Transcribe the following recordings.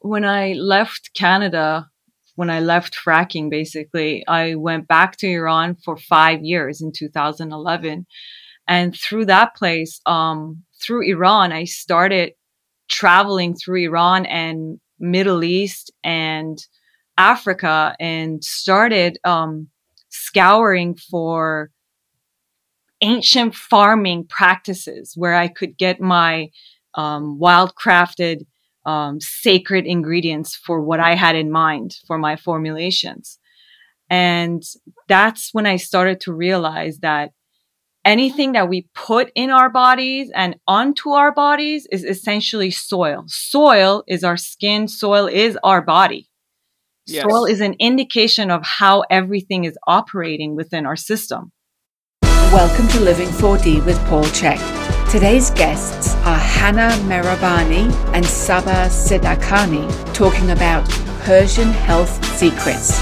when I left Canada, when I left fracking, basically, I went back to Iran for five years in 2011. And through that place, um, through Iran, I started traveling through Iran and Middle East and Africa and started um, scouring for ancient farming practices where I could get my um, wild crafted um, sacred ingredients for what I had in mind for my formulations. And that's when I started to realize that anything that we put in our bodies and onto our bodies is essentially soil. Soil is our skin. Soil is our body. Yes. Soil is an indication of how everything is operating within our system. Welcome to Living 4D with Paul Chek. Today's guests are Hannah Mehrabani and Saba Siddiqani talking about Persian health secrets.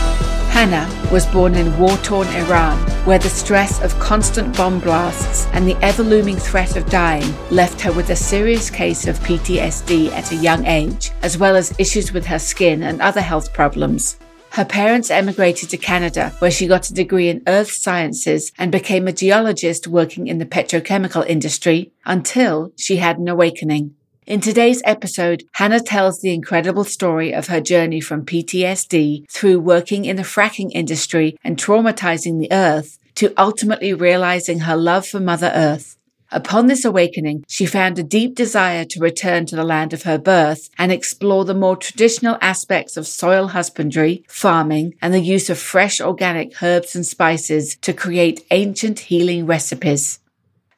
Hannah was born in war torn Iran, where the stress of constant bomb blasts and the ever looming threat of dying left her with a serious case of PTSD at a young age, as well as issues with her skin and other health problems. Her parents emigrated to Canada, where she got a degree in earth sciences and became a geologist working in the petrochemical industry until she had an awakening. In today's episode, Hannah tells the incredible story of her journey from PTSD through working in the fracking industry and traumatizing the earth to ultimately realizing her love for Mother Earth. Upon this awakening, she found a deep desire to return to the land of her birth and explore the more traditional aspects of soil husbandry, farming, and the use of fresh organic herbs and spices to create ancient healing recipes.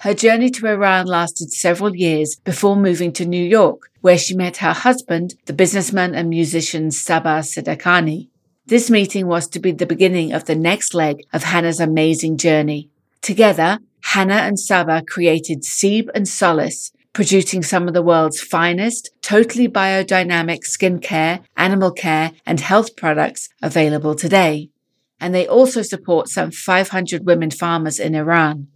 Her journey to Iran lasted several years before moving to New York, where she met her husband, the businessman and musician Saba Siddiqani. This meeting was to be the beginning of the next leg of Hannah's amazing journey. Together, Hannah and Saba created Seeb and Solace, producing some of the world's finest, totally biodynamic skincare, animal care, and health products available today. And they also support some 500 women farmers in Iran.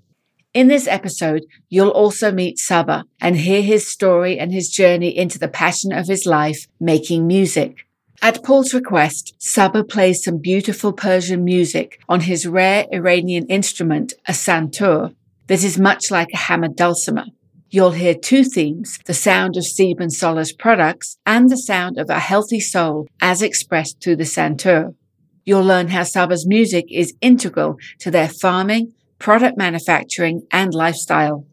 In this episode, you'll also meet Saba and hear his story and his journey into the passion of his life, making music. At Paul's request, Saba plays some beautiful Persian music on his rare Iranian instrument, a santur, that is much like a hammered dulcimer. You'll hear two themes, the sound of and Solace products and the sound of a healthy soul as expressed through the santur. You'll learn how Saba's music is integral to their farming, product manufacturing, and lifestyle.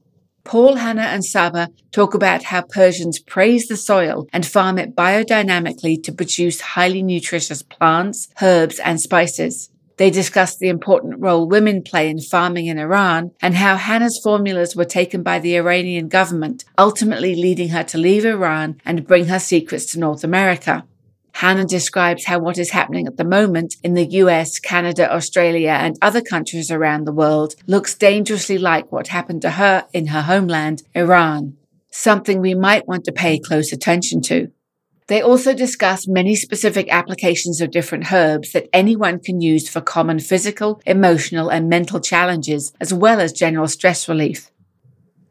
Paul, Hannah, and Saba talk about how Persians praise the soil and farm it biodynamically to produce highly nutritious plants, herbs, and spices. They discuss the important role women play in farming in Iran and how Hannah's formulas were taken by the Iranian government, ultimately leading her to leave Iran and bring her secrets to North America. Hannah describes how what is happening at the moment in the US, Canada, Australia, and other countries around the world looks dangerously like what happened to her in her homeland, Iran. Something we might want to pay close attention to. They also discuss many specific applications of different herbs that anyone can use for common physical, emotional, and mental challenges, as well as general stress relief.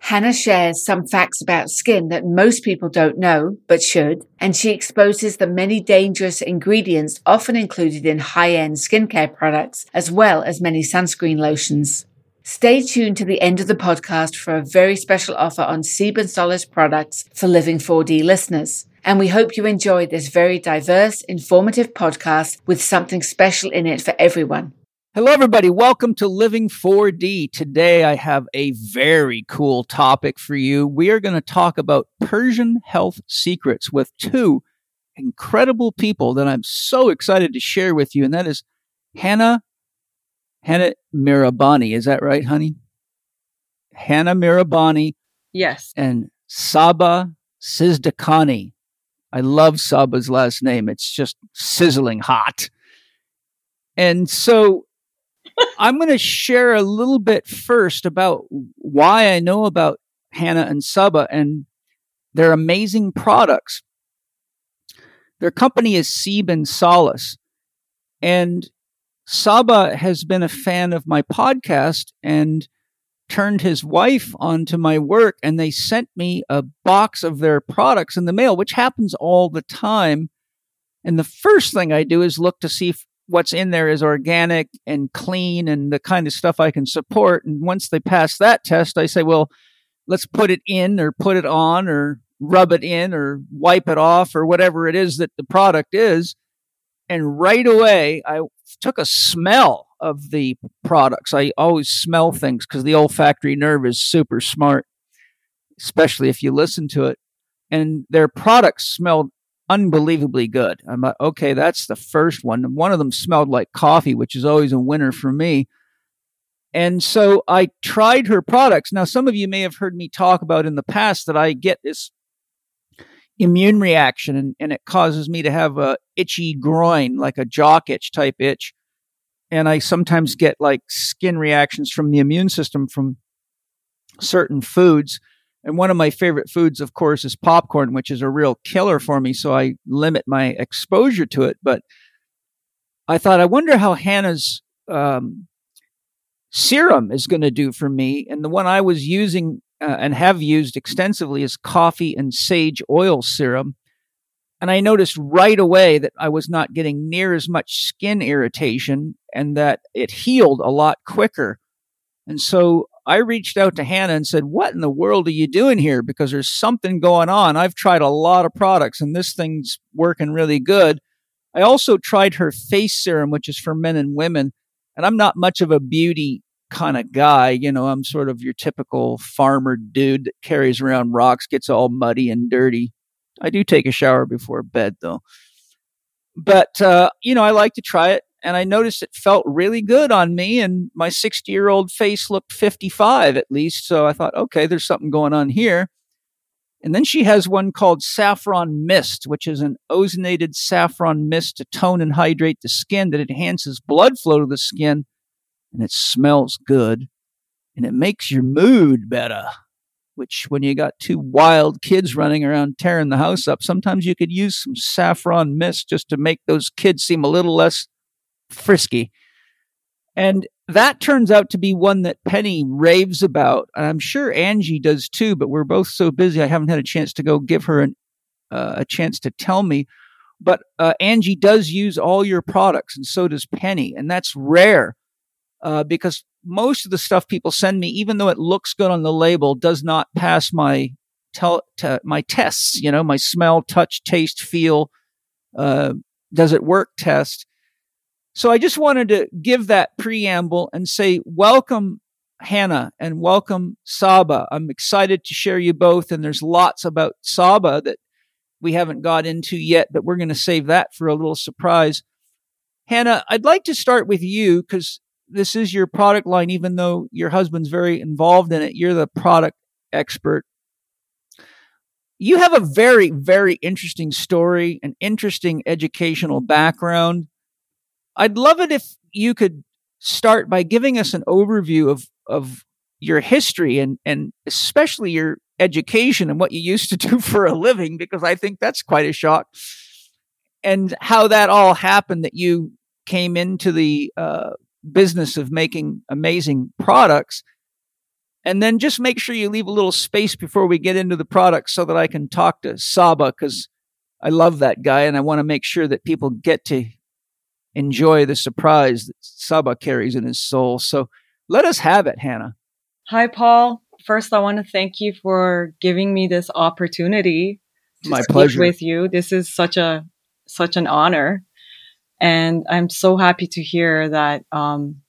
Hannah shares some facts about skin that most people don't know, but should, and she exposes the many dangerous ingredients often included in high-end skincare products, as well as many sunscreen lotions. Stay tuned to the end of the podcast for a very special offer on Seeb and Solace products for Living 4D listeners. And we hope you enjoy this very diverse, informative podcast with something special in it for everyone. Hello, everybody. Welcome to Living 4D. Today, I have a very cool topic for you. We are going to talk about Persian health secrets with two incredible people that I'm so excited to share with you, and that is Hannah Hannah Mirabani. Is that right, honey? Hannah Mirabani. Yes. And Saba Sizdakani. I love Saba's last name. It's just sizzling hot. And so I'm going to share a little bit first about why I know about Hannah and Saba and their amazing products. Their company is Seeb and Solace. And Saba has been a fan of my podcast and turned his wife onto my work, and they sent me a box of their products in the mail, which happens all the time. And the first thing I do is look to see if what's in there is organic and clean and the kind of stuff I can support. And once they pass that test, I say, well, let's put it in or put it on or rub it in or wipe it off or whatever it is that the product is. And right away, I took a smell of the products. I always smell things because the olfactory nerve is super smart, especially if you listen to it. And their products smelled unbelievably good. I'm like, okay, that's the first one. One of them smelled like coffee, which is always a winner for me. And so I tried her products. Now, some of you may have heard me talk about in the past that I get this immune reaction and, and it causes me to have a itchy groin, like a jock itch type itch. And I sometimes get like skin reactions from the immune system from certain foods. And one of my favorite foods, of course, is popcorn, which is a real killer for me. So I limit my exposure to it. But I thought, I wonder how Hannah's um, serum is going to do for me. And the one I was using uh, and have used extensively is coffee and sage oil serum. And I noticed right away that I was not getting near as much skin irritation and that it healed a lot quicker. And so I reached out to Hannah and said, What in the world are you doing here? Because there's something going on. I've tried a lot of products and this thing's working really good. I also tried her face serum, which is for men and women. And I'm not much of a beauty kind of guy. You know, I'm sort of your typical farmer dude that carries around rocks, gets all muddy and dirty. I do take a shower before bed though. But, uh, you know, I like to try it and I noticed it felt really good on me and my 60 year old face looked 55 at least. So I thought, okay, there's something going on here. And then she has one called Saffron Mist, which is an ozonated saffron mist to tone and hydrate the skin that enhances blood flow to the skin and it smells good and it makes your mood better. Which, when you got two wild kids running around tearing the house up, sometimes you could use some saffron mist just to make those kids seem a little less frisky. And that turns out to be one that Penny raves about. And I'm sure Angie does too, but we're both so busy, I haven't had a chance to go give her an, uh, a chance to tell me. But uh, Angie does use all your products, and so does Penny. And that's rare uh, because most of the stuff people send me, even though it looks good on the label, does not pass my tel- t- my tests. You know, my smell, touch, taste, feel. Uh, does it work test? So I just wanted to give that preamble and say welcome, Hannah, and welcome, Saba. I'm excited to share you both, and there's lots about Saba that we haven't got into yet, but we're going to save that for a little surprise. Hannah, I'd like to start with you because this is your product line, even though your husband's very involved in it. You're the product expert. You have a very, very interesting story, an interesting educational background. I'd love it if you could start by giving us an overview of, of your history and, and especially your education and what you used to do for a living, because I think that's quite a shock. And how that all happened that you came into the uh, business of making amazing products. And then just make sure you leave a little space before we get into the products so that I can talk to Saba because I love that guy and I want to make sure that people get to enjoy the surprise that Saba carries in his soul. So let us have it, Hannah. Hi, Paul. First, I want to thank you for giving me this opportunity to My pleasure. with you. This is such a such an honor. And I'm so happy to hear that um,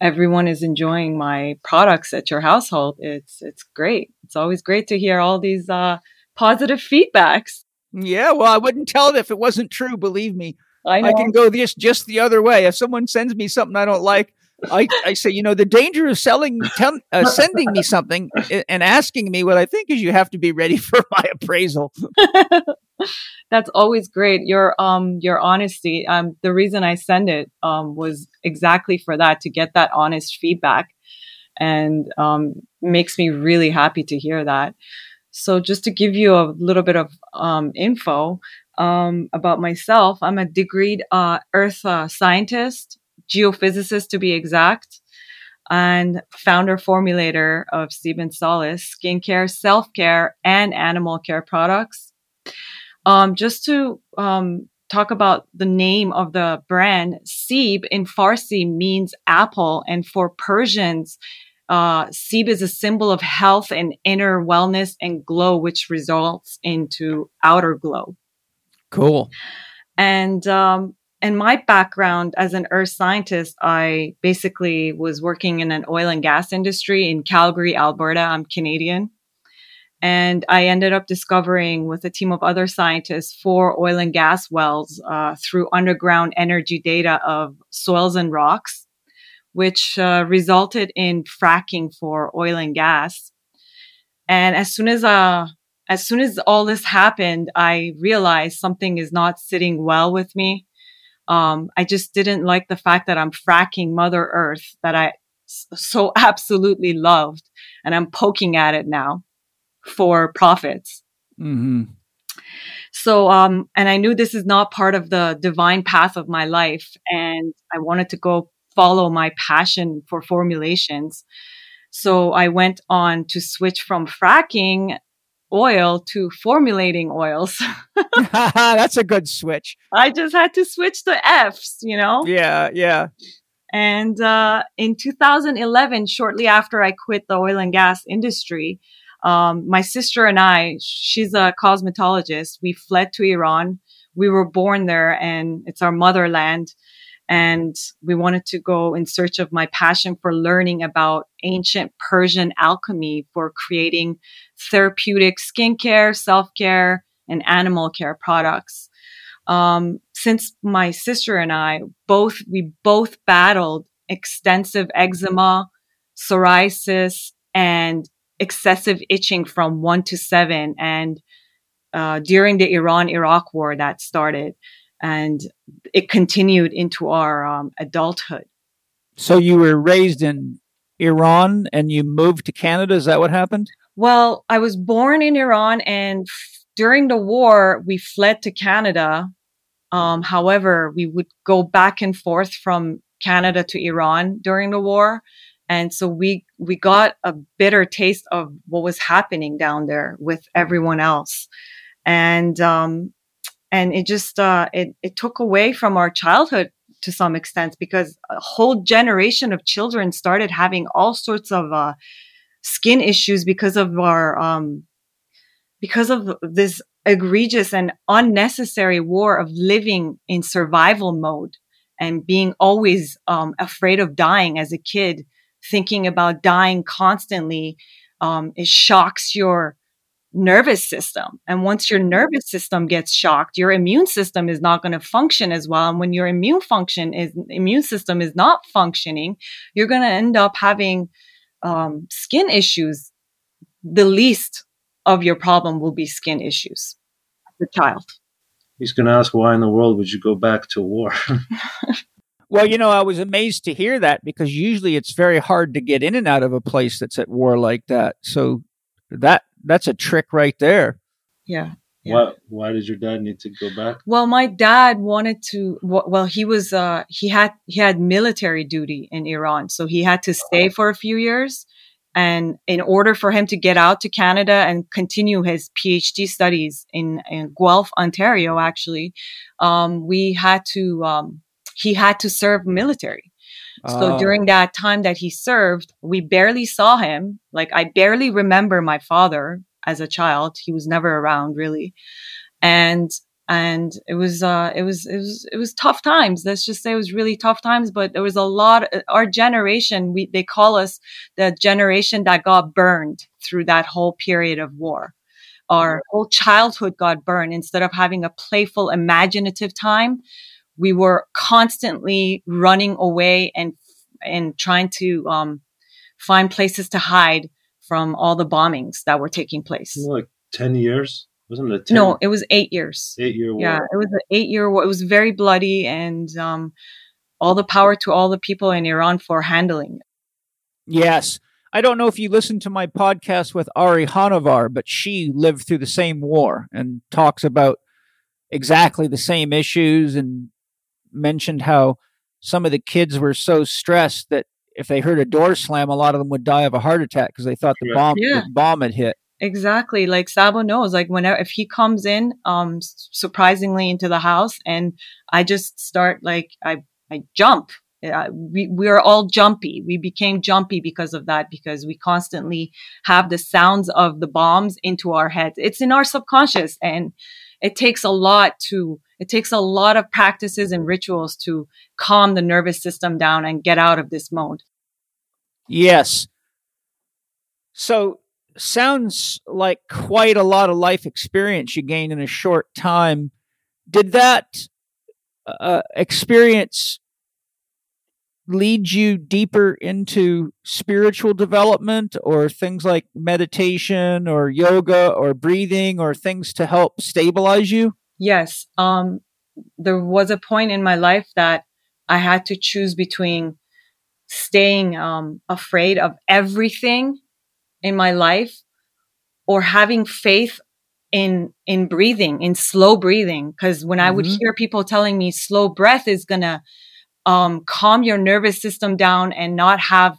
everyone is enjoying my products at your household. It's it's great. It's always great to hear all these uh, positive feedbacks. Yeah, well, I wouldn't tell it if it wasn't true. Believe me, I, I can go this just the other way. If someone sends me something I don't like, I, I say, you know, the danger of selling, tell, uh, sending me something and asking me what I think is you have to be ready for my appraisal. That's always great. Your um your honesty. Um, the reason I send it um was exactly for that to get that honest feedback, and um makes me really happy to hear that. So just to give you a little bit of um info um about myself, I'm a degreed uh, Earth uh, scientist geophysicist to be exact, and founder formulator of Seeb and Solace skincare, self care, and animal care products. Um, just to um, talk about the name of the brand, Seeb in Farsi means apple. And for Persians, uh, Seeb is a symbol of health and inner wellness and glow, which results into outer glow. Cool. And um, and my background as an earth scientist, I basically was working in an oil and gas industry in Calgary, Alberta. I'm Canadian. And I ended up discovering with a team of other scientists four oil and gas wells uh, through underground energy data of soils and rocks, which uh, resulted in fracking for oil and gas. And as soon as uh, as soon as all this happened, I realized something is not sitting well with me. Um, I just didn't like the fact that I'm fracking Mother Earth that I so absolutely loved, and I'm poking at it now for profits. Mm-hmm. So, um, and I knew this is not part of the divine path of my life, and I wanted to go follow my passion for formulations. So I went on to switch from fracking oil to formulating oils. That's a good switch. I just had to switch the F's, you know? Yeah, yeah. And uh, in 2011, shortly after I quit the oil and gas industry, um, my sister and I, she's a cosmetologist. We fled to Iran. We were born there and it's our motherland. And we wanted to go in search of my passion for learning about ancient Persian alchemy for creating therapeutic skincare, self care, and animal care products. Um, since my sister and I both, we both battled extensive eczema, psoriasis, and excessive itching from one to seven. And uh, during the Iran Iraq war that started, and it continued into our um, adulthood. So you were raised in Iran and you moved to Canada. Is that what happened? Well, I was born in Iran, and f- during the war, we fled to Canada. Um, however, we would go back and forth from Canada to Iran during the war. And so we, we got a bitter taste of what was happening down there with everyone else. And, um, and it just, uh, it, it took away from our childhood to some extent because a whole generation of children started having all sorts of, uh, skin issues because of our, um, because of this egregious and unnecessary war of living in survival mode and being always um, afraid of dying as a kid thinking about dying constantly, um, it shocks your nervous system. And once your nervous system gets shocked, your immune system is not going to function as well. And when your immune function is immune system is not functioning, you're going to end up having um, skin issues. The least of your problem will be skin issues The child. He's going to ask why in the world would you go back to war? Well, you know, I was amazed to hear that because usually it's very hard to get in and out of a place that's at war like that. So that that's a trick right there. Yeah. yeah. Why why did your dad need to go back? Well, my dad wanted to well he was uh he had he had military duty in Iran, so he had to stay for a few years and in order for him to get out to Canada and continue his PhD studies in, in Guelph, Ontario, actually, um, we had to um, he had to serve military. So oh. during that time that he served, we barely saw him. Like I barely remember my father as a child. He was never around really. And and it was uh it was it was it was tough times let's just say it was really tough times but there was a lot our generation we they call us the generation that got burned through that whole period of war our whole childhood got burned instead of having a playful imaginative time we were constantly running away and and trying to um, find places to hide from all the bombings that were taking place. Like ten years, wasn't it? 10? No, it was eight years. Eight year war. Yeah, it was an eight year war. It was very bloody, and um, all the power to all the people in Iran for handling it. Yes. I don't know if you listened to my podcast with Ari Hanavar, but she lived through the same war and talks about exactly the same issues and mentioned how some of the kids were so stressed that if they heard a door slam, a lot of them would die of a heart attack because they thought the bomb yeah. the bomb had hit. exactly. Like Saba knows, like whenever if he comes in, um, surprisingly into the house, and I just start like I I jump. Uh, we we are all jumpy. We became jumpy because of that because we constantly have the sounds of the bombs into our heads. It's in our subconscious, and it takes a lot to it takes a lot of practices and rituals to calm the nervous system down and get out of this mode. Yes. So sounds like quite a lot of life experience you gained in a short time. Did that uh, experience lead you deeper into spiritual development or things like meditation or yoga or breathing or things to help stabilize you? Yes. Um, there was a point in my life that I had to choose between staying um, afraid of everything in my life or having faith in in breathing in slow breathing because when mm-hmm. i would mm-hmm. hear people telling me slow breath is gonna um, calm your nervous system down and not have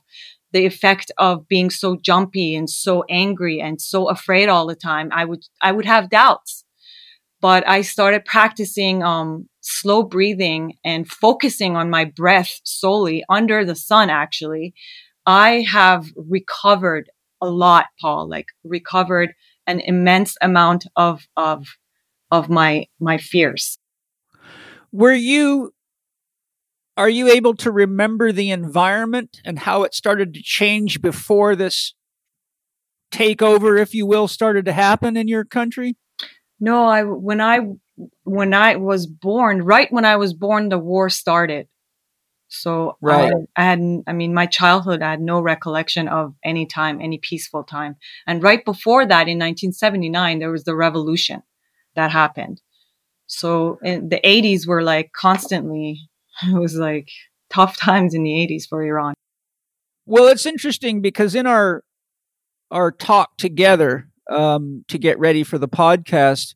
the effect of being so jumpy and so angry and so afraid all the time. I would i would have doubts. But i started practicing um, slow breathing and focusing on my breath solely under the sun actually. I have recovered a lot paul like recovered an immense amount of of of my my fears. Were you are you able to remember the environment and how it started to change before this takeover, if you will, started to happen in your country? No, I when I when I was born, right when I was born, the war started. So right. I, I had, I mean, my childhood, I had no recollection of any time, any peaceful time. And right before that, in 1979, there was the revolution that happened. So in the 80s were like constantly it was like tough times in the 80s for Iran. Well, it's interesting because in our our talk together um, to get ready for the podcast,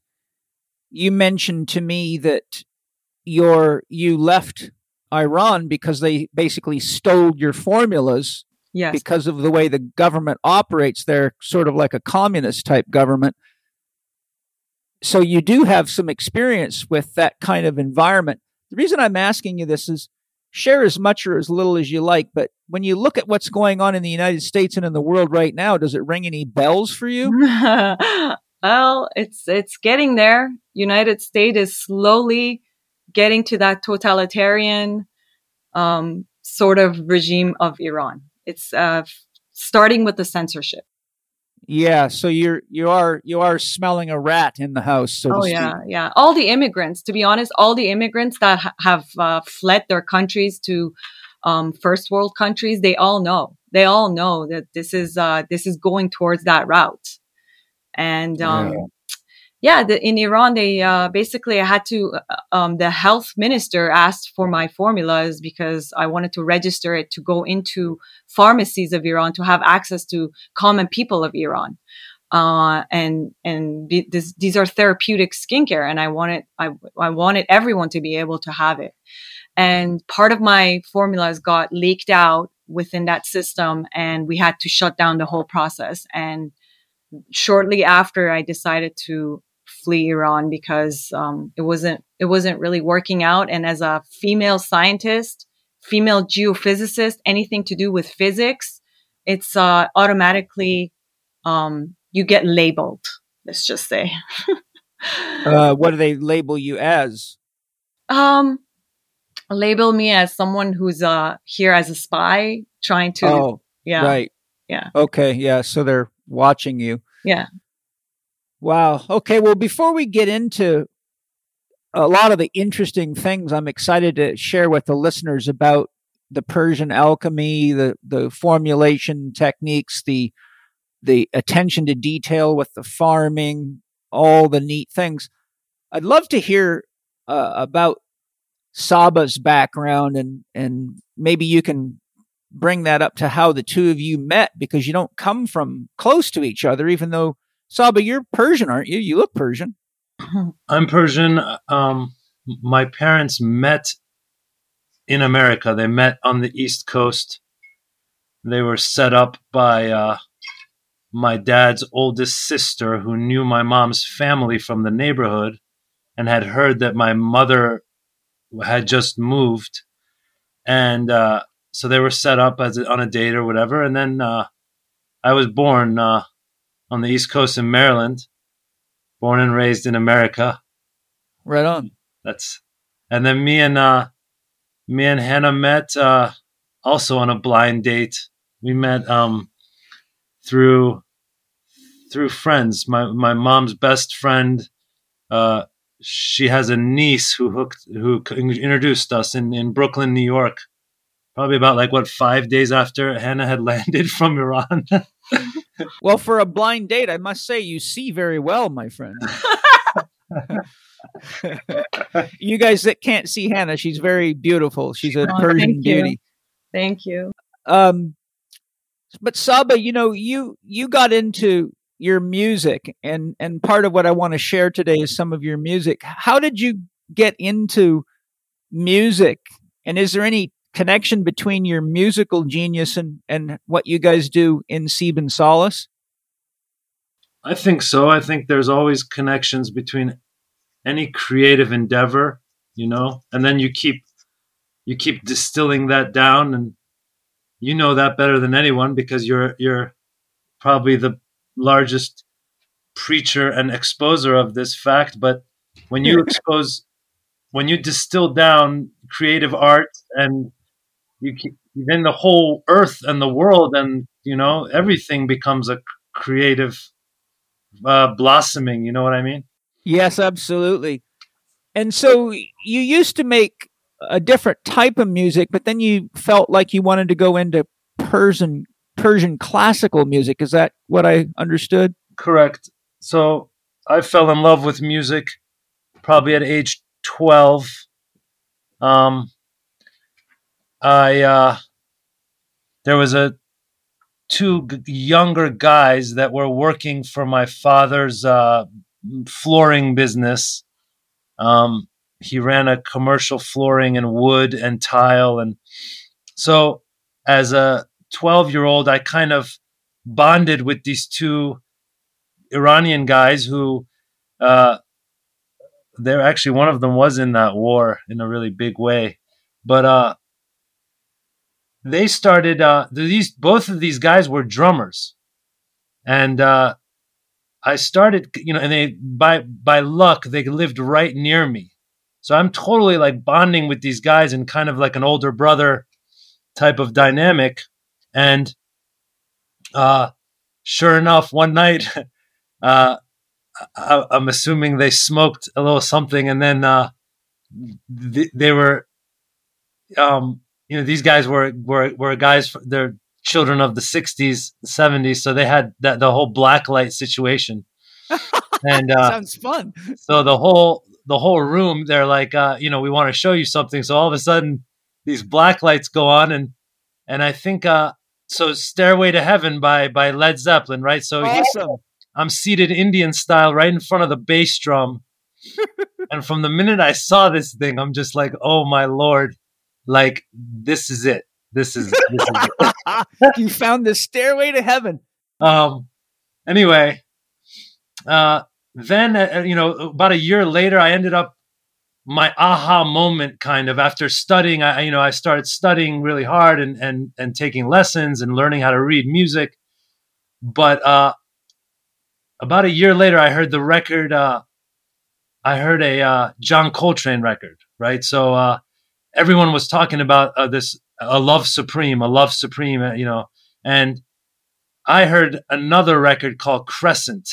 you mentioned to me that your you left Iran because they basically stole your formulas. Yes. Because of the way the government operates, they're sort of like a communist type government. So you do have some experience with that kind of environment. The reason I'm asking you this is share as much or as little as you like, but when you look at what's going on in the United States and in the world right now, does it ring any bells for you? well, it's it's getting there. United States is slowly getting to that totalitarian um, sort of regime of Iran. It's uh, starting with the censorship. Yeah, so you're you are you are smelling a rat in the house. So oh yeah, yeah. All the immigrants, to be honest, all the immigrants that ha- have uh, fled their countries to um, first world countries, they all know. They all know that this is uh, this is going towards that route. And um, yeah yeah, the, in Iran, they uh, basically I had to. Uh, um, the health minister asked for my formulas because I wanted to register it to go into pharmacies of Iran to have access to common people of Iran. Uh, and and be, this, these are therapeutic skincare, and I wanted I I wanted everyone to be able to have it. And part of my formulas got leaked out within that system, and we had to shut down the whole process. And shortly after, I decided to flee Iran because um, it wasn't it wasn't really working out. And as a female scientist, female geophysicist, anything to do with physics, it's uh, automatically um, you get labeled. Let's just say. uh, what do they label you as? Um, label me as someone who's uh here as a spy, trying to. Oh, yeah, right. Yeah. Okay. Yeah. So they're watching you. Yeah. Wow. Okay. Well, before we get into a lot of the interesting things I'm excited to share with the listeners about the Persian alchemy, the the formulation techniques, the the attention to detail with the farming, all the neat things. I'd love to hear uh, about Saba's background and and maybe you can bring that up to how the two of you met because you don't come from close to each other even though Saba, you're Persian, aren't you? You look Persian. I'm Persian. Um, my parents met in America. They met on the East Coast. They were set up by uh, my dad's oldest sister, who knew my mom's family from the neighborhood and had heard that my mother had just moved. And uh, so they were set up as on a date or whatever. And then uh, I was born uh, on the East Coast in Maryland, born and raised in America. Right on. That's and then me and uh, me and Hannah met uh, also on a blind date. We met um, through through friends. My my mom's best friend. Uh, she has a niece who hooked who introduced us in in Brooklyn, New York. Probably about like what five days after Hannah had landed from Iran. Well, for a blind date, I must say you see very well, my friend. you guys that can't see Hannah, she's very beautiful. She's a oh, Persian thank beauty. Thank you. Um, but Saba, you know, you you got into your music, and and part of what I want to share today is some of your music. How did you get into music, and is there any connection between your musical genius and and what you guys do in Seeb and Solace? I think so. I think there's always connections between any creative endeavor, you know, and then you keep you keep distilling that down and you know that better than anyone because you're you're probably the largest preacher and exposer of this fact but when you expose when you distill down creative art and you keep, then the whole earth and the world and you know everything becomes a creative uh, blossoming you know what i mean yes absolutely and so you used to make a different type of music, but then you felt like you wanted to go into Persian Persian classical music. Is that what I understood? Correct. So I fell in love with music probably at age twelve. Um, I uh, there was a two g- younger guys that were working for my father's uh, flooring business. Um, he ran a commercial flooring and wood and tile and so as a 12 year old i kind of bonded with these two iranian guys who uh, they're actually one of them was in that war in a really big way but uh, they started uh, these both of these guys were drummers and uh, i started you know and they by by luck they lived right near me so I'm totally like bonding with these guys in kind of like an older brother type of dynamic. And uh, sure enough, one night, uh, I, am assuming they smoked a little something, and then uh, th- they were, um, you know, these guys were were were guys. They're children of the '60s, '70s, so they had that the whole black light situation. and uh, sounds fun. So the whole the whole room they're like uh, you know we want to show you something so all of a sudden these black lights go on and and i think uh so stairway to heaven by by led zeppelin right so awesome. i'm seated indian style right in front of the bass drum and from the minute i saw this thing i'm just like oh my lord like this is it. This is, this is it. you found the stairway to heaven. Um anyway uh then uh, uh, you know about a year later i ended up my aha moment kind of after studying i you know i started studying really hard and and and taking lessons and learning how to read music. But uh about a year later i heard the record uh i heard a uh john coltrane record right? So uh everyone was talking about uh, this a love supreme a love supreme uh, you know and i heard another record called crescent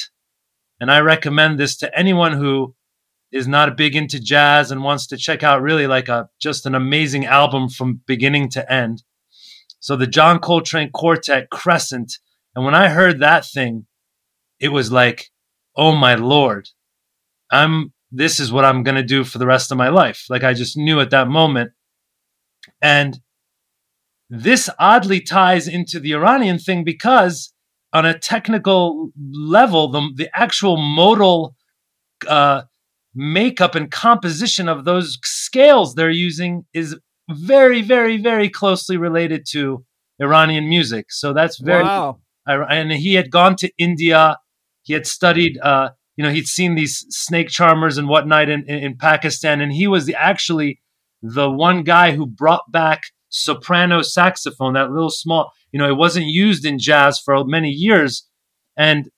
and I recommend this to anyone who is not big into jazz and wants to check out really like a just an amazing album from beginning to end. So the John Coltrane Quartet Crescent. And when I heard that thing, it was like, oh my lord, I'm this is what I'm going to do for the rest of my life. Like I just knew at that moment. And this oddly ties into the Iranian thing because on a technical level, the, the actual modal uh, makeup and composition of those scales they're using is very, very, very closely related to Iranian music. So that's very, wow. and he had gone to India. He had studied, uh, you know, he'd seen these snake charmers and whatnot in, in, in Pakistan, and he was the, actually the one guy who brought back soprano saxophone, that little small, you know, it wasn't used in jazz for many years, and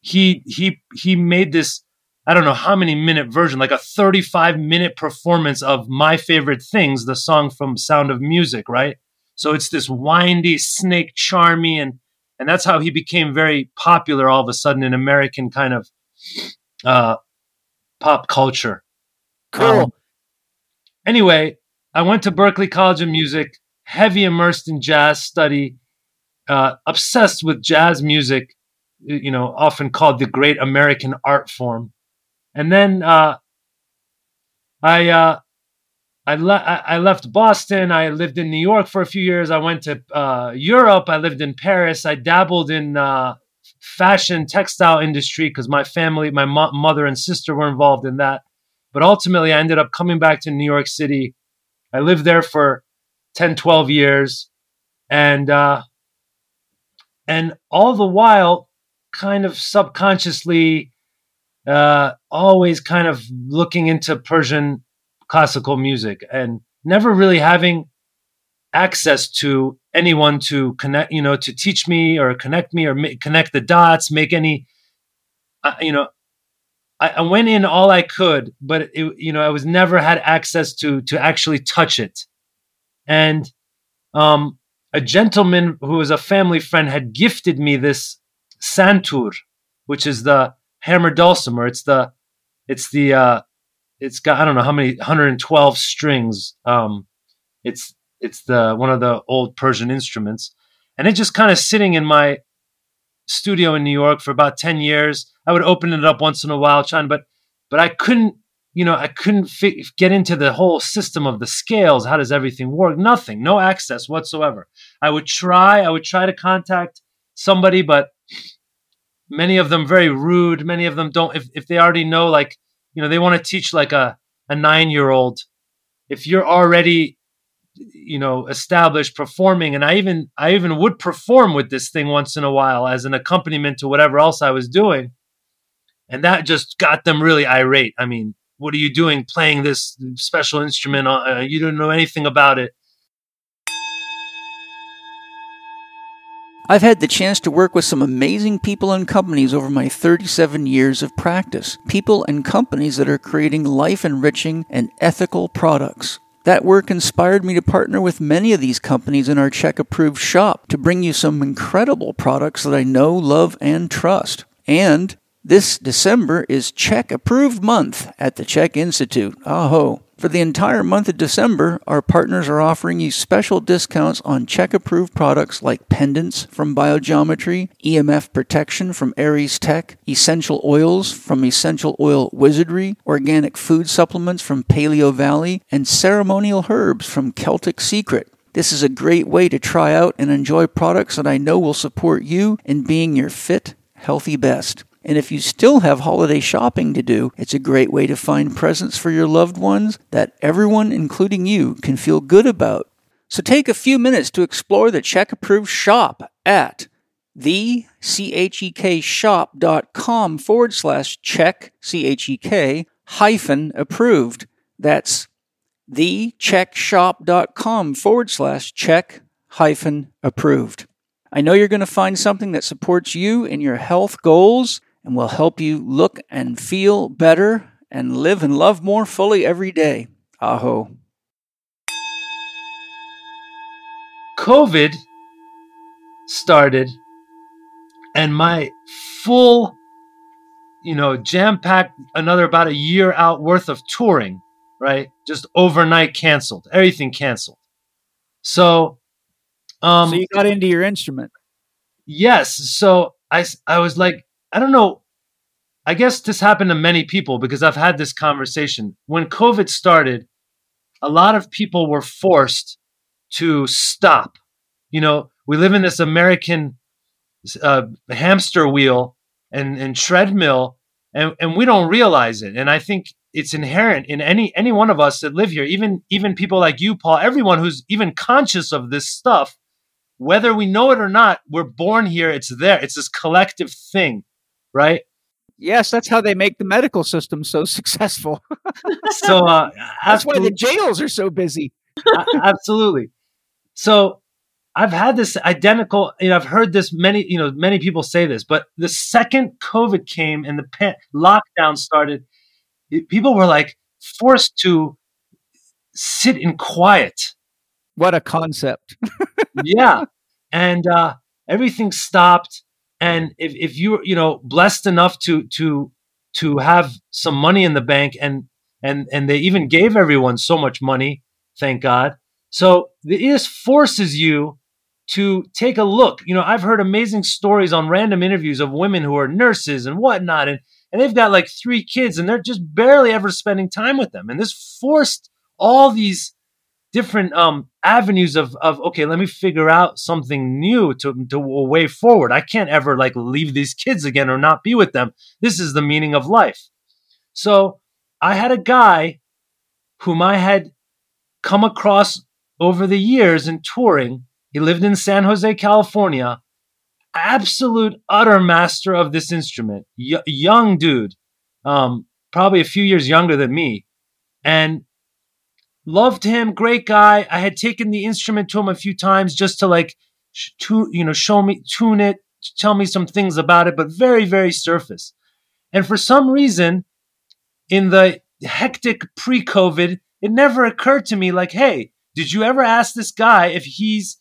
he he he made this I don't know how many minute version, like a 35 minute performance of my favorite things, the song from Sound of Music, right? So it's this windy, snake charmy, and and that's how he became very popular all of a sudden in American kind of uh, pop culture. Cool. Um, anyway, I went to Berklee College of Music, heavy immersed in jazz study, uh, obsessed with jazz music, you know, often called the great American art form. And then uh, I uh, I, le- I left Boston. I lived in New York for a few years. I went to uh, Europe. I lived in Paris. I dabbled in uh, fashion, textile industry because my family, my mo- mother and sister were involved in that. But ultimately, I ended up coming back to New York City. I lived there for 10, 12 years. And, uh, and all the while, kind of subconsciously, uh, always kind of looking into Persian classical music and never really having access to anyone to connect, you know, to teach me or connect me or ma- connect the dots, make any, uh, you know, I, I, went in all I could, but it, you know, I was never had access to to actually touch it. And um, a gentleman who was a family friend had gifted me this santur, which is the hammer dulcimer. It's the it's the uh, it's got I don't know how many 112 strings. Um, it's it's the one of the old Persian instruments, and it's just kind of sitting in my studio in New York for about 10 years. I would open it up once in a while, trying, but but I couldn't, you know, I couldn't fi- get into the whole system of the scales. How does everything work? Nothing, no access whatsoever. I would try, I would try to contact somebody, but many of them very rude. Many of them don't. If if they already know, like you know they want to teach like a a nine year old if you're already you know established performing and i even i even would perform with this thing once in a while as an accompaniment to whatever else i was doing and that just got them really irate i mean what are you doing playing this special instrument uh, you don't know anything about it I've had the chance to work with some amazing people and companies over my 37 years of practice. People and companies that are creating life enriching and ethical products. That work inspired me to partner with many of these companies in our Chek approved shop to bring you some incredible products that I know, love, and trust. And this December is Chek approved month at the Chek Institute. Aho. For the entire month of December, our partners are offering you special discounts on Chek approved products like pendants from Biogeometry, EMF protection from Aires Tech, essential oils from Essential Oil Wizardry, organic food supplements from Paleo Valley, and ceremonial herbs from Celtic Secret. This is a great way to try out and enjoy products that I know will support you in being your fit, healthy best. And if you still have holiday shopping to do, it's a great way to find presents for your loved ones that everyone, including you, can feel good about. So take a few minutes to explore the Chek approved shop at the shop.com forward slash chek C-H-E-K hyphen approved. That's thechekshop.com forward slash chek hyphen approved. I know you're going to find something that supports you in your health goals and will help you look and feel better and live and love more fully every day. Aho. COVID started, and my full, you know, jam packed another about a year out worth of touring, right? Just overnight canceled, everything canceled. So, um, so you got into your instrument. Yes. So I, I was like, I don't know. I guess this happened to many people because I've had this conversation. When COVID started, a lot of people were forced to stop. You know, we live in this American uh, hamster wheel and, and treadmill, and, and we don't realize it. And I think it's inherent in any any one of us that live here, even even people like you, Paul, everyone who's even conscious of this stuff. whether we know it or not, we're born here. It's there. It's this collective thing, right? Yes, that's how they make the medical system so successful. so uh, that's why the jails are so busy. absolutely. So I've had this identical, you know, I've heard this many, you know, many people say this, but the second COVID came and the pan- lockdown started, it, people were like forced to sit in quiet. What a concept. yeah. And uh, everything stopped. And if, if you were, you know, blessed enough to, to, to have some money in the bank and, and, and they even gave everyone so much money, thank God. So it just forces you to take a look. You know, I've heard amazing stories on random interviews of women who are nurses and whatnot, and, and they've got like three kids and they're just barely ever spending time with them. And this forced all these different um, avenues of, of, okay, let me figure out something new to, to a way forward. I can't ever like leave these kids again or not be with them. This is the meaning of life. So I had a guy whom I had come across over the years in touring he lived in San Jose, California. Absolute utter master of this instrument. Y- young dude, um, probably a few years younger than me, and loved him. Great guy. I had taken the instrument to him a few times just to like, to, you know, show me, tune it, tell me some things about it, but very, very surface. And for some reason, in the hectic pre-COVID, it never occurred to me like, hey, did you ever ask this guy if he's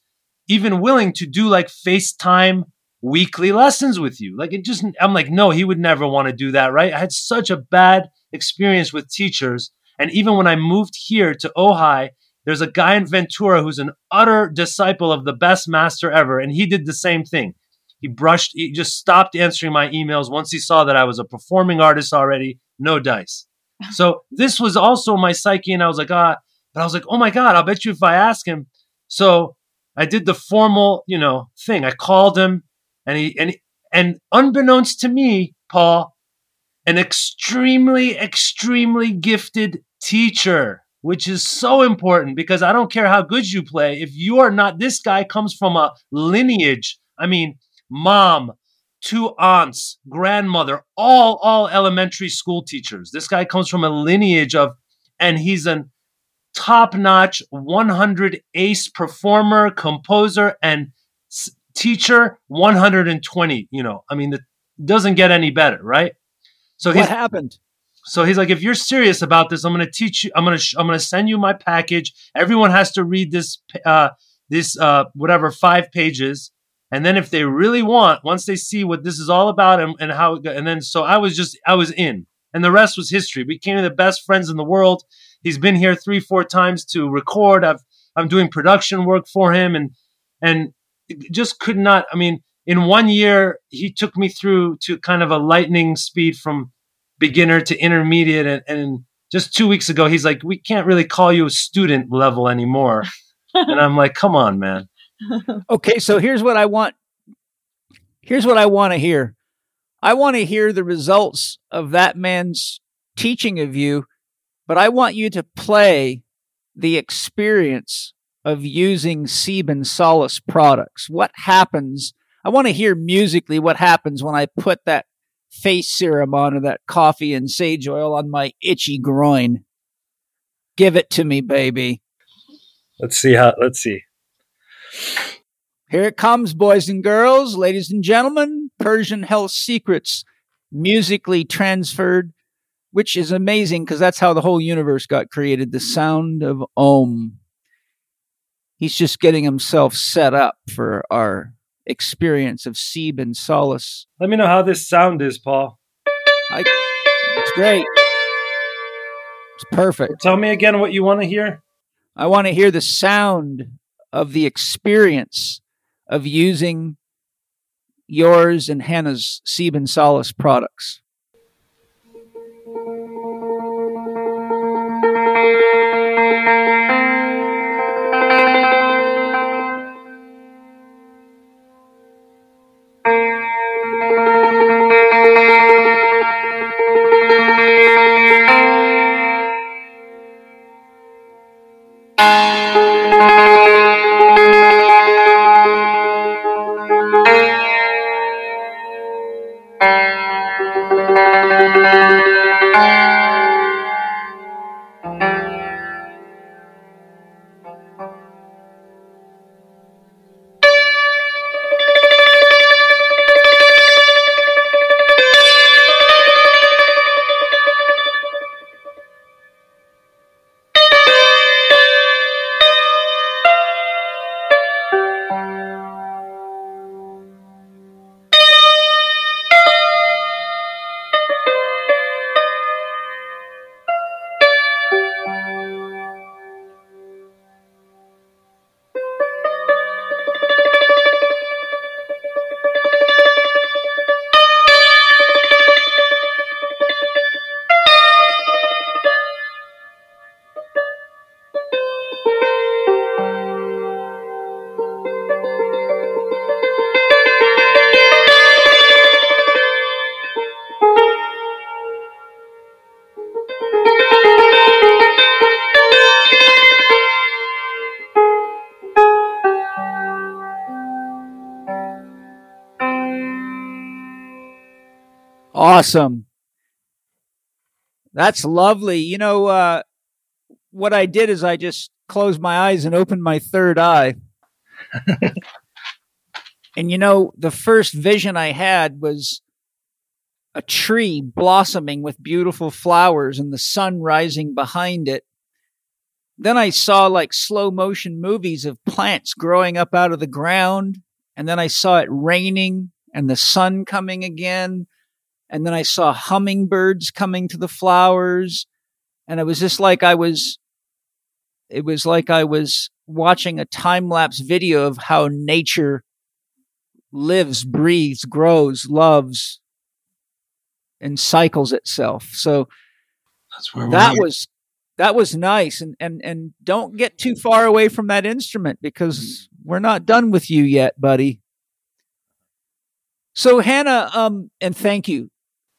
even willing to do like FaceTime weekly lessons with you. Like it just, I'm like, no, he would never want to do that, right? I had such a bad experience with teachers. And even when I moved here to Ojai, there's a guy in Ventura who's an utter disciple of the best master ever. And he did the same thing. He brushed, he just stopped answering my emails once he saw that I was a performing artist already. No dice. So this was also my psyche. And I was like, ah, but I was like, oh my God, I'll bet you if I ask him. So I did the formal, you know, thing. I called him and he and and unbeknownst to me, Paul, an extremely extremely gifted teacher, which is so important because I don't care how good you play if you are not this guy comes from a lineage. I mean, mom, two aunts, grandmother, all all elementary school teachers. This guy comes from a lineage of and he's an top notch 100 ace performer, composer, and teacher. 120. You know, I mean, it doesn't get any better, right? So what happened? So he's like, if you're serious about this, I'm going to teach you. I'm going to sh- I'm going to send you my package. Everyone has to read this uh, this uh, whatever five pages. And then if they really want, once they see what this is all about and, and how, and then so I was just I was in, and the rest was history. We became the best friends in the world. He's been here three, four times to record. I've I'm doing production work for him, and and just could not. I mean, in one year, he took me through to kind of a lightning speed from beginner to intermediate, and, and just two weeks ago, he's like, "We can't really call you a student level anymore," and I'm like, "Come on, man." okay, so here's what I want. Here's what I want to hear. I want to hear the results of that man's teaching of you but I want you to play the experience of using Seeb and Solace products. What happens? I want to hear musically what happens when I put that face serum on or that coffee and sage oil on my itchy groin. Give it to me, baby. Let's see how, let's see. Here it comes, boys and girls, ladies and gentlemen. Persian Health Secrets, musically transferred which is amazing because that's how the whole universe got created the sound of Om. He's just getting himself set up for our experience of Seeb and Solace. Let me know how this sound is, Paul. I, it's great. It's perfect. Tell me again what you want to hear. I want to hear the sound of the experience of using yours and Hannah's Seeb and Solace products. Awesome. That's lovely. You know, uh, what I did is I just closed my eyes and opened my third eye. and you know, the first vision I had was a tree blossoming with beautiful flowers and the sun rising behind it. Then I saw like slow motion movies of plants growing up out of the ground. And then I saw it raining and the sun coming again. And then I saw hummingbirds coming to the flowers. And it was just like I was, it was like I was watching a time lapse video of how nature lives, breathes, grows, loves, and cycles itself. So that was that was nice and and and don't get too far away from that instrument because we're not done with you yet buddy so hannah um and thank you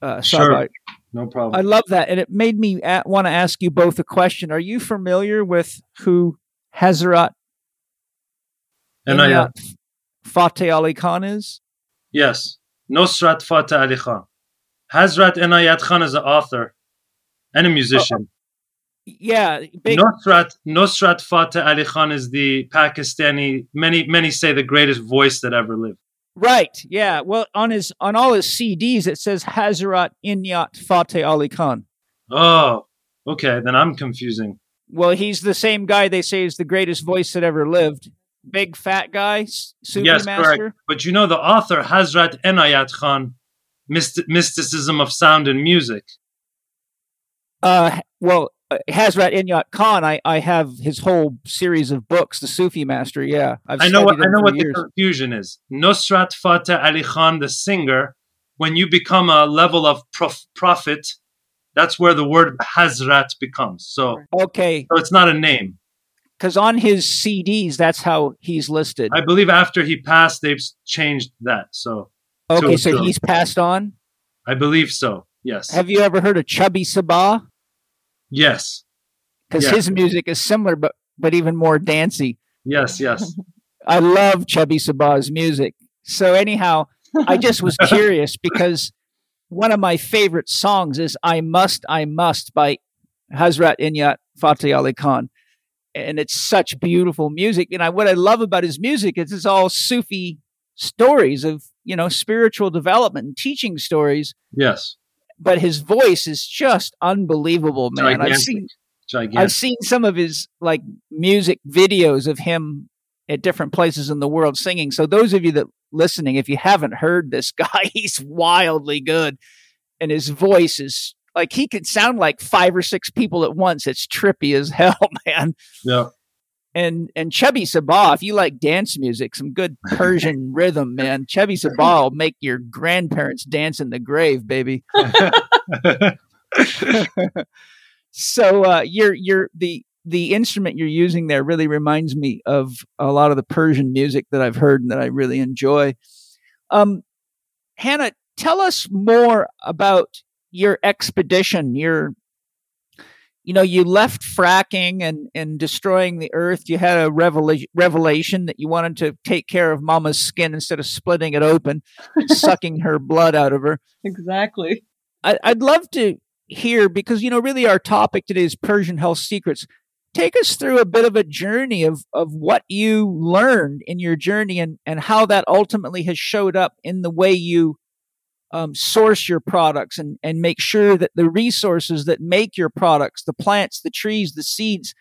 uh sure. no problem i love that and it made me want to ask you both a question are you familiar with who hazrat Inayat fateh ali khan is yes nusrat fateh ali khan hazrat inayat khan is an author and a musician yeah, big- Nusrat Nusrat Fateh Ali Khan is the Pakistani. Many many say the greatest voice that ever lived. Right. Yeah. Well, on his on all his CDs, it says Hazrat Inayat Fateh Ali Khan. Oh, okay. Then I'm confusing. Well, he's the same guy they say is the greatest voice that ever lived. Big fat guy, Sufi yes, master. Correct. But you know the author Hazrat Inayat Khan, Myst- mysticism of sound and music. Uh, well, Uh, Hazrat Inayat Khan, I, I have his whole series of books, The Sufi Master. Yeah, I've i know what I know what years. the confusion is. Nusrat Fateh Ali Khan, the singer, when you become a level of prof- prophet, that's where the word Hazrat becomes. So okay, so it's not a name. Because on his CDs, that's how he's listed. I believe after he passed, they've changed that. So okay, so he's passed on. I believe so. Yes. Have you ever heard of Chubby Saba? Yes. Because yes. his music is similar, but but even more dancey. Yes, yes. I love Chubby Saba's music. So anyhow, I just was curious because one of my favorite songs is "I Must, I Must" by Hazrat Inayat Fateh Ali Khan, and it's such beautiful music. And I, what I love about his music is it's all Sufi stories of you know spiritual development and teaching stories. Yes but his voice is just unbelievable, man. Gigantic. I've seen Gigantic. I've seen some of his like music videos of him at different places in the world singing. So those of you that listening, if you haven't heard this guy, he's wildly good, and his voice is like he could sound like five or six people at once. It's trippy as hell, man. Yeah and and Chubby Saba, if you like dance music, some good Persian rhythm, man. Chubby Saba will make your grandparents dance in the grave, baby. so uh, you're you're the the instrument you're using there really reminds me of a lot of the Persian music that I've heard and that I really enjoy. Um, Hannah, tell us more about your expedition, your you know, you left fracking and, and destroying the earth. You had a revela- revelation that you wanted to take care of mama's skin instead of splitting it open and sucking her blood out of her. Exactly. I, I'd love to hear because, you know, really our topic today is Persian health secrets. Take us through a bit of a journey of, of what you learned in your journey and, and how that ultimately has showed up in the way you um, source your products and, and make sure that the resources that make your products, the plants, the trees, the seeds,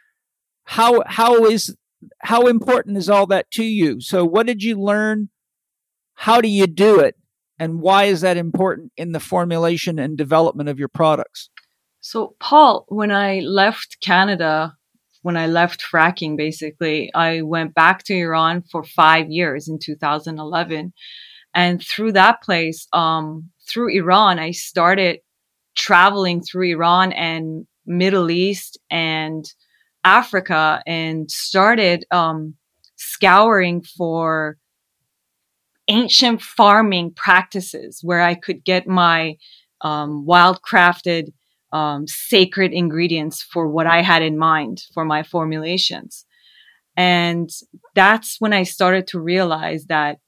how how is how important is all that to you? So what did you learn? How do you do it? And why is that important in the formulation and development of your products? So Paul, when I left Canada, when I left fracking, basically, I went back to Iran for five years in 2011 and through that place, um, through Iran, I started traveling through Iran and Middle East and Africa and started um, scouring for ancient farming practices where I could get my um, wild crafted um, sacred ingredients for what I had in mind for my formulations. And that's when I started to realize that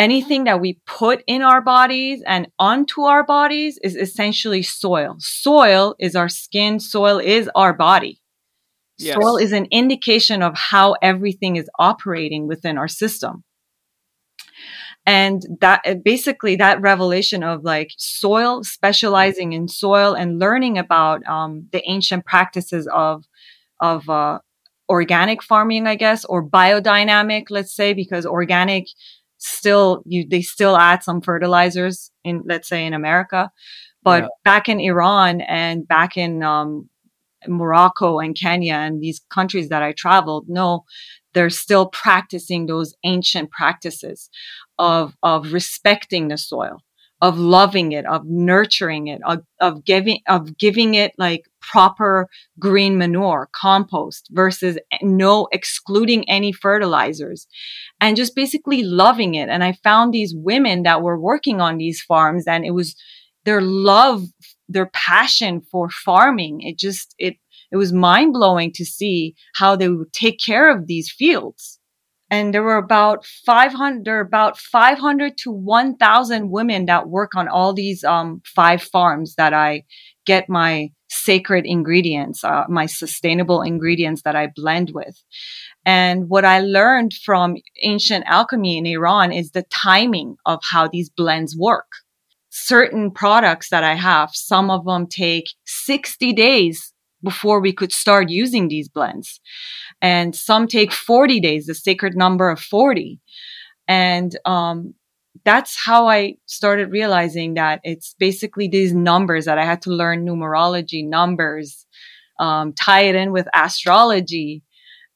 anything that we put in our bodies and onto our bodies is essentially soil. Soil is our skin. Soil is our body. Yes. Soil is an indication of how everything is operating within our system. And that uh, basically that revelation of like soil, specializing in soil and learning about um, the ancient practices of of uh, organic farming, I guess, or biodynamic, let's say, because organic still you they still add some fertilizers in let's say in America. But yeah. back in Iran and back in um, Morocco and Kenya and these countries that I traveled, no, they're still practicing those ancient practices of of respecting the soil of loving it, of nurturing it, of, of giving, of giving it like proper green manure, compost versus eh, no excluding any fertilizers and just basically loving it. And I found these women that were working on these farms and it was their love, their passion for farming. It just, it, it was mind blowing to see how they would take care of these fields and there were about 500 there are about 500 to 1000 women that work on all these um, five farms that i get my sacred ingredients uh, my sustainable ingredients that i blend with. And what i learned from ancient alchemy in iran is the timing of how these blends work. Certain products that i have some of them take 60 days before we could start using these blends. And some take 40 days, the sacred number of 40. And um, that's how I started realizing that it's basically these numbers that I had to learn numerology, numbers, um, tie it in with astrology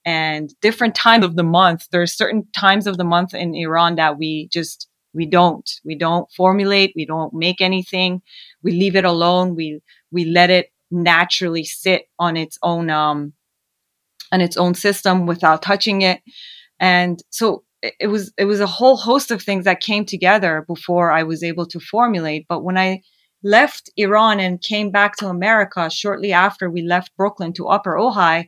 and different times of the month. There's certain times of the month in Iran that we just we don't we don't formulate we don't make anything we leave it alone we we let it naturally sit on its own um on its own system without touching it. And so it was it was a whole host of things that came together before I was able to formulate. But when I left Iran and came back to America shortly after we left Brooklyn to Upper Ojai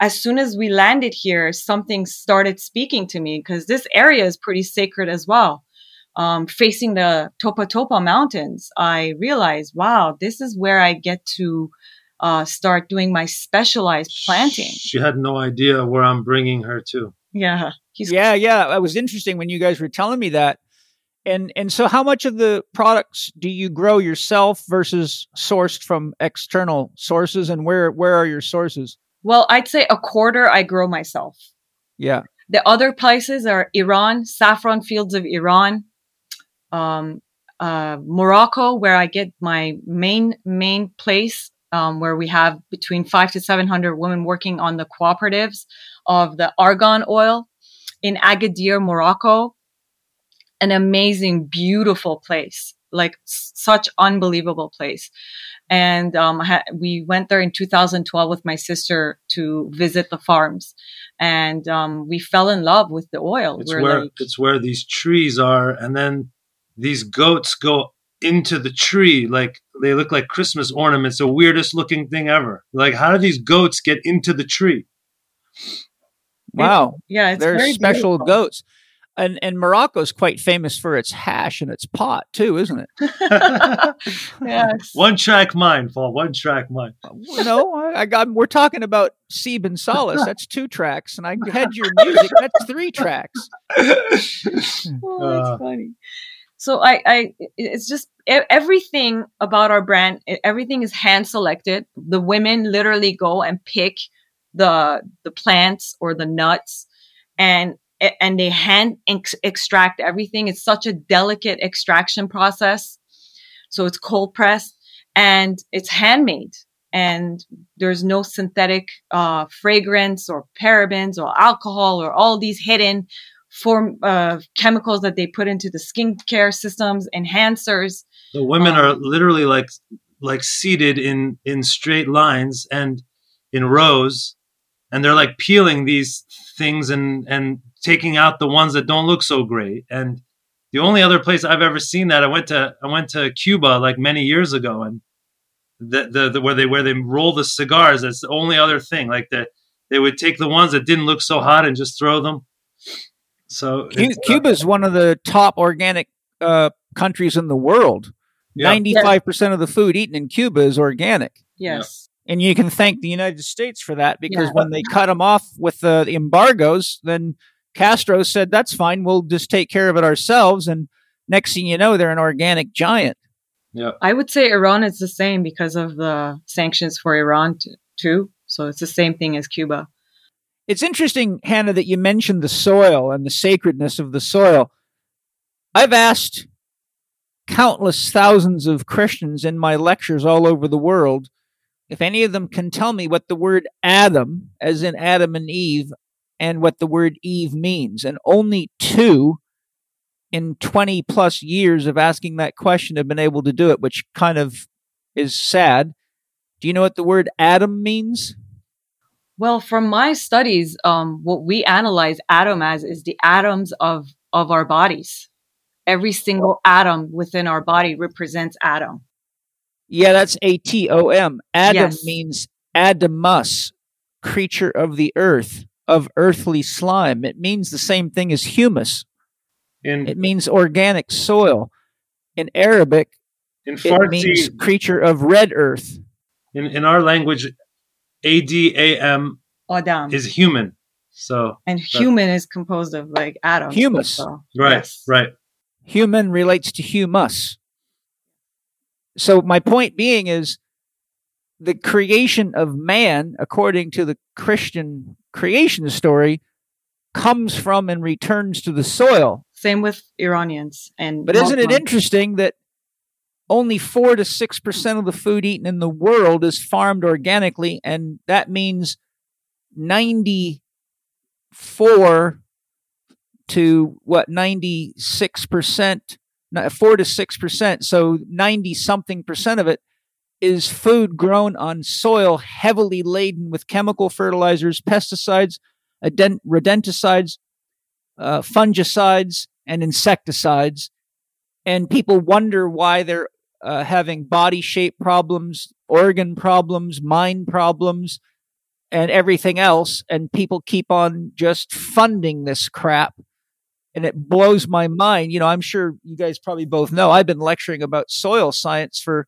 as soon as we landed here something started speaking to me because this area is pretty sacred as well um, facing the Topa Topa Mountains, I realized, wow, this is where I get to uh, start doing my specialized planting. She had no idea where I'm bringing her to. Yeah. yeah, yeah. It was interesting when you guys were telling me that. And and so how much of the products do you grow yourself versus sourced from external sources and where where are your sources? Well, I'd say a quarter I grow myself. Yeah. The other places are Iran, saffron fields of Iran, um, uh, Morocco, where I get my main main place, um, where we have between five to seven hundred women working on the cooperatives of the argan oil in Agadir, Morocco. An amazing, beautiful place, like such unbelievable place. And um, ha- we went there in 2012 with my sister to visit the farms, and um, we fell in love with the oil. It's We're where like, it's where these trees are, and then these goats go into the tree like they look like Christmas ornaments, the weirdest looking thing ever. Like, how do these goats get into the tree? Wow. It's, yeah, it's they're special beautiful. goats. And and Morocco's quite famous for its hash and its pot too, isn't it? yes. One track mind, Paul. One track mind. No, I, I got. We're talking about Seeb and Solace. That's two tracks, and I had your music. That's three tracks. oh, that's uh, funny so I, I, it's just everything about our brand. Everything is hand selected. The women literally go and pick the the plants or the nuts, and and they hand ex- extract everything. It's such a delicate extraction process. So it's cold pressed and it's handmade and there's no synthetic uh, fragrance or parabens or alcohol or all these hidden form uh, chemicals that they put into the skincare systems, enhancers. The women um, are literally like like seated in in straight lines and in rows, and they're like peeling these things and and taking out the ones that don't look so great. And the only other place I've ever seen that I went to I went to Cuba like many years ago, and the the, the where they where they roll the cigars. That's the only other thing. Like that they would take the ones that didn't look so hot and just throw them So Cu- it's, uh, Cuba is one of the top organic uh, countries in the world. Yeah. Ninety-five percent of the food eaten in Cuba is organic, Yes. and you can thank the United States for that because Yeah. when they cut them off with the, the embargoes, then Castro said, "That's fine. We'll just take care of it ourselves." And next thing you know, they're an organic giant. Yeah. I would say Iran is the same because of the sanctions for Iran t- too. So it's the same thing as Cuba. It's interesting, Hannah, that you mentioned the soil and the sacredness of the soil. I've asked countless thousands of Christians in my lectures all over the world if any of them can tell me what the word Adam, as in Adam and Eve, and what the word Eve means. And only two in 20 plus years of asking that question have been able to do it, which kind of is sad. Do you know what the word Adam means? Well, from my studies, um, what we analyze atom as is the atoms of of our bodies. Every single atom within our body represents atom. Yeah, that's A T O M. Adam Yes. means Adamus, creature of the earth, of earthly slime. It means the same thing as humus. in It means organic soil. In Arabic, in it means creature of red earth. in, in our language, A D A M Adam. is human. So and human is composed of like atoms. Humus. So, right, yes. right. Human relates to humus. So my point being is the creation of man, according to the Christian creation story, comes from and returns to the soil. Same with Iranians and But isn't it interesting that only 4 to 6% of the food eaten in the world is farmed organically and that means 94 to what 96% no, 4 to 6%, so 90 something percent of it is food grown on soil heavily laden with chemical fertilizers, pesticides, rodenticides, uh, fungicides, and insecticides. And people wonder why they're uh, having body shape problems, organ problems, mind problems, and everything else. And people keep on just funding this crap. And it blows my mind. You know, I'm sure you guys probably both know I've been lecturing about soil science for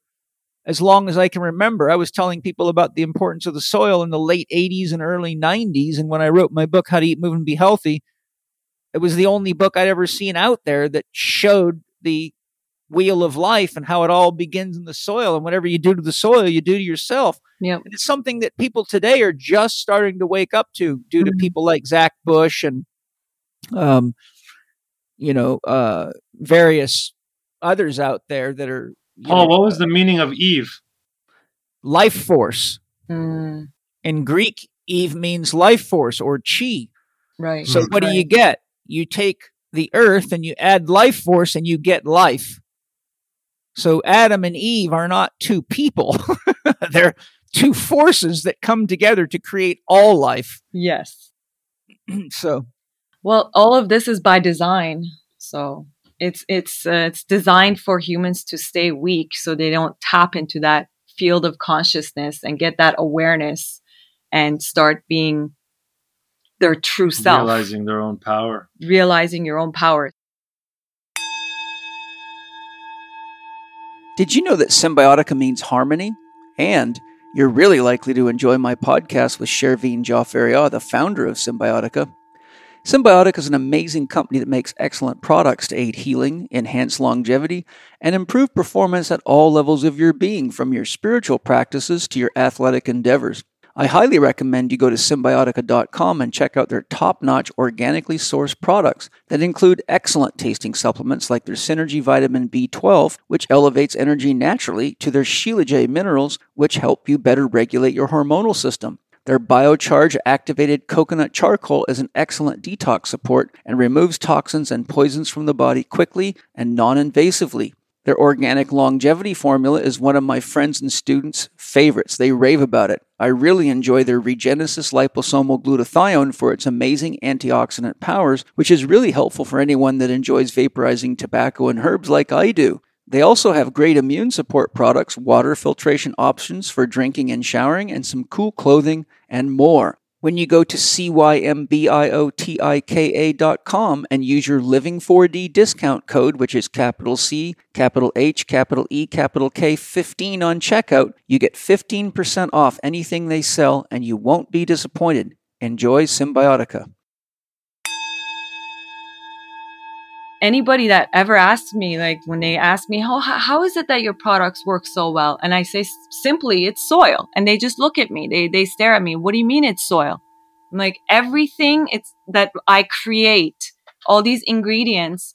as long as I can remember. I was telling people about the importance of the soil in the late 80s and early 90s. And when I wrote my book, How to Eat, Move, and Be Healthy, it was the only book I'd ever seen out there that showed the wheel of life and how it all begins in the soil. And whatever you do to the soil, you do to yourself. Yep. And it's something that people today are just starting to wake up to due to Mhm. people like Zach Bush and, um, you know, uh, various others out there that are you Paul, know, what was the meaning of Eve? life force. Mm, In Greek, Eve means life force or chi. right. So what do you get? You take the earth and you add life force and you get life. So Adam and Eve are not two people. They're two forces that come together to create all life. Yes. so Well, all of this is by design. So it's it's uh, it's designed for humans to stay weak, so they don't tap into that field of consciousness and get that awareness and start being their true self, Realizing their own power. realizing your own power. Did you know that Cymbiotika means harmony? And you're really likely to enjoy my podcast with Shervin Jafarieh, the founder of Cymbiotika. Cymbiotika is an amazing company that makes excellent products to aid healing, enhance longevity, and improve performance at all levels of your being, from your spiritual practices to your athletic endeavors. I highly recommend you go to cymbiotika.com and check out their top notch organically sourced products that include excellent tasting supplements like their Synergy Vitamin B12, which elevates energy naturally, to their Shilajit minerals, which help you better regulate your hormonal system. Their biocharge activated coconut charcoal is an excellent detox support and removes toxins and poisons from the body quickly and non invasively. Their organic longevity formula is one of my friends and students' favorites. They rave about it. I really enjoy their Regenesis liposomal glutathione for its amazing antioxidant powers, which is really helpful for anyone that enjoys vaporizing tobacco and herbs like I do. They also have great immune support products, water filtration options for drinking and showering, and some cool clothing and more. When you go to cymbiotika.com and use your Living4D discount code, which is capital C, capital H, capital E, capital K 15 on checkout, you get 15% off anything they sell and you won't be disappointed. Enjoy Cymbiotika. Anybody that ever asks me, like when they ask me, how, how is it that your products work so well? And I say simply, it's soil. And they just look at me. They, they stare at me. What do you mean it's soil? I'm like everything it's that I create, all these ingredients,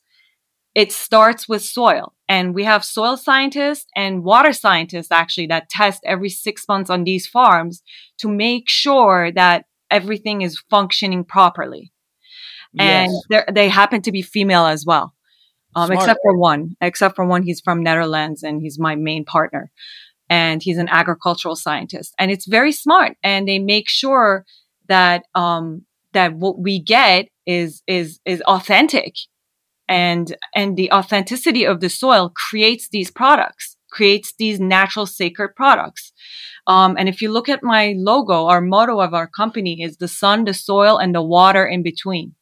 it starts with soil. And we have soil scientists and water scientists actually that test every six months on these farms to make sure that everything is functioning properly and yes. they happen to be female as well. Um, except for one, except for one, he's from Netherlands and he's my main partner. And he's an agricultural scientist. And it's very smart. And they make sure that, um, that what we get is, is, is authentic. And, and the authenticity of the soil creates these products, creates these natural sacred products. Um, and if you look at my logo, our motto of our company is the sun, the soil, and the water in between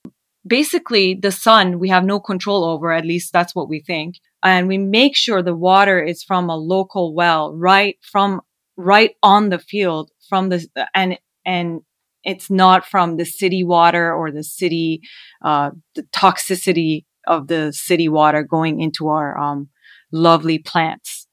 basically the sun we have no control over at least that's what we think and we make sure the water is from a local well right from right on the field from the and and it's not from the city water or the city uh, the toxicity of the city water going into our um, lovely plants.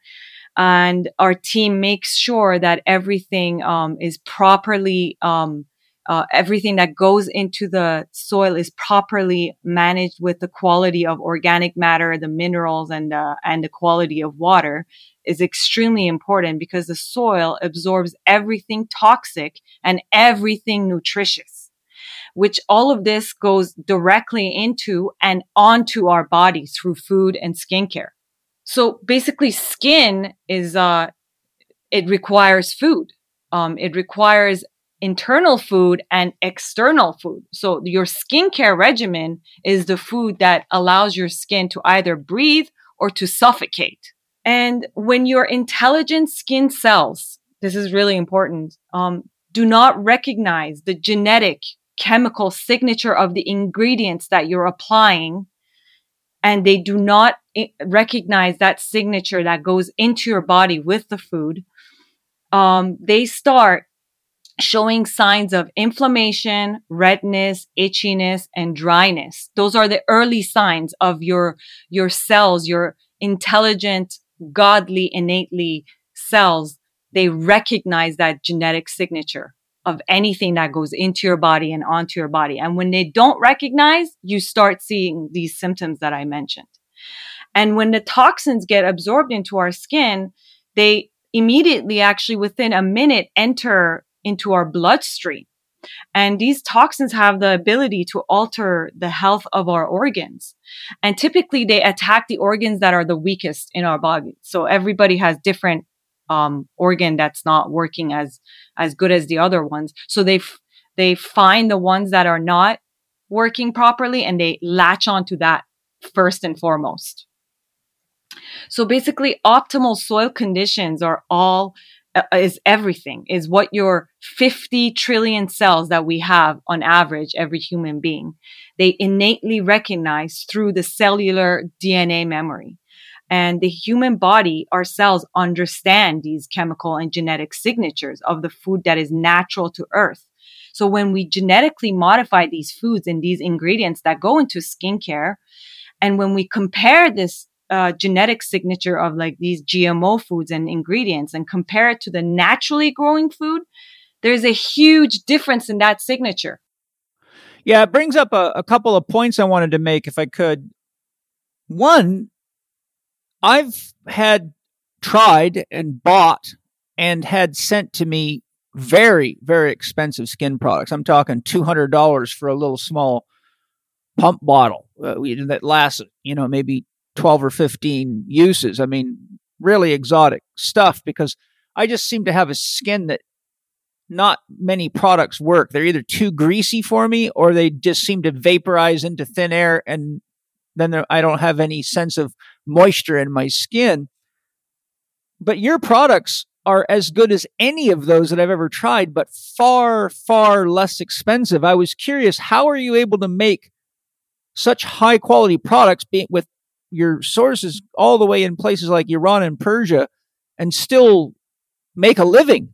And our team makes sure that everything um, is properly um, uh, everything that goes into the soil is properly managed with the quality of organic matter, the minerals, and uh, and the quality of water is extremely important because the soil absorbs everything toxic and everything nutritious, which all of this goes directly into and onto our bodies through food and skincare. So basically, skin is uh, it requires food. Um, it requires internal food and external food. So your skincare regimen is the food that allows your skin to either breathe or to suffocate. And when your intelligent skin cells, this is really important, um, do not recognize the genetic chemical signature of the ingredients that you're applying, and they do not recognize that signature that goes into your body with the food, um, they start showing signs of inflammation, redness, itchiness, and dryness. Those are the early signs of your, your cells, your intelligent, godly, innately cells. They recognize that genetic signature of anything that goes into your body and onto your body. And when they don't recognize, you start seeing these symptoms that I mentioned. And when the toxins get absorbed into our skin, they immediately actually within a minute enter into our bloodstream. And these toxins have the ability to alter the health of our organs. And typically they attack the organs that are the weakest in our body. So everybody has different um, organ that's not working as as good as the other ones. So they f- they find the ones that are not working properly and they latch onto that first and foremost. So basically optimal soil conditions are all Uh, is everything is what your 50 trillion cells that we have on average every human being. They innately recognize through the cellular dna memory. And the human body our cells understand these chemical and genetic signatures of the food that is natural to earth. So when we genetically modify these foods and these ingredients that go into skincare and when we compare this uh, genetic signature of like these GMO foods and ingredients and compare it to the naturally growing food, there's a huge difference in that signature. Yeah, it brings up a, a couple of points I wanted to make if I could. One, I've had tried and bought and had sent to me very, very expensive skin products. I'm talking $200 for a little small pump bottle uh, that lasts, you know, maybe 12 or 15 uses. I mean, really exotic stuff because I just seem to have a skin that not many products work. They're either too greasy for me or they just seem to vaporize into thin air and then I don't have any sense of moisture in my skin. But your products are as good as any of those that I've ever tried, but far, far less expensive. I was curious, how are you able to make such high quality products with your sources all the way in places like Iran and Persia and still make a living?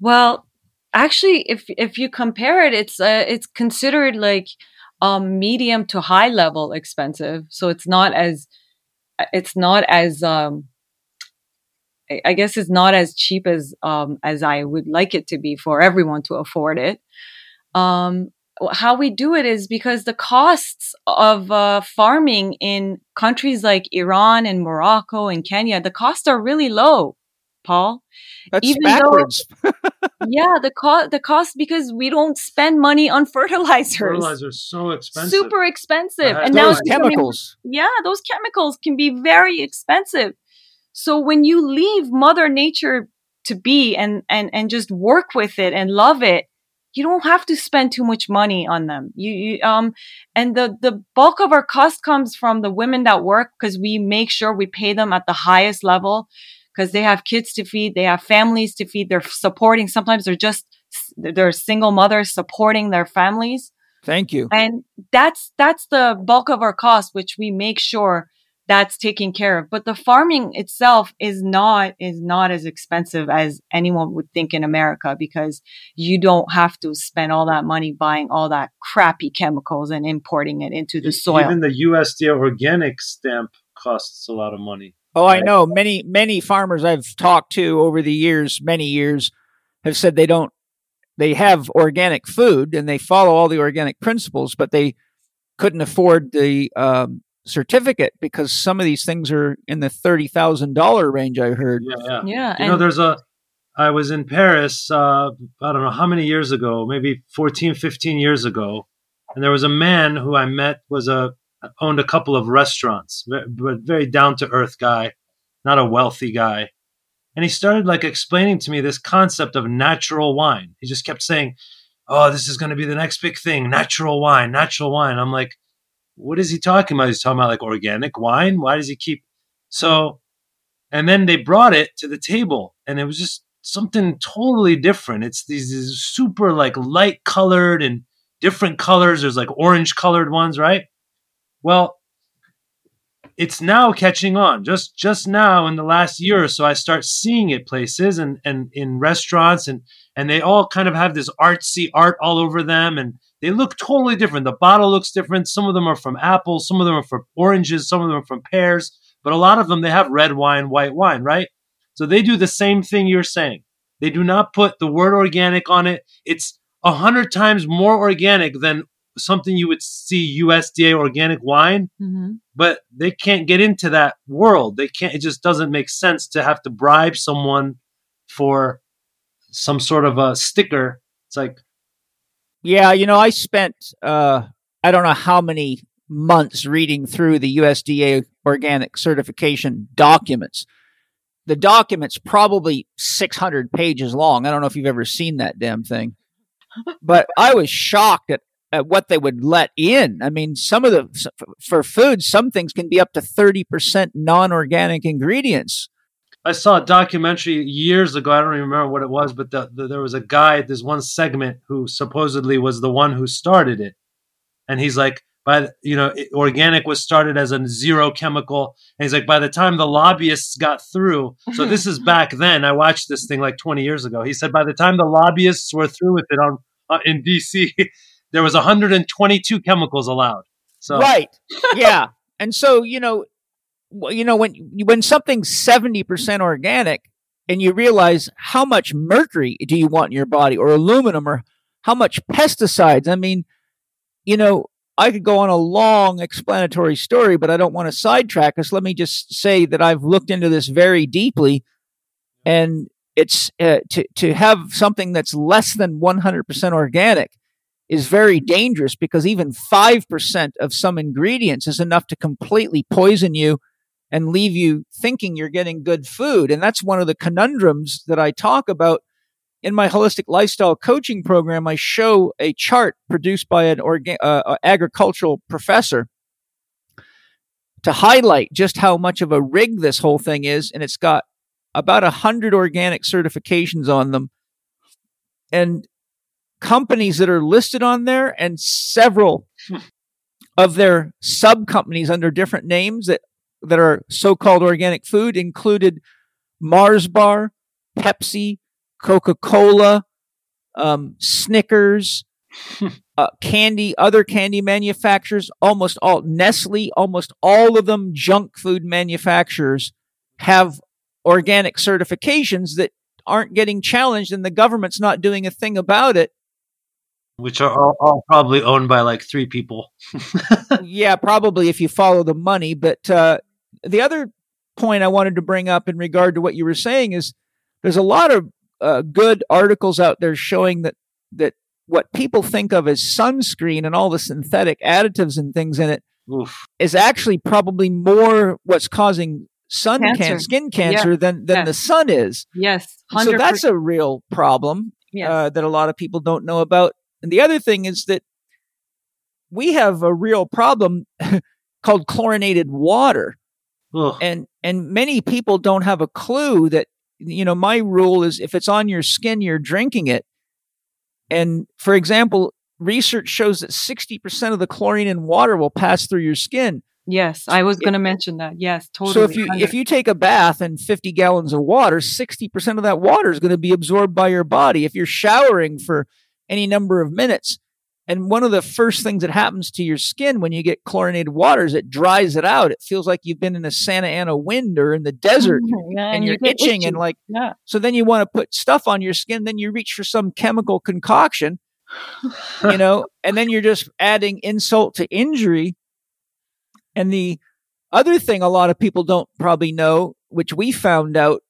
Well, actually, if if you compare it, it's uh, it's considered like um medium to high level expensive. So it's not as it's not as um I guess it's not as cheap as um as I would like it to be for everyone to afford it. Um how we do it is because the costs of uh, farming in countries like Iran and Morocco and Kenya, the costs are really low. Paul. That's Even backwards. Though, yeah, the cost the cost because we don't spend money on fertilizers. Fertilizers are so expensive. Super expensive. and those now chemicals. yeah, those chemicals can be very expensive. So when you leave Mother Nature to be and and and just work with it and love it, you don't have to spend too much money on them. You, you um and the the bulk of our cost comes from the women that work because we make sure we pay them at the highest level because they have kids to feed, they have families to feed, they're supporting. Sometimes they're just they're single mothers supporting their families. Thank you. And that's that's the bulk of our cost, which we make sure that's taken care of. But the farming itself is not is not as expensive as anyone would think in America because you don't have to spend all that money buying all that crappy chemicals and importing it into the soil. Even the USDA organic stamp costs a lot of money. Oh, I know. Many many farmers I've talked to over the years, many years, have said they don't. They have organic food and they follow all the organic principles, but they couldn't afford the um, certificate because some of these things are in the thirty thousand dollar range. I heard. Yeah, yeah. yeah you know, there's a. I was in Paris. Uh, I don't know how many years ago, maybe 14, 15 years ago, and there was a man who I met was a owned a couple of restaurants, but very down to earth guy, not a wealthy guy. And he started like explaining to me this concept of natural wine. He just kept saying, "Oh, this is going to be the next big thing, natural wine, natural wine." I'm like, "What is he talking about? He's talking about like organic wine. Why does he keep so?" And then they brought it to the table, and it was just something totally different. It's these, these super like light colored and different colors. There's like orange colored ones, right? Well, it's now catching on. Just just now in the last year or so, I start seeing it places and and in restaurants and and they all kind of have this artsy art all over them and they look totally different. The bottle looks different. Some of them are from apples, some of them are from oranges, some of them are from pears, but a lot of them they have red wine, white wine, right? So they do the same thing you're saying. They do not put the word organic on it. It's a hundred times more organic than something you would see USDA organic wine, mm-hmm. but they can't get into that world. They can't. It just doesn't make sense to have to bribe someone for some sort of a sticker. It's like, yeah, you know, I spent uh, I don't know how many months reading through the USDA organic certification documents. The document's probably 600 pages long. I don't know if you've ever seen that damn thing. But I was shocked at at what they would let in. I mean, some of the for food, some things can be up to thirty percent non-organic ingredients. I saw a documentary years ago. I don't even remember what it was, but the, the, there was a guy. There's one segment who supposedly was the one who started it, and he's like, by you know, organic was started as a zero chemical, and he's like, by the time the lobbyists got through, so this is back then. I watched this thing like 20 years ago. He said by the time the lobbyists were through with it on uh, in DC, there was 122 chemicals allowed. So right, yeah, and so you know, you know when when something's 70 percent organic, and you realize how much mercury do you want in your body, or aluminum, or how much pesticides. I mean, you know, I could go on a long explanatory story, but I don't want to sidetrack us. Let me just say that I've looked into this very deeply, and it's uh, to to have something that's less than 100% organic is very dangerous because even 5% of some ingredients is enough to completely poison you and leave you thinking you're getting good food. And that's one of the conundrums that I talk about in my holistic lifestyle coaching program. I show a chart produced by an orga- uh, agricultural professor to highlight just how much of a rig this whole thing is. And it's got about a hundred organic certifications on them, and companies that are listed on there, and several of their sub companies under different names that that are so-called organic food included Mars Bar, Pepsi, Coca Cola, um, Snickers, uh, candy, other candy manufacturers, almost all Nestle, almost all of them junk food manufacturers have organic certifications that aren't getting challenged, and the government's not doing a thing about it. Which are all, all probably owned by like three people. yeah, probably if you follow the money. But uh, the other point I wanted to bring up in regard to what you were saying is there's a lot of uh, good articles out there showing that that what people think of as sunscreen and all the synthetic additives and things in it Oof. is actually probably more what's causing sun Cancer. can- skin cancer than than Yeah. the sun is. Yes, So 100%. that's a real problem yes. uh, that a lot of people don't know about. And the other thing is that we have a real problem called chlorinated water Ugh. and and many people don't have a clue that you know my rule is if it's on your skin you're drinking it and for example research shows that 60% of the chlorine in water will pass through your skin yes, I was going to mention that. Yes, totally. so if you if you take a bath in 50 gallons of water 60% of that water is going to be absorbed by your body if you're showering for any number of minutes and one of the first things that happens to your skin when you get chlorinated water is it dries it out. It feels like you've been in a santa ana wind or in the desert oh yeah, and, you you're get itching and like yeah, so then you want to put stuff on your skin then you reach for some chemical concoction you know and then you're just adding insult to injury. And the other thing a lot of people don't probably know which we found out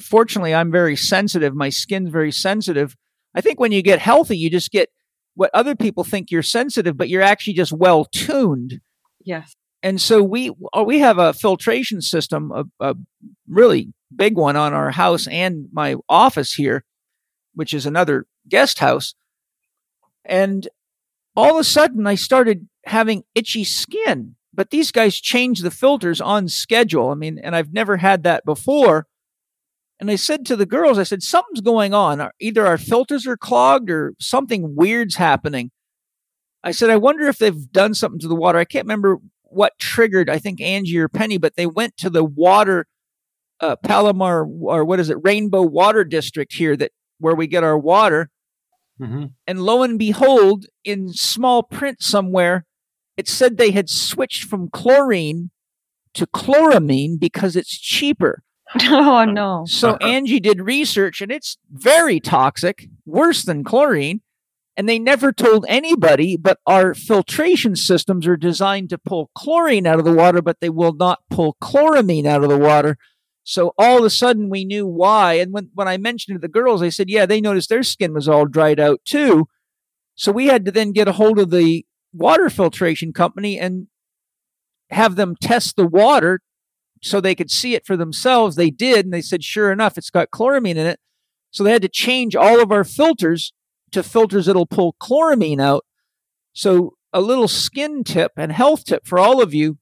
fortunately i'm very sensitive. My skin's very sensitive. I think when you get healthy you just get what other people think you're sensitive but you're actually just well tuned yes, and so we uh, we have a filtration system, a, a really big one on our house and my office here, which is another guest house. And all of a sudden, I started having itchy skin. But these guys changed the filters on schedule. I mean, and I've never had that before. And I said to the girls, I said, something's going on. Either our filters are clogged or something weird's happening. I said, I wonder if they've done something to the water. I can't remember what triggered, I think Angie or Penny, but they went to the water, uh, Palomar, or what is it, Rainbow Water District here, that where we get our water. hmm And lo and behold, in small print somewhere, it said they had switched from chlorine to chloramine because it's cheaper. oh no, So uh-huh. Angie did research and it's very toxic, worse than chlorine. And they never told anybody, but our filtration systems are designed to pull chlorine out of the water, but they will not pull chloramine out of the water. So all of a sudden we knew why. And when, when I mentioned it to the girls, they said, yeah, they noticed their skin was all dried out too. So we had to then get a hold of the water filtration company and have them test the water so they could see it for themselves. They did, and they said, sure enough, it's got chloramine in it. So they had to change all of our filters to filters that'll pull chloramine out. So a little skin tip and health tip for all of you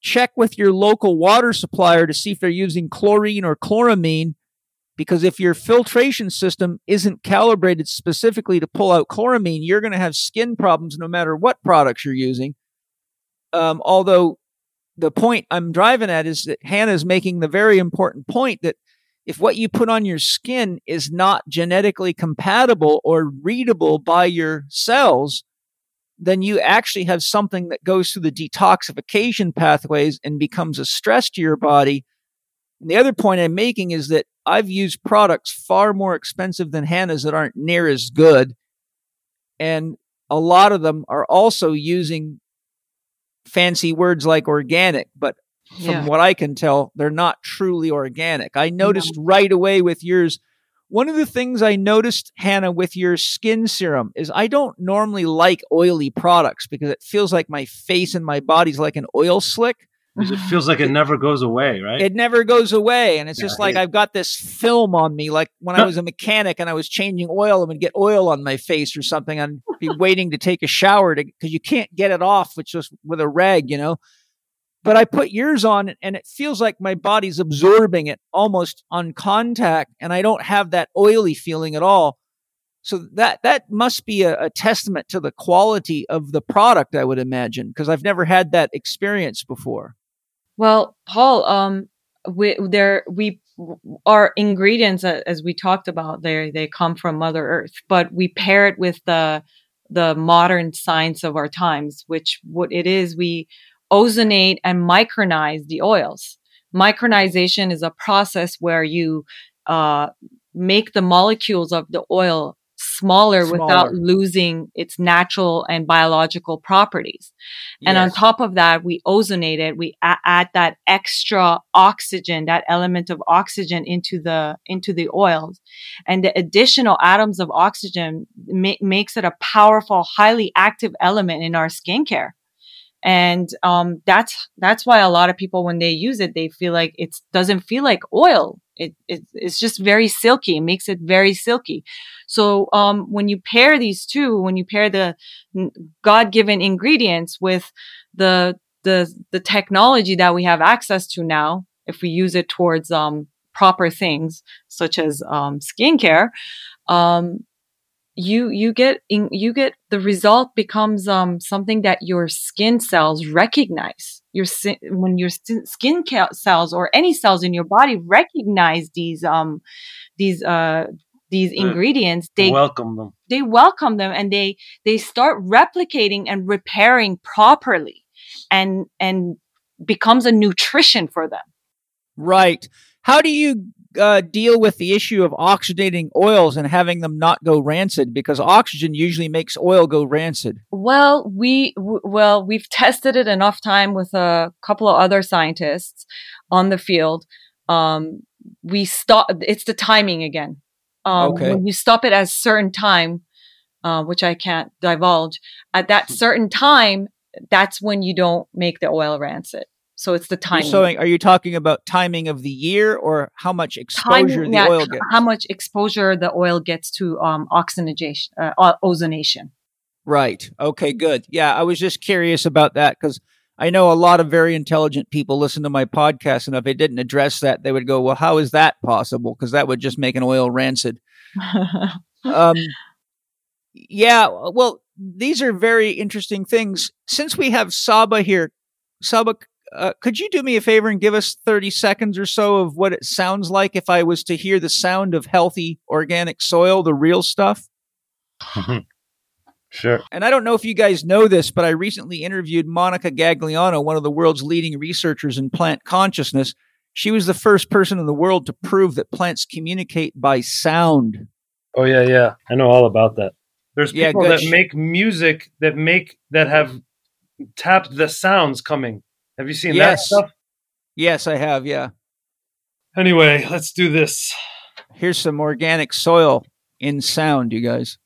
check with your local water supplier to see if they're using chlorine or chloramine. Because if your filtration system isn't calibrated specifically to pull out chloramine, you're going to have skin problems no matter what products you're using. Um, although the point I'm driving at is that Hannah's making the very important point that if what you put on your skin is not genetically compatible or readable by your cells, then you actually have something that goes through the detoxification pathways and becomes a stress to your body. And the other point I'm making is that I've used products far more expensive than Hannah's that aren't near as good. And a lot of them are also using fancy words like organic, but from yeah, what I can tell, they're not truly organic. I noticed right away with yours. One of the things I noticed, Hannah, with your skin serum is I don't normally like oily products because it feels like my face and my body's like an oil slick. It feels like it never goes away, right? It never goes away. And it's Yeah, just like it- I've got this film on me. Like when I was a mechanic and I was changing oil, I would get oil on my face or something. I'd be waiting to take a shower because you can't get it off with just with a rag, you know. but I put yours on and it feels like my body's absorbing it almost on contact and I don't have that oily feeling at all. So that that must be a, a testament to the quality of the product, I would imagine, because I've never had that experience before. Well, Paul, um, we there we our ingredients as we talked about they they come from Mother Earth, but we pair it with the the modern science of our times, which what it is we ozonate and micronize the oils. Micronization is a process where you uh, make the molecules of the oil smaller, smaller, without losing its natural and biological properties. Yes. And on top of that, we ozonate it. We a- add that extra oxygen, that element of oxygen into the, into the oils. And the additional atoms of oxygen ma- makes it a powerful, highly active element in our skincare and um, that's that's why a lot of people when they use it they feel like it doesn't feel like oil. It, it it's just very silky. It makes it very silky. So um, when you pair these two when you pair the god-given ingredients with the the the technology that we have access to now if we use it towards um, proper things such as um, skincare um, you you get in, you get the result becomes um, something that your skin cells recognize. Your when your skin cells or any cells in your body recognize these um these uh these mm. ingredients they welcome them. they welcome them and they they start replicating and repairing properly and and becomes a nutrition for them. Right. How do you uh, deal with the issue of oxidating oils and having them not go rancid because oxygen usually makes oil go rancid? Well, we w- well we've tested it enough time with a couple of other scientists on the field. Um, we stop. It's the timing again. Um, okay. When you stop it at a certain time, uh, which I can't divulge, at that certain time, that's when you don't make the oil rancid. So it's the timing. So are you talking about timing of the year or how much exposure timing, the yeah, oil gets? How much exposure the oil gets to um, oxygenation, uh, ozonation. Right. Okay, good. Yeah, I was just curious about that because I know a lot of very intelligent people listen to my podcast, and if they didn't address that, they would go, "Well, how is that possible?" Because that would just make an oil rancid. um, yeah. Well, these are very interesting things. Since we have Saba here, Saba, uh, could you do me a favor and give us 30 seconds or so of what it sounds like if I was to hear the sound of healthy organic soil, the real stuff? sure. And I don't know if you guys know this, but I recently interviewed Monica Gagliano, one of the world's leading researchers in plant consciousness. She was the first person in the world to prove that plants communicate by sound. Oh yeah, yeah. I know all about that. There's people yeah, that make music that make that have tapped the sounds coming have you seen yes. that stuff? Yes, I have. Yeah. Anyway, let's do this. Here's some organic soil in sound, you guys.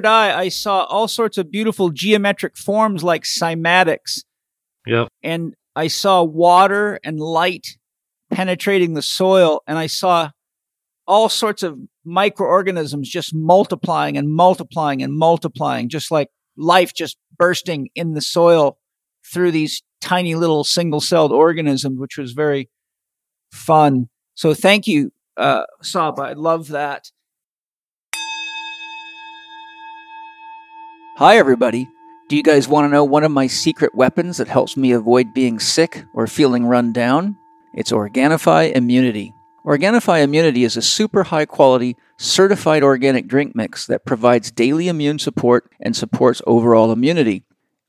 Third eye, I saw all sorts of beautiful geometric forms like cymatics. Yep. And I saw water and light penetrating the soil, and I saw all sorts of microorganisms just multiplying and multiplying and multiplying, just like life just bursting in the soil through these tiny little single celled organisms, which was very fun. So thank you, uh, Saba. I love that. Hi, everybody. Do you guys want to know one of my secret weapons that helps me avoid being sick or feeling run down? It's Organifi Immunity. Organifi Immunity is a super high quality, certified organic drink mix that provides daily immune support and supports overall immunity.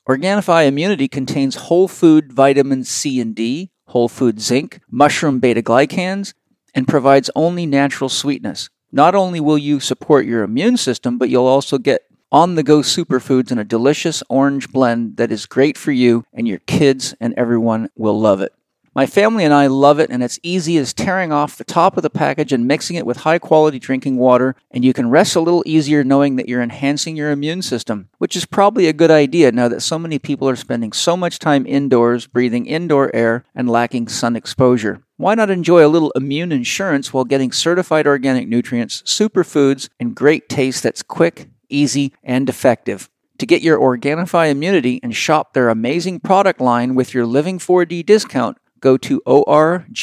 Organifi Immunity contains whole food vitamins C and D, whole food zinc, mushroom beta glucans, and provides only natural sweetness. Not only will you support your immune system, but you'll also get on the go superfoods in a delicious orange blend that is great for you and your kids, and everyone will love it. My family and I love it, and it's easy as tearing off the top of the package and mixing it with high quality drinking water, and you can rest a little easier knowing that you're enhancing your immune system, which is probably a good idea now that so many people are spending so much time indoors, breathing indoor air, and lacking sun exposure. Why not enjoy a little immune insurance while getting certified organic nutrients, superfoods, and great taste that's quick, easy, and effective? To get your Organifi immunity and shop their amazing product line with your Living 4D discount, go to organifi.com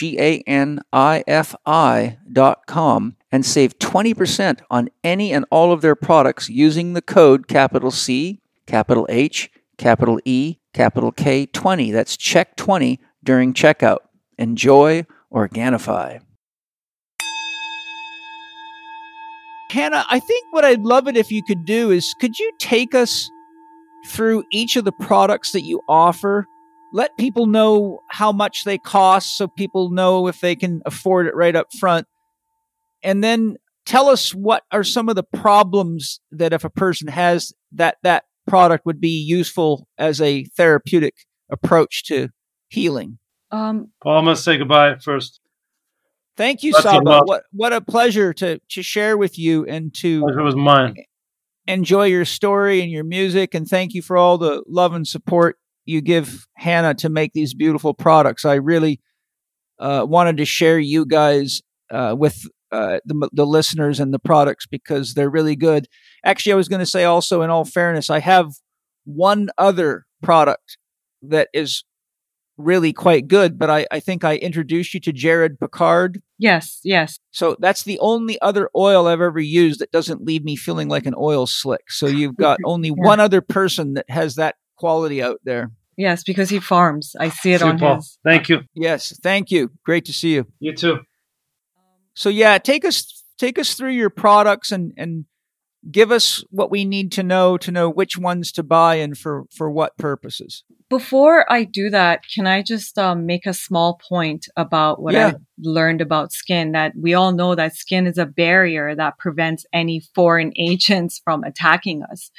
and save 20% on any and all of their products using the code capital C, capital H, capital E, capital K 20. That's check 20 during checkout. Enjoy Organifi. Hannah, I think what I'd love it if you could do is could you take us through each of the products that you offer let people know how much they cost so people know if they can afford it right up front. And then tell us what are some of the problems that if a person has that that product would be useful as a therapeutic approach to healing. Um, Paul, I'm gonna say goodbye first. Thank you, That's Saba. What what a pleasure to to share with you and to Pleasure was mine. enjoy your story and your music. And thank you for all the love and support you give Hannah to make these beautiful products. I really uh, wanted to share you guys uh, with uh, the, the listeners and the products because they're really good. Actually, I was going to say also, in all fairness, I have one other product that is really quite good, but I, I think I introduced you to Jared Picard. yes, yes. So that's the only other oil I've ever used that doesn't leave me feeling like an oil slick. So you've got only one other person that has that quality out there. Yes, because he farms. I see it See on Paul. his. Thank you. Yes, thank you. Great to see you. You too. So yeah, take us take us through your products and and give us what we need to know to know which ones to buy and for for what purposes. Before I do that, can I just um, make a small point about what Yeah. I learned about skin? That we all know that skin is a barrier that prevents any foreign agents from attacking us.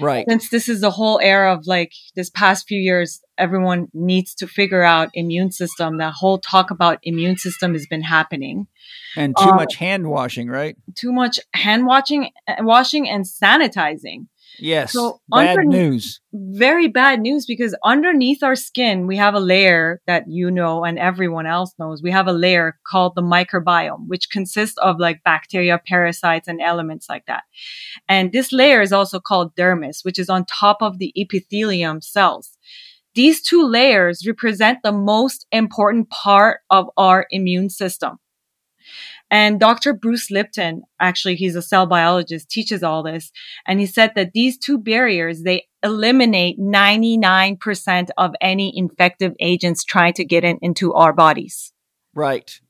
Right. Since this is the whole era of like this past few years, everyone needs to figure out immune system. That whole talk about immune system has been happening. And too Uh, much hand washing, right? Too much hand washing, washing and sanitizing. Yes. So Bad news. very bad news because underneath our skin, we have a layer that you know and everyone else knows. We have a layer called the microbiome, which consists of like bacteria, parasites, and elements like that. And this layer is also called dermis, which is on top of the epithelium cells. These two layers represent the most important part of our immune system. And Dr. Bruce Lipton, actually, he's a cell biologist, teaches all this. And he said that these two barriers, they eliminate 99% of any infective agents trying to get in, into our bodies. Right.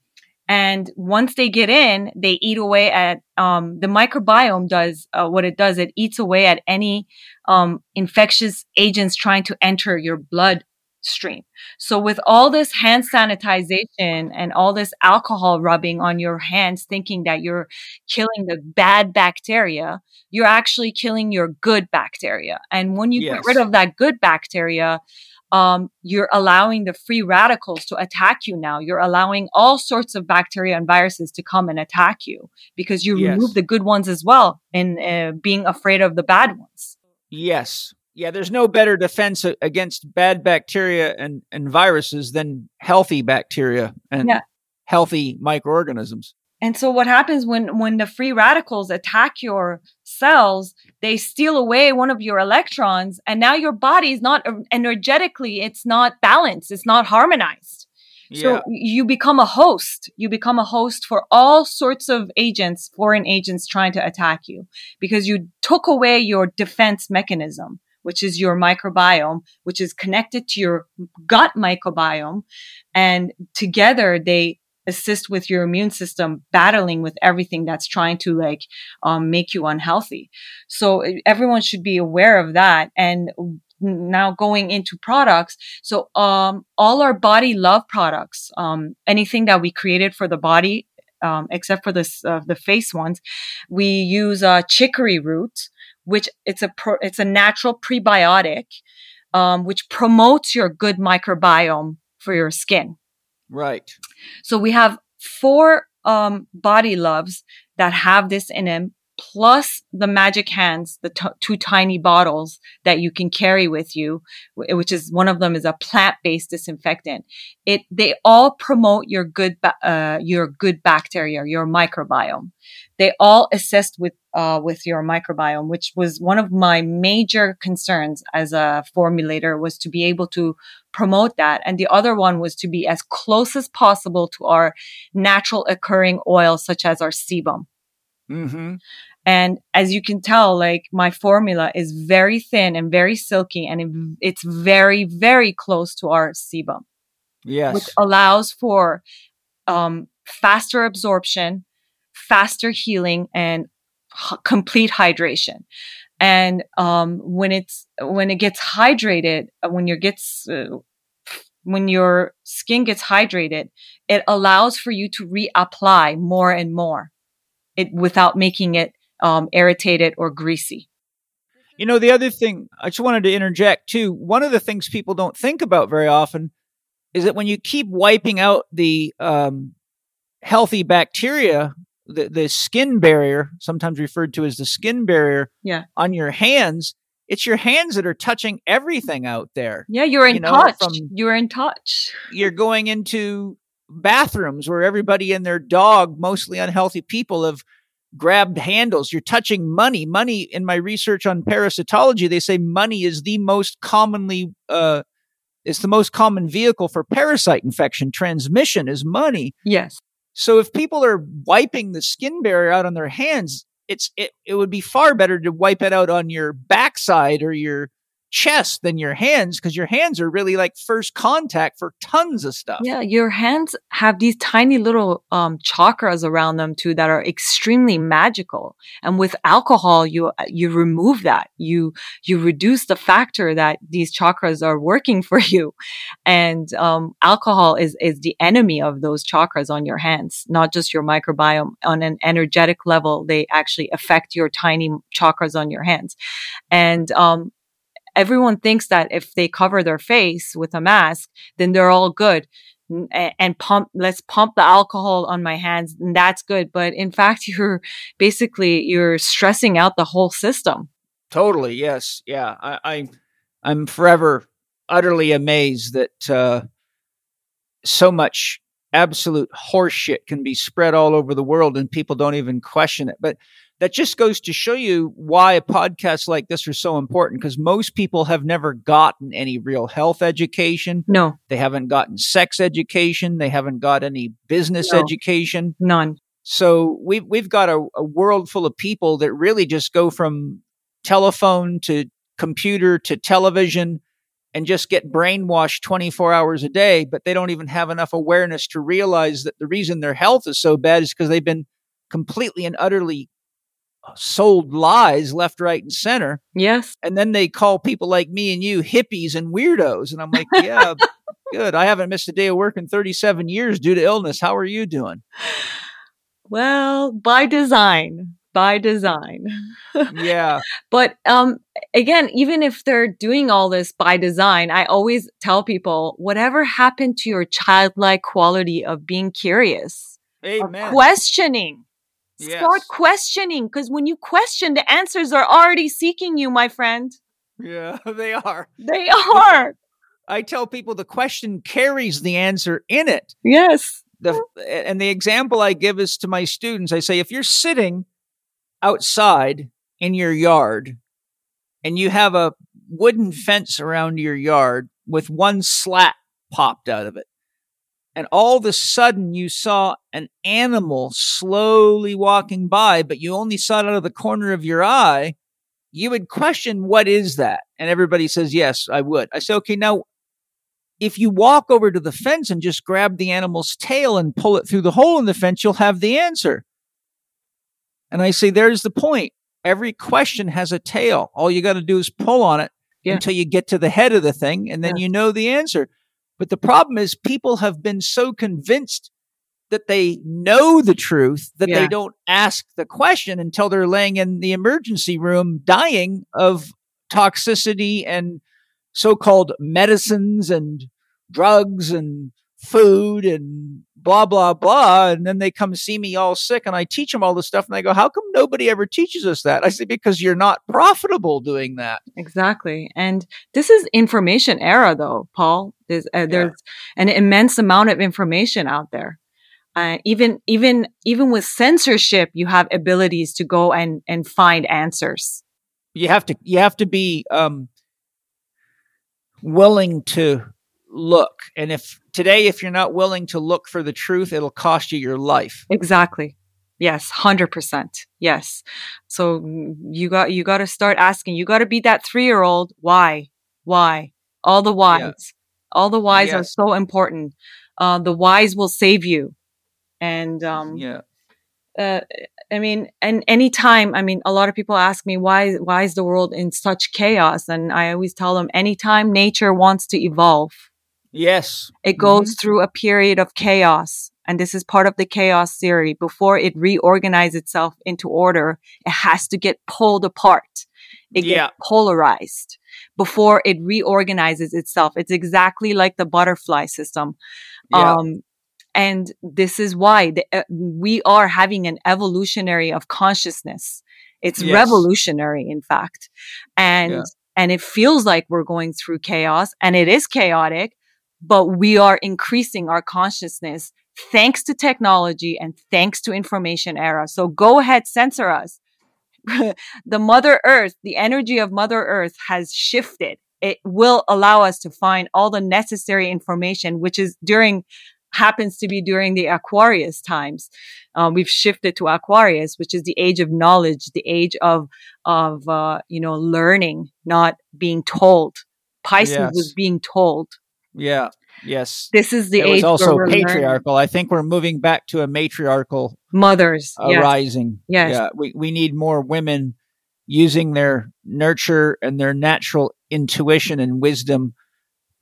And once they get in, they eat away at, um, the microbiome does, uh, what it does. It eats away at any, um, infectious agents trying to enter your blood stream. So with all this hand sanitization and all this alcohol rubbing on your hands, thinking that you're killing the bad bacteria, you're actually killing your good bacteria. And when you Yes. get rid of that good bacteria, um, you're allowing the free radicals to attack you now. You're allowing all sorts of bacteria and viruses to come and attack you because you Yes. remove the good ones as well in uh, being afraid of the bad ones. Yes. Yeah, there's no better defense against bad bacteria and, and viruses than healthy bacteria and Yeah. healthy microorganisms. And so what happens when when the free radicals attack your cells, they steal away one of your electrons, and now your body is not energetically, it's not balanced, it's not harmonized. Yeah. So you become a host. You become a host for all sorts of agents, foreign agents trying to attack you because you took away your defense mechanism, which is your microbiome, which is connected to your gut microbiome. And together they assist with your immune system battling with everything that's trying to like um, make you unhealthy. So everyone should be aware of that. And now going into products. So, um, all our body love products, um, anything that we created for the body, um, except for the uh, the face ones, we use uh, chicory root, which it's a pro- it's a natural prebiotic, um, which promotes your good microbiome for your skin. Right. So we have four um, body loves that have this in them plus the magic hands, the t- two tiny bottles that you can carry with you, which is one of them is a plant-based disinfectant. It, they all promote your good, uh, your good bacteria, your microbiome. They all assist with, uh, with your microbiome, which was one of my major concerns as a formulator was to be able to promote that. And the other one was to be as close as possible to our natural occurring oils, such as our sebum. Mm-hmm. And as you can tell, like my formula is very thin and very silky and it, it's very, very close to our sebum. Yes. Which allows for um, faster absorption, faster healing and complete hydration. And um, when it's when it gets hydrated, uh, when your gets uh, when your skin gets hydrated, it allows for you to reapply more and more, it without making it um, irritated or greasy. You know, the other thing I just wanted to interject too. One of the things people don't think about very often is that when you keep wiping out the um, healthy bacteria, the, the skin barrier, sometimes referred to as the skin barrier, yeah. on your hands, it's your hands that are touching everything out there. Yeah, you're in you know, touch. you're in touch. You're going into bathrooms where everybody and their dog, mostly unhealthy people, have grabbed handles. You're touching money. Money in my research on parasitology, they say money is the most commonly, uh, it's the most common vehicle for parasite infection transmission is money. Yes. So if people are wiping the skin barrier out on their hands, it's it, it would be far better to wipe it out on your backside or your chest than your hands because your hands are really like first contact for tons of stuff. Yeah, your hands have these tiny little um, chakras around them too that are extremely magical. And with alcohol, you you remove that. You you reduce the factor that these chakras are working for you. And um, alcohol is is the enemy of those chakras on your hands, not just your microbiome. On an energetic level, they actually affect your tiny chakras on your hands. And um, everyone thinks that if they cover their face with a mask, then they're all good. And pump let's pump the alcohol on my hands and that's good. But in fact you're basically you're stressing out the whole system. Totally yes yeah. I, I i'm forever utterly amazed that uh so much absolute horseshit can be spread all over the world and people don't even question it. But that just goes to show you why a podcast like this are so important because most people have never gotten any real health education. No. They haven't gotten sex education. They haven't got any business no. education. None. So we've, we've got a, a world full of people that really just go from telephone to computer to television and just get brainwashed 24 hours a day, but they don't even have enough awareness to realize that the reason their health is so bad is because they've been completely and utterly sold lies left, right, and center. Yes. And then they call people like me and you hippies and weirdos. And I'm like, yeah, good. I haven't missed a day of work in 37 years due to illness. How are you doing? Well, by design. By design. yeah. But um again, even if they're doing all this by design, I always tell people whatever happened to your childlike quality of being curious, Amen. questioning Yes. Start questioning because when you question, the answers are already seeking you, my friend. Yeah, they are. They are. I tell people the question carries the answer in it. Yes. The, and the example I give is to my students I say, if you're sitting outside in your yard and you have a wooden fence around your yard with one slat popped out of it. And all of a sudden you saw an animal slowly walking by, but you only saw it out of the corner of your eye. You would question, what is that? And everybody says, yes, I would. I say, okay, now if you walk over to the fence and just grab the animal's tail and pull it through the hole in the fence, you'll have the answer. And I say, there's the point. Every question has a tail. All you got to do is pull on it yeah. until you get to the head of the thing, and then yeah. you know the answer. But the problem is, people have been so convinced that they know the truth that yeah. they don't ask the question until they're laying in the emergency room dying of toxicity and so called medicines and drugs and food and blah, blah, blah. And then they come see me all sick and I teach them all this stuff. And they go, How come nobody ever teaches us that? I say, Because you're not profitable doing that. Exactly. And this is information era, though, Paul. There's, uh, there's yeah. an immense amount of information out there. Uh, even even even with censorship, you have abilities to go and and find answers. You have to you have to be um, willing to look. And if today, if you're not willing to look for the truth, it'll cost you your life. Exactly. Yes, 100%. Yes. So you got, you got to start asking, you got to be that three year old. Why? Why? All the whys. Yes. All the whys yes. are so important. Uh, the whys will save you. And, um, yeah. Uh, I mean, and anytime, I mean, a lot of people ask me why, why is the world in such chaos? And I always tell them anytime nature wants to evolve, Yes. It goes mm-hmm. through a period of chaos. And this is part of the chaos theory. Before it reorganizes itself into order, it has to get pulled apart. It yeah. gets polarized before it reorganizes itself. It's exactly like the butterfly system. Yeah. Um, and this is why the, uh, we are having an evolutionary of consciousness. It's yes. revolutionary, in fact. And, yeah. and it feels like we're going through chaos and it is chaotic but we are increasing our consciousness thanks to technology and thanks to information era. So go ahead, censor us. the Mother Earth, the energy of Mother Earth has shifted. It will allow us to find all the necessary information, which is during happens to be during the Aquarius times. Um, we've shifted to Aquarius, which is the age of knowledge, the age of of uh, you know learning, not being told. Pisces yes. was being told. Yeah. Yes. This is the it age was also patriarchal. Learning. I think we're moving back to a matriarchal mothers arising. yes. Yes. Yeah. We we need more women using their nurture and their natural intuition and wisdom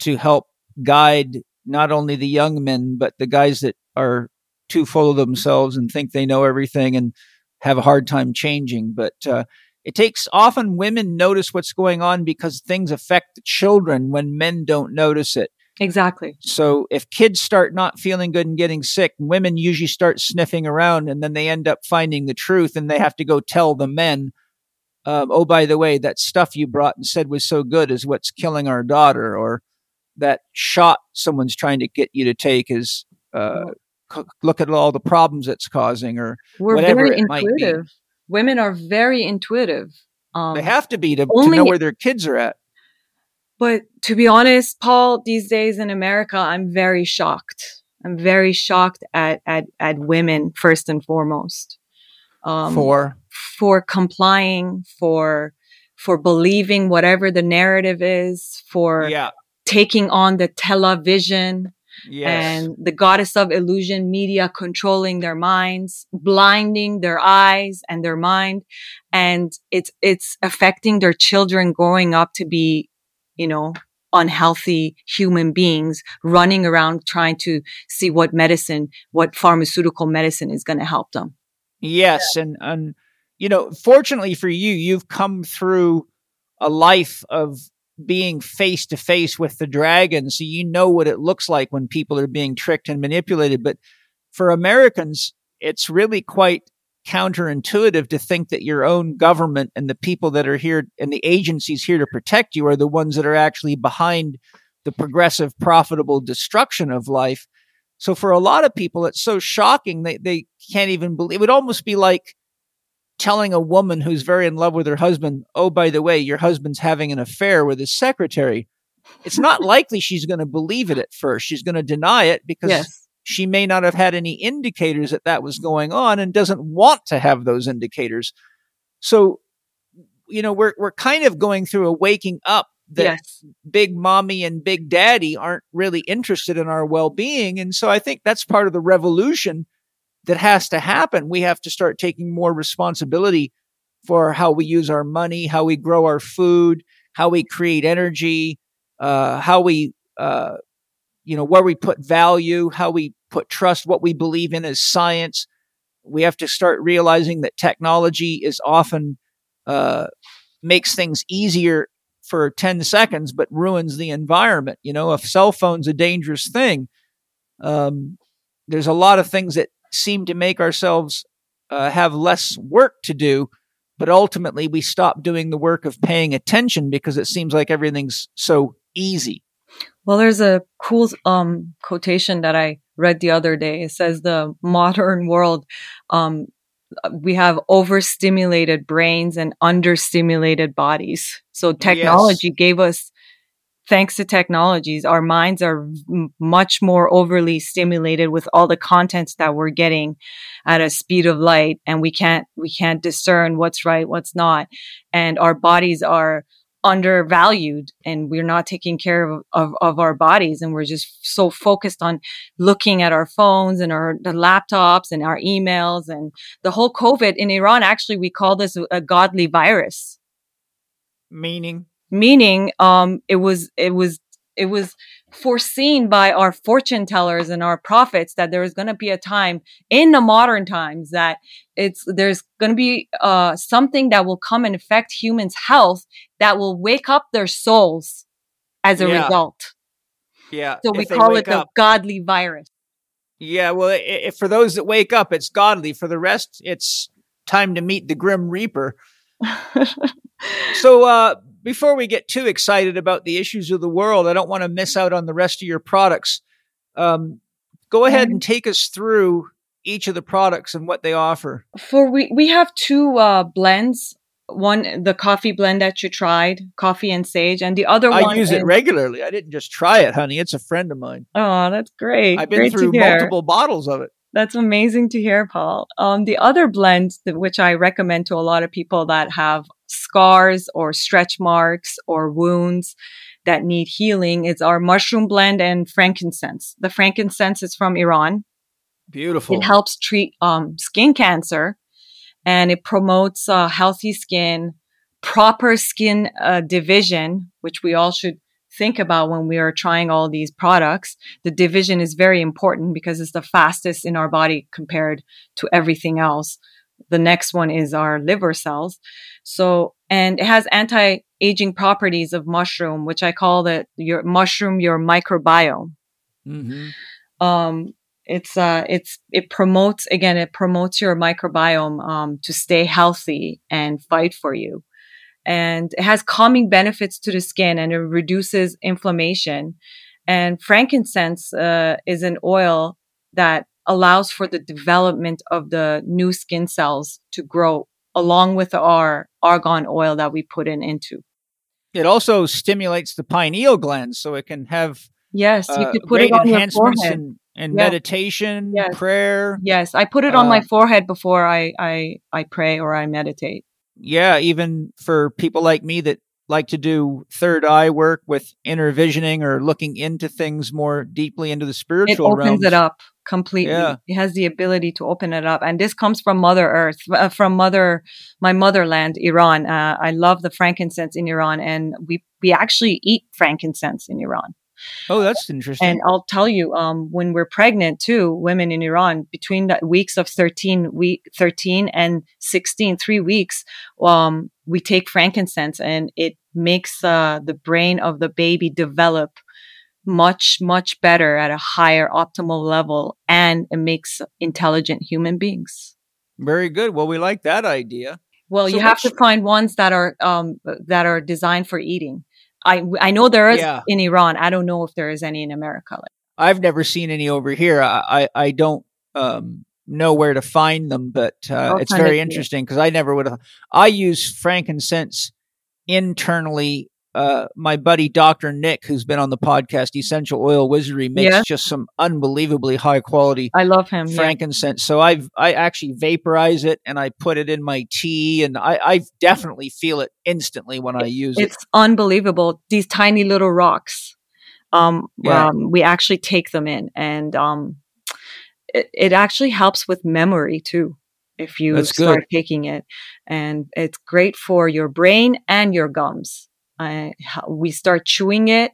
to help guide not only the young men but the guys that are too full of themselves and think they know everything and have a hard time changing. But uh, it takes often women notice what's going on because things affect the children when men don't notice it. Exactly. So if kids start not feeling good and getting sick, women usually start sniffing around and then they end up finding the truth and they have to go tell the men, um, oh, by the way, that stuff you brought and said was so good is what's killing our daughter, or that shot someone's trying to get you to take is, uh, look at all the problems it's causing, or We're whatever very it intuitive. might be women are very intuitive. Um, they have to be to, only, to know where their kids are at. But to be honest, Paul, these days in America, I'm very shocked. I'm very shocked at at, at women first and foremost. Um, for for complying, for for believing whatever the narrative is, for yeah. taking on the television, Yes. And the goddess of illusion media controlling their minds, blinding their eyes and their mind. And it's, it's affecting their children growing up to be, you know, unhealthy human beings running around trying to see what medicine, what pharmaceutical medicine is going to help them. Yes. Yeah. And, and, you know, fortunately for you, you've come through a life of being face to face with the dragon. So you know what it looks like when people are being tricked and manipulated. But for Americans, it's really quite counterintuitive to think that your own government and the people that are here and the agencies here to protect you are the ones that are actually behind the progressive, profitable destruction of life. So for a lot of people, it's so shocking they, they can't even believe it would almost be like telling a woman who's very in love with her husband, oh, by the way, your husband's having an affair with his secretary, it's not likely she's going to believe it at first. She's going to deny it because Yes. she may not have had any indicators that that was going on and doesn't want to have those indicators. So, you know, we're we're kind of going through a waking up that yes. big mommy and big daddy aren't really interested in our well-being and so I think that's part of the revolution that has to happen. We have to start taking more responsibility for how we use our money, how we grow our food, how we create energy, uh, how we, uh, you know, where we put value, how we put trust, what we believe in as science. We have to start realizing that technology is often uh, makes things easier for 10 seconds, but ruins the environment. You know, a cell phone's a dangerous thing. Um, there's a lot of things that seem to make ourselves uh, have less work to do, but ultimately we stop doing the work of paying attention because it seems like everything's so easy. Well, there's a cool um, quotation that I read the other day. It says the modern world, um, we have overstimulated brains and understimulated bodies. So technology gave us, thanks to technologies, our minds are m- much more overly stimulated with all the contents that we're getting at a speed of light, and we can't we can't discern what's right, what's not, and our bodies are undervalued and we're not taking care of, of, of, our bodies and we're just so focused on looking at our phones and our laptops and our emails and the whole covid in iran actually we call this a godly virus. Meaning meaning um it was it was it was foreseen by our fortune tellers and our prophets that there is going to be a time in the modern times that it's there's going to be uh, something that will come and affect humans' health that will wake up their souls as a Yeah. result. Yeah. So we call it wake the up. godly virus. Yeah. Well, i i for those that wake up, it's godly. For the rest, it's time to meet the Grim Reaper. So, uh, before we get too excited about the issues of the world, I don't want to miss out on the rest of your products. Um, go ahead and take us through each of the products and what they offer. For we we have two uh, blends. One the coffee blend that you tried, coffee and sage, and the other I one I use it regularly. I didn't just try it, honey. It's a friend of mine. Oh, that's great! I've been great through multiple bottles of it. That's amazing to hear, Paul. Um, the other blend, that- which I recommend to a lot of people that have scars or stretch marks or wounds that need healing, is our mushroom blend and frankincense. The frankincense is from Iran. Beautiful. It helps treat um, skin cancer and it promotes uh, healthy skin, proper skin uh, division, which we all should think about when we are trying all these products. The division is very important because it's the fastest in our body compared to everything else. The next one is our liver cells. So, and it has anti-aging properties of mushroom, which I call the your mushroom, your microbiome. Hmm um it's uh it's it promotes again it promotes your microbiome um to stay healthy and fight for you. And it has calming benefits to the skin and it reduces inflammation. And frankincense uh, is an oil that allows for the development of the new skin cells to grow along with our argan oil that we put in into It also stimulates the pineal gland, so it can have yes you uh, could put it on your forehead in, in Yeah. meditation, Yes. prayer. yes i put it on my Uh, forehead before i i i pray or i meditate Yeah, even for people like me that like to do third eye work with inner visioning or looking into things more deeply into the spiritual realm. it opens realms. it up completely. Yeah. It has the ability to open it up, and this comes from Mother Earth, uh, from Mother, my motherland, Iran. Uh, I love the frankincense in Iran, and we we actually eat frankincense in Iran. Oh, that's interesting. And I'll tell you, um, when we're pregnant too, women in Iran, between the weeks of 13 week, 13 and 16, three weeks, um, we take frankincense and it makes, uh, the brain of the baby develop much, much better at a higher optimal level and it makes intelligent human beings. Very good. Well, we like that idea. Well, So you have to find ones that are, um, that are designed for eating. I, I know there is Yeah. in Iran. I don't know if there is any in America. I've never seen any over here. I I, I don't um know where to find them, but uh, it's very interesting because I never would have. I use frankincense internally. Uh, my buddy Dr. Nick, who's been on the podcast Essential Oil Wizardry, makes Yeah. just some unbelievably high quality I love him. yeah. frankincense. So I've I actually vaporize it and I put it in my tea, and I, I definitely feel it instantly when I use it. It's unbelievable. These tiny little rocks. Um, Yeah. um, we actually take them in, and um, it, it actually helps with memory too. If you That's start good. taking it, and it's great for your brain and your gums. Ho- we start chewing it,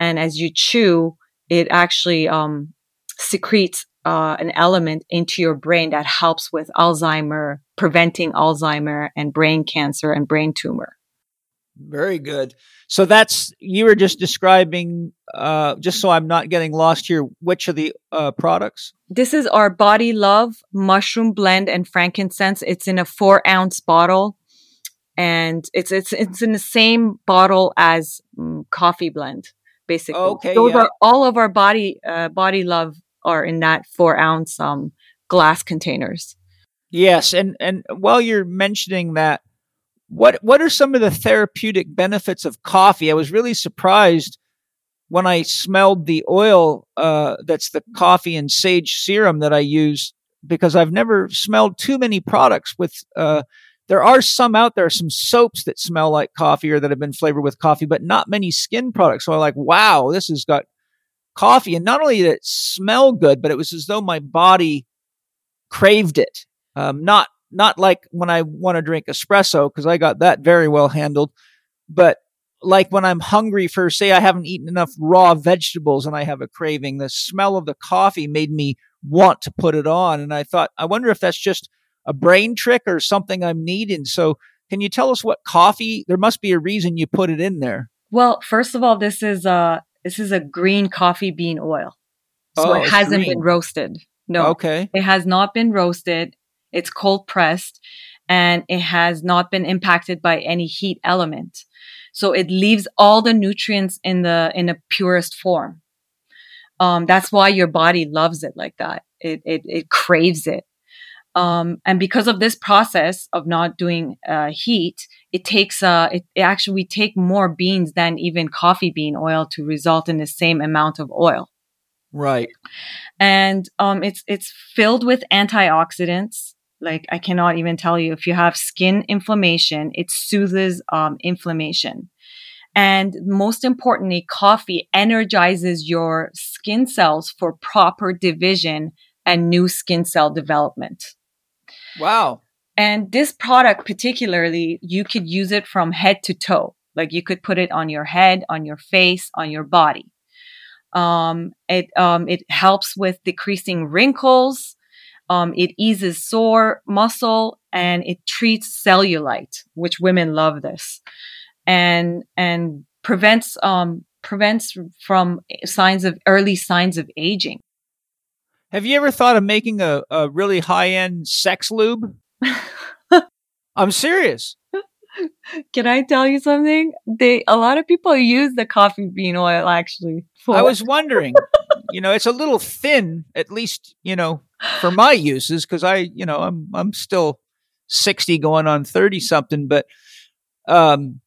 and as you chew, it actually um, secretes uh, an element into your brain that helps with Alzheimer, preventing Alzheimer and brain cancer and brain tumor. Very good. So that's you were just describing. Uh, just so I'm not getting lost here, which of the uh, products? This is our Body Love mushroom blend and frankincense. It's in a four ounce bottle, and it's it's it's in the same bottle as mm, coffee blend. Basically, Okay, those yeah. are all of our body uh, Body Love are in that four ounce um glass containers. Yes, and and while you're mentioning that, what what are some of the therapeutic benefits of coffee? I was really surprised when I smelled the oil uh, that's the coffee and sage serum that I use because I've never smelled too many products with. Uh, there are some out there, some soaps that smell like coffee or that have been flavored with coffee, but not many skin products. So I'm like, wow, this has got coffee, and not only did it smell good, but it was as though my body craved it. Um, not not like when I want to drink espresso because I got that very well handled, but like when I'm hungry for, say, I haven't eaten enough raw vegetables and I have a craving. The smell of the coffee made me want to put it on, and I thought, I wonder if that's just a brain trick or something I'm needing. So, can you tell us what coffee? There must be a reason you put it in there. Well, first of all, this is a this is a green coffee bean oil, so Oh, it hasn't green. been roasted. No, Okay. It has not been roasted. It's cold pressed and it has not been impacted by any heat element. So it leaves all the nutrients in the, in the purest form. Um, that's why your body loves it like that. It, it, it craves it. Um, and because of this process of not doing, uh, heat, it takes, uh, it, it actually, we take more beans than even coffee bean oil to result in the same amount of oil Right. and um, it's it's filled with antioxidants. Like I cannot even tell you if you have skin inflammation, it soothes um, inflammation. And most importantly, coffee energizes your skin cells for proper division and new skin cell development. Wow. And this product particularly, you could use it from head to toe. Like you could put it on your head, on your face, on your body. Um, it, um, it helps with decreasing wrinkles. Um, it eases sore muscle and it treats cellulite, which women love this and, and prevents, um, prevents from signs of early signs of aging. Have you ever thought of making a, a really high end sex lube? I'm serious. Can I tell you something? They a lot of people use the coffee bean oil actually. For I was wondering. you know, it's a little thin, at least you know, for my uses, because I, you know, I'm I'm still sixty, going on thirty something, but um,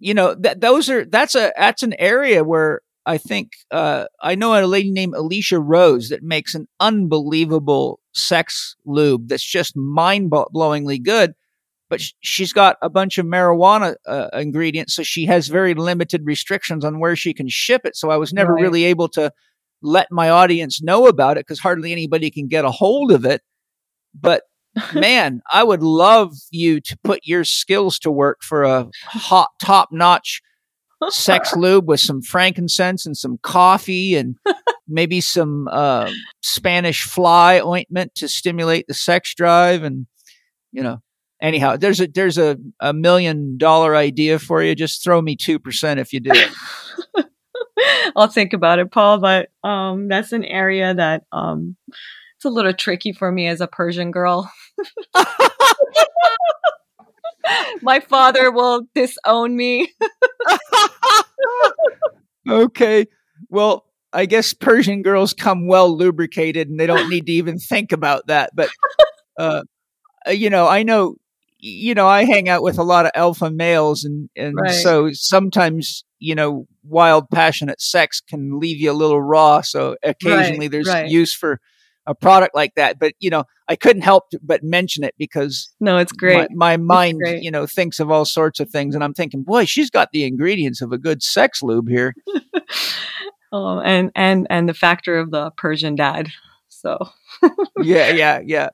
you know, that those are that's a that's an area where I think uh, I know a lady named Alicia Rose that makes an unbelievable sex lube that's just mind blowingly good. But sh- she's got a bunch of marijuana uh, ingredients, so she has very limited restrictions on where she can ship it. So I was never Right. really able to let my audience know about it because hardly anybody can get a hold of it. But man, I would love you to put your skills to work for a hot, top notch sex lube with some frankincense and some coffee and maybe some uh, Spanish fly ointment to stimulate the sex drive. And, you know, anyhow, there's a, there's a, a million dollar idea for you. Just throw me 2% if you do. I'll think about it, Paul, but um that's an area that um it's a little tricky for me as a Persian girl. My father will disown me. okay. Well, I guess Persian girls come well lubricated and they don't need to even think about that. But, uh, uh, you know, I know, you know, I hang out with a lot of alpha males and, and Right. so sometimes, you know, wild passionate sex can leave you a little raw. So occasionally there's right. use for a product like that. But, you know, I couldn't help but mention it because No, it's great. my, my mind, great. you know, thinks of all sorts of things. And I'm thinking, boy, she's got the ingredients of a good sex lube here. Oh, and and and the factor of the Persian dad. So yeah, yeah, yeah.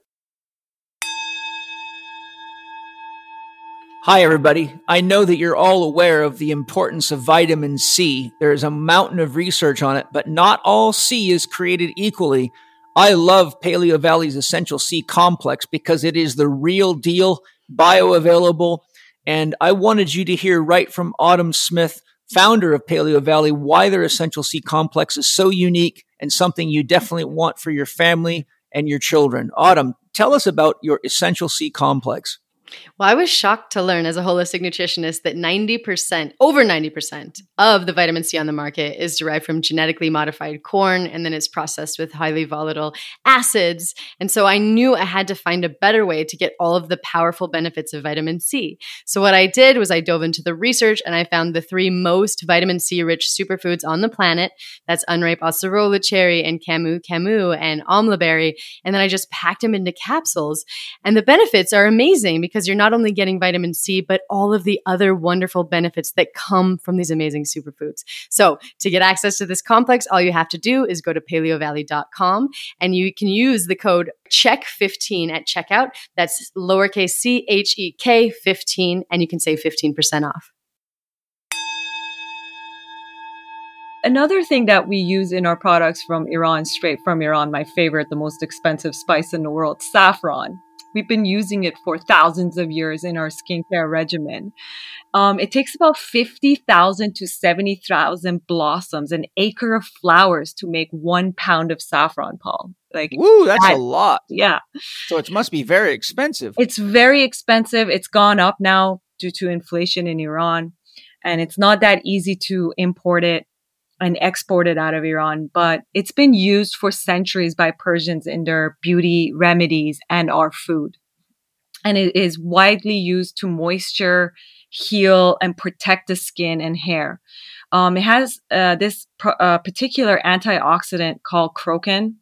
Hi, everybody. I know that you're all aware of the importance of vitamin C. There is a mountain of research on it, but not all C is created equally. I love Paleo Valley's Essential C complex because it is the real deal, bioavailable. And I wanted you to hear right from Autumn Smith, founder of Paleo Valley, why their Essential C complex is so unique and something you definitely want for your family and your children. Autumn, tell us about your Essential C complex. Well, I was shocked to learn as a holistic nutritionist that 90%, over 90% of the vitamin C on the market is derived from genetically modified corn and then it's processed with highly volatile acids. And so I knew I had to find a better way to get all of the powerful benefits of vitamin C. So what I did was I dove into the research and I found the three most vitamin C rich superfoods on the planet. That's unripe acerola cherry and camu camu and amla berry. And then I just packed them into capsules. And the benefits are amazing because you're not only getting vitamin C, but all of the other wonderful benefits that come from these amazing superfoods. So, to get access to this complex, all you have to do is go to paleovalley.com and you can use the code CHEK15 at checkout. That's lowercase c h e k 15, and you can save 15% off. another thing that we use in our products from Iran, straight from Iran, my favorite, the most expensive spice in the world, saffron. We've been using it for thousands of years in our skincare regimen. Um, it takes about 50,000 to 70,000 blossoms, an acre of flowers to make one pound of saffron, Paul. Like, Woo, that's that- a lot. yeah, So it must be very expensive. it's very expensive. It's gone up now due to inflation in Iran. And it's not that easy to import it and exported out of Iran, but it's been used for centuries by Persians in their beauty remedies and our food. And it is widely used to moisture, heal, and protect the skin and hair. Um, it has uh, this pr- uh, particular antioxidant called crocin,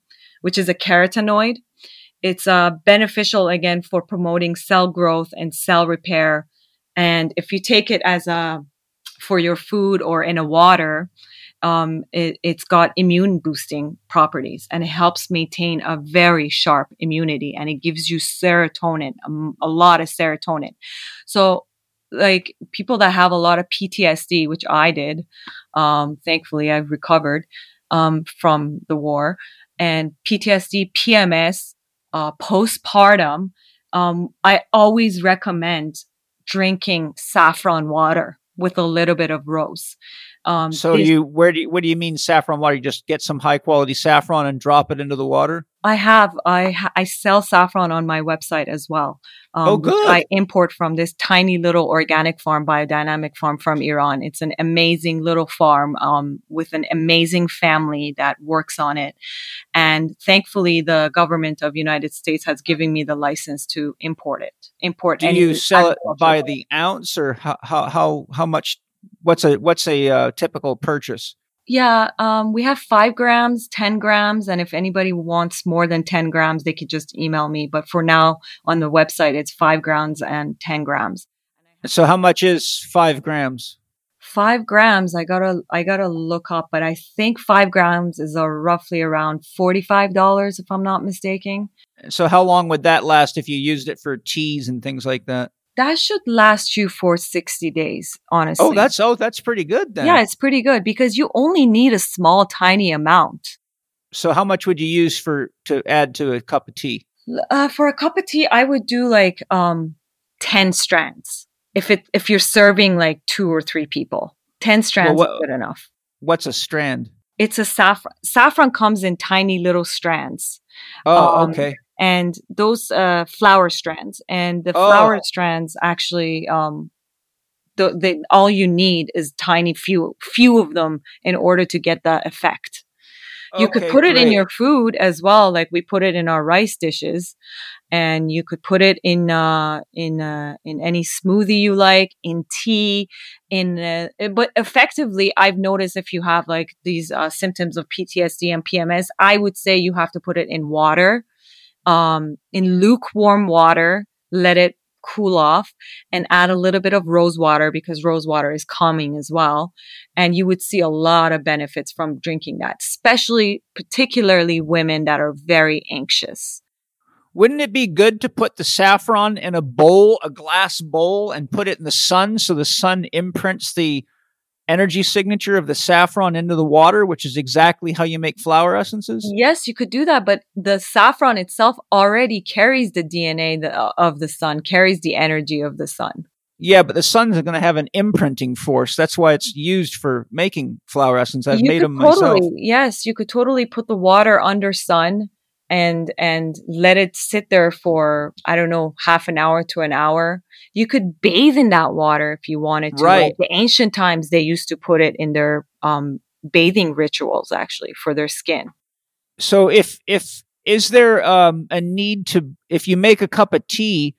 which is a carotenoid. It's uh, beneficial again for promoting cell growth and cell repair. And if you take it as a for your food or in a water, um, it, it's got immune boosting properties and it helps maintain a very sharp immunity and it gives you serotonin, um, a lot of serotonin. So, like people that have a lot of PTSD, which I did, um, thankfully I've recovered um, from the war, and PTSD, PMS, uh, postpartum, um, I always recommend drinking saffron water with a little bit of rose. Um, so it's- you where do you, what do you mean saffron water? You just get some high quality saffron and drop it into the water? I have I I sell saffron on my website as well. Um, Oh, good. I import from this tiny little organic farm, biodynamic farm from Iran. It's an amazing little farm um, with an amazing family that works on it, and thankfully the government of United States has given me the license to import it. Import. Do you sell it by oil. the ounce or how how, how much what's a what's a uh, typical purchase? Yeah, um, we have five grams, 10 grams. And if anybody wants more than 10 grams, they could just email me. But for now on the website, it's five grams and 10 grams. So how much is 5 grams? Five grams, I gotta, I gotta look up, but I think five grams is roughly around $45 if I'm not mistaken. So how long would that last if you used it for teas and things like that? That should last you for 60 days, honestly. Oh, that's oh that's pretty good then. yeah, it's pretty good because you only need a small, tiny amount. So how much would you use for to add to a cup of tea? Uh, for a cup of tea, I would do like um, ten strands. If it if you're serving like two or three people, ten strands what- is good enough. What's a strand? It's a saffron. Saffron comes in tiny little strands, Oh, Um, okay. And those uh, flower strands, and the Oh. flower strands actually, um, the, the all you need is tiny few few of them in order to get that effect. You could put it in your food as well, like we put it in our rice dishes, and you could put it in uh in uh in any smoothie you like, in tea, in uh, but effectively, I've noticed if you have like these uh, symptoms of PTSD and PMS, I would say you have to put it in water, um, in lukewarm water, let it cool off, and add a little bit of rose water because rose water is calming as well and you would see a lot of benefits from drinking that, especially particularly women that are very anxious. Wouldn't it be good to put the saffron in a bowl, a glass bowl, and put it in the sun so the sun imprints the energy signature of the saffron into the water, which is exactly how you make flower essences? Yes, you could do that, but the saffron itself already carries the DNA of the sun, carries the energy of the sun. Yeah, but the sun's going to have an imprinting force. That's why it's used for making flower essence. I've you made them myself. yes, you could totally put the water under sun and and let it sit there for I don't know half an hour to an hour. You could bathe in that water if you wanted to. Right. Like the ancient times they used to put it in their um, bathing rituals actually for their skin. So if if is there um, a need to if you make a cup of tea,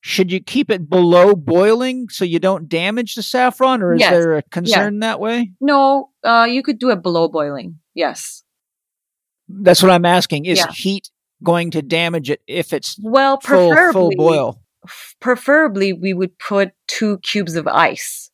should you keep it below boiling so you don't damage the saffron, or is Yes. there a concern that way? No, uh, you could do it below boiling. Yes. That's what I'm asking. Is Yeah. heat going to damage it if it's Well, full preferably, full boil? F- preferably we would put two cubes of ice.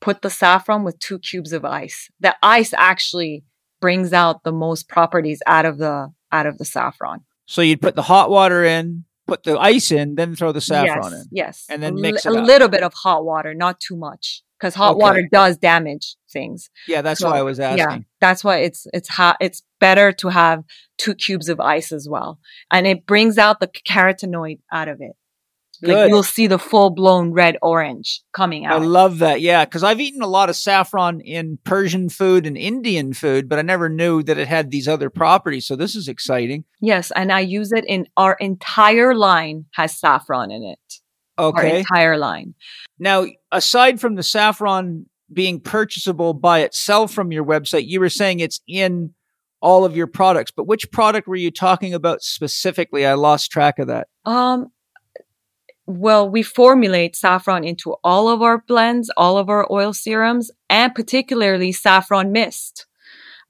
Put the saffron with two cubes of ice. The ice actually brings out the most properties out of the out of the saffron. So you'd put the hot water in, put the ice in, then throw the saffron yes, in. yes, and then a, mix li- it a up. little bit of hot water, not too much, because hot Okay. water does damage things. Yeah, that's So, why I was asking. Yeah, that's why it's it's hot. It's better to have two cubes of ice as well, and it brings out the carotenoid out of it. Like you'll see the full blown red orange coming out. I love that. Yeah, because I've eaten a lot of saffron in Persian food and Indian food, but I never knew that it had these other properties. So this is exciting. yes, and I use it in our entire line has saffron in it. Our Okay. entire line. Now, aside from the saffron being purchasable by itself from your website, you were saying it's in all of your products. But which product were you talking about specifically? I lost track of that. Um, well, we formulate saffron into all of our blends, all of our oil serums, and particularly saffron mist.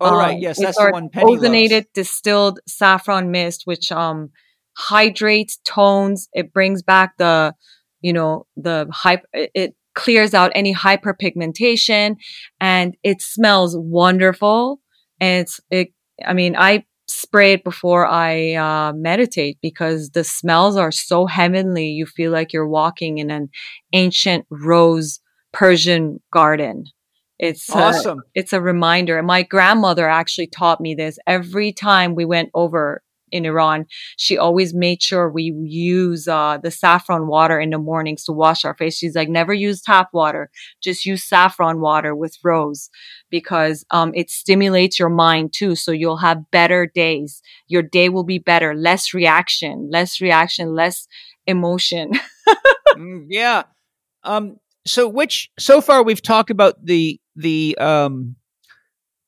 Oh, right. Um, Yes, that's our the one Penny loves. ozonated distilled saffron mist, which um hydrates, tones. It brings back the, you know, the hype. It, it clears out any hyperpigmentation, and it smells wonderful. And it's it. I mean, I spray it before I uh, meditate because the smells are so heavenly. You feel like you're walking in an ancient rose Persian garden. It's Awesome. it's a reminder. And my grandmother actually taught me this every time we went over in Iran. She always made sure we use uh, the saffron water in the mornings to wash our face. She's like, never use tap water, just use saffron water with rose because um, it stimulates your mind too. So you'll have better days. Your day will be better, less reaction, less reaction, less emotion. Mm, yeah. Um, so which so far we've talked about the the um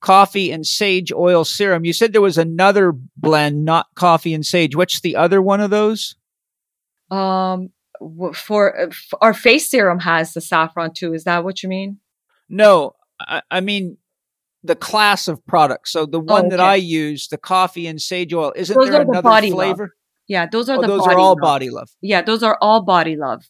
coffee and sage oil serum. You said there was another blend, not coffee and sage. What's the other one of those? um, w- for, uh, our face serum has the saffron too. Is that what you mean? No, I, I mean the class of products. So the one that Oh. I use, the coffee and sage oil, isn't Those there are the another body love. Yeah, those are Oh, the those body are all love. body love. Yeah, those are all body love.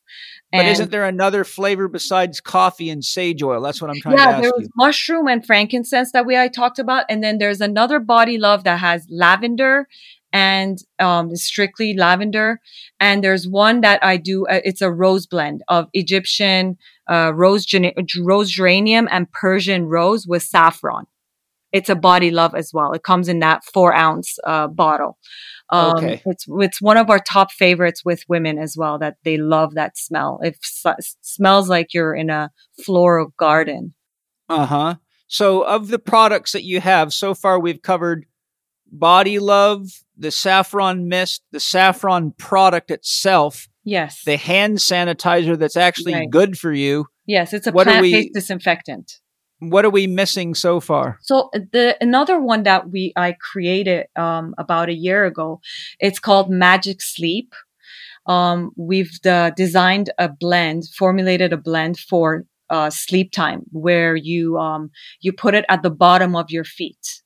But isn't there another flavor besides coffee and sage oil? That's what I'm trying to yeah, ask there you. mushroom and frankincense that we I talked about, and then there's another body love that has lavender and um, strictly lavender, and there's one that I do. Uh, it's a rose blend of Egyptian uh, rose gene- rose geranium and Persian rose with saffron. It's a body love as well. It comes in that four ounce uh, bottle. Um, Okay. It's it's one of our top favorites with women as well. That they love that smell. It s- smells like you're in a floral garden. Uh huh. So, of the products that you have so far, we've covered Body Love, the saffron mist, the saffron product itself, Yes. the hand sanitizer that's actually Right. good for you. yes, it's a what are we- plant-based disinfectant. What are we missing so far? So the another one that we I created um, about a year ago, it's called Magic Sleep. Um, we've uh, designed a blend, formulated a blend for uh, sleep time, where you um, you put it at the bottom of your feet.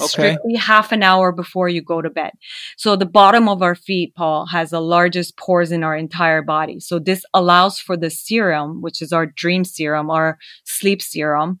Okay. Strictly half an hour before you go to bed. So the bottom of our feet, Paul, has the largest pores in our entire body. So this allows for the serum, which is our dream serum, our sleep serum,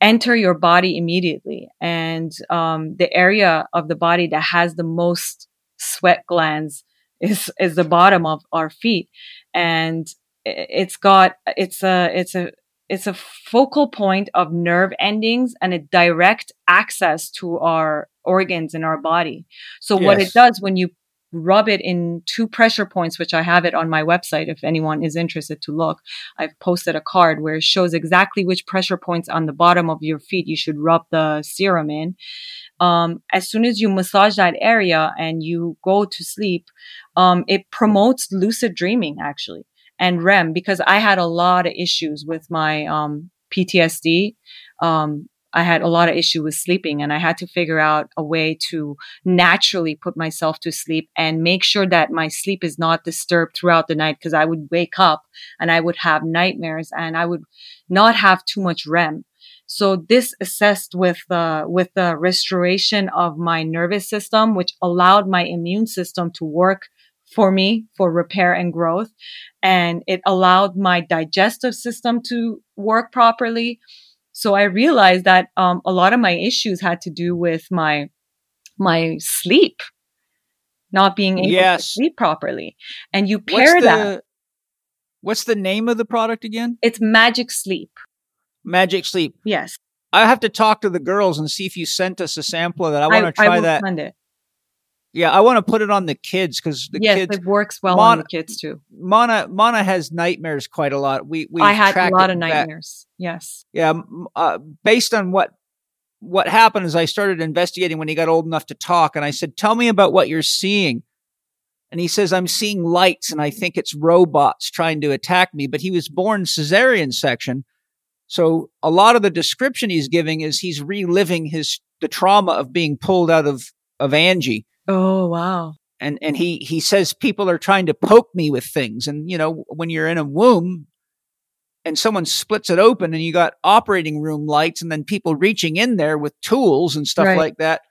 enter your body immediately. And um, the area of the body that has the most sweat glands is is the bottom of our feet, and it's got it's a it's a it's a focal point of nerve endings and a direct access to our organs in our body. So what it does when you rub it in two pressure points, which I have it on my website if anyone is interested to look. I've posted a card where it shows exactly which pressure points on the bottom of your feet you should rub the serum in. Um, as soon as you massage that area and you go to sleep, um, it promotes lucid dreaming actually and REM because I had a lot of issues with my um, PTSD. Um, I had a lot of issue with sleeping and I had to figure out a way to naturally put myself to sleep and make sure that my sleep is not disturbed throughout the night because I would wake up and I would have nightmares and I would not have too much REM. So this assessed with the with the restoration of my nervous system, which allowed my immune system to work for me for repair and growth, and it allowed my digestive system to work properly. So I realized that um, a lot of my issues had to do with my my sleep, not being able Yes. to sleep properly, and you What's pair the that. What's the name of the product again? It's magic sleep. Magic Sleep. Yes, I have to talk to the girls and see if you sent us a sample of that. I want to try that. Yeah, I want to put it on the kids because the yes, kids. it works well Mon- on the kids too. Mana Mana has nightmares quite a lot. We we I had a lot of back. nightmares. Yes. Yeah, uh, based on what what happened is I started investigating when he got old enough to talk, and I said, "Tell me about what you're seeing." And he says, "I'm seeing lights, and I think it's robots trying to attack me." But he was born cesarean section, so a lot of the description he's giving is he's reliving his the trauma of being pulled out of of Angie. Oh wow. and and he he says people are trying to poke me with things and you know when you're in a womb and someone splits it open and you got operating room lights and then people reaching in there with tools and stuff Right. like that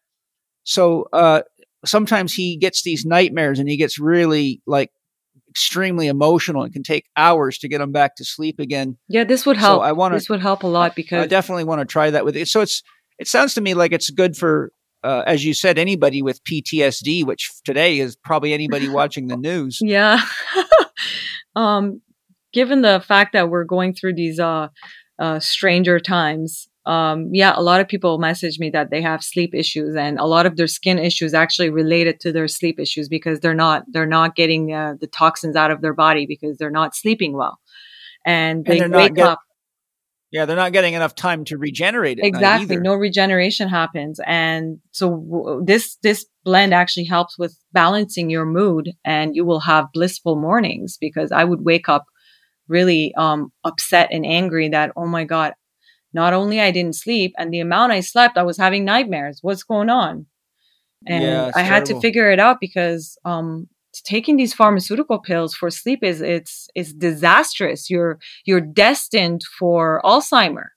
so uh sometimes he gets these nightmares and he gets really like extremely emotional and can take hours to get him back to sleep again Yeah, this would So help. I wanna- this would help a lot because i definitely want to try that with it so it's it sounds to me like it's good for uh, as you said anybody with ptsd which today is probably anybody watching the news yeah. um given the fact that we're going through these uh uh stranger times um yeah a lot of people message me that they have sleep issues and a lot of their skin issues actually related to their sleep issues because they're not they're not getting uh, the toxins out of their body because they're not sleeping well and they not wake get- up Yeah, they're not getting enough time to regenerate it. exactly. no regeneration happens. And so w- this this blend actually helps with balancing your mood and you will have blissful mornings because i would wake up really um upset and angry that oh my god not only i didn't sleep and the amount i slept i was having nightmares. What's going on? And Yeah, i had to figure it out because um taking these pharmaceutical pills for sleep is it's it's disastrous. You're you're destined for alzheimer.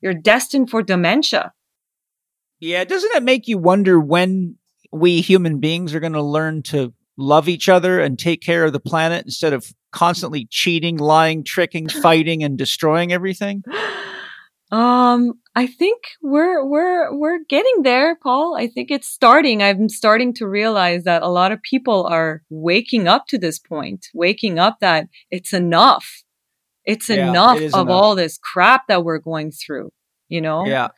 You're destined for dementia. Yeah, doesn't it make you wonder when we human beings are going to learn to love each other and take care of the planet instead of constantly cheating, lying, tricking, fighting, and destroying everything? Um, I think we're we're we're getting there, Paul. I think it's starting. I'm starting to realize that a lot of people are waking up to this point, waking up that it's enough. It's Yeah, enough it of enough. all this crap that we're going through. You know, Yeah,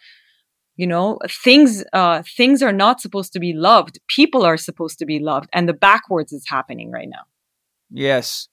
you know, things uh things are not supposed to be loved. People are supposed to be loved, and the backwards is happening right now. yes.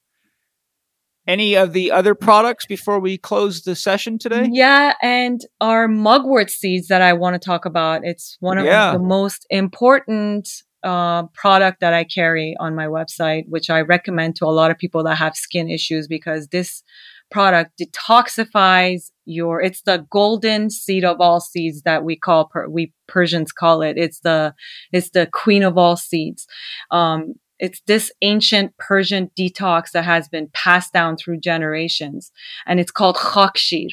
Any of the other products before we close the session today? Yeah, and our mugwort seeds that I want to talk about. It's one of Yeah. the most important uh, product that I carry on my website, which I recommend to a lot of people that have skin issues because this product detoxifies your it's the golden seed of all seeds that we call we Persians call it. It's the it's the queen of all seeds. Um, it's this ancient Persian detox that has been passed down through generations, and it's called khakshir.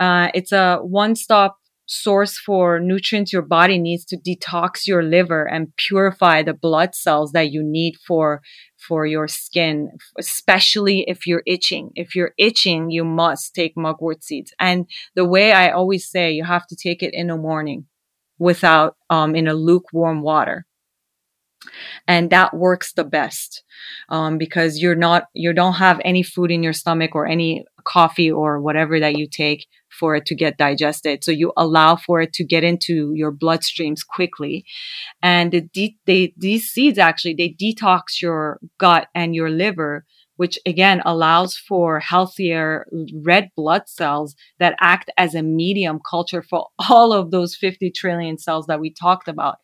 Uh, it's a one-stop source for nutrients your body needs to detox your liver and purify the blood cells that you need for for your skin especially if you're itching. If you're itching you must take mugwort seeds. And the way i always say you have to take it in the morning without um, in a lukewarm water and that works the best um, because you're not you don't have any food in your stomach or any coffee or whatever that you take for it to get digested. So you allow for it to get into your bloodstreams quickly. And the de- they, these seeds actually, they detox your gut and your liver, which again allows for healthier red blood cells that act as a medium culture for all of those 50 trillion cells that we talked about.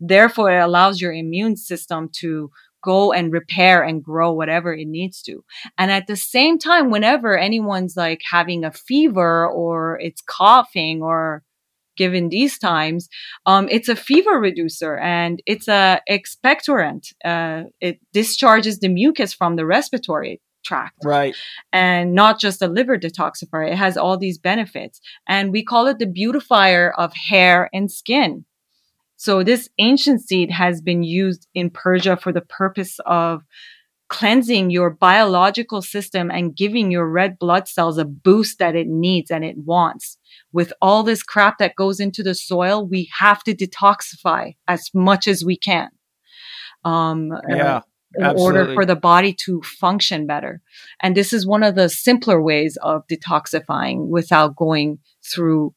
Therefore, it allows your immune system to go and repair and grow whatever it needs to. And at the same time, whenever anyone's like having a fever or it's coughing or given these times, um, it's a fever reducer and it's a expectorant. Uh, it discharges the mucus from the respiratory tract. Right. And not just a liver detoxifier. It has all these benefits. And we call it the beautifier of hair and skin. So this ancient seed has been used in Persia for the purpose of cleansing your biological system and giving your red blood cells a boost that it needs and it wants. With all this crap that goes into the soil, we have to detoxify as much as we can. Um, yeah. in order for the body to function better. And this is one of the simpler ways of detoxifying without going through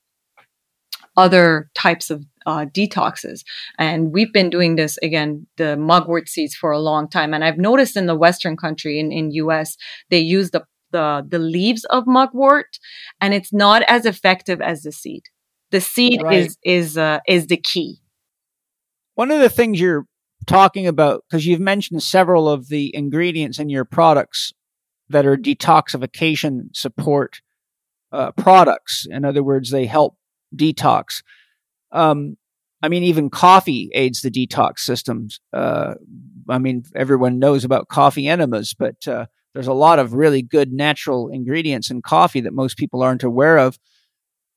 other types of uh, detoxes. And we've been doing this again, the mugwort seeds for a long time. And I've noticed in the Western country, in, in US, they use the, the, the leaves of mugwort and it's not as effective as the seed. The seed right. is, is, uh, is the key. One of the things you're talking about, because you've mentioned several of the ingredients in your products that are detoxification support uh, products. In other words, they help detox. Um, I mean, even coffee aids the detox systems. Uh, I mean, everyone knows about coffee enemas, but uh, there's a lot of really good natural ingredients in coffee that most people aren't aware of.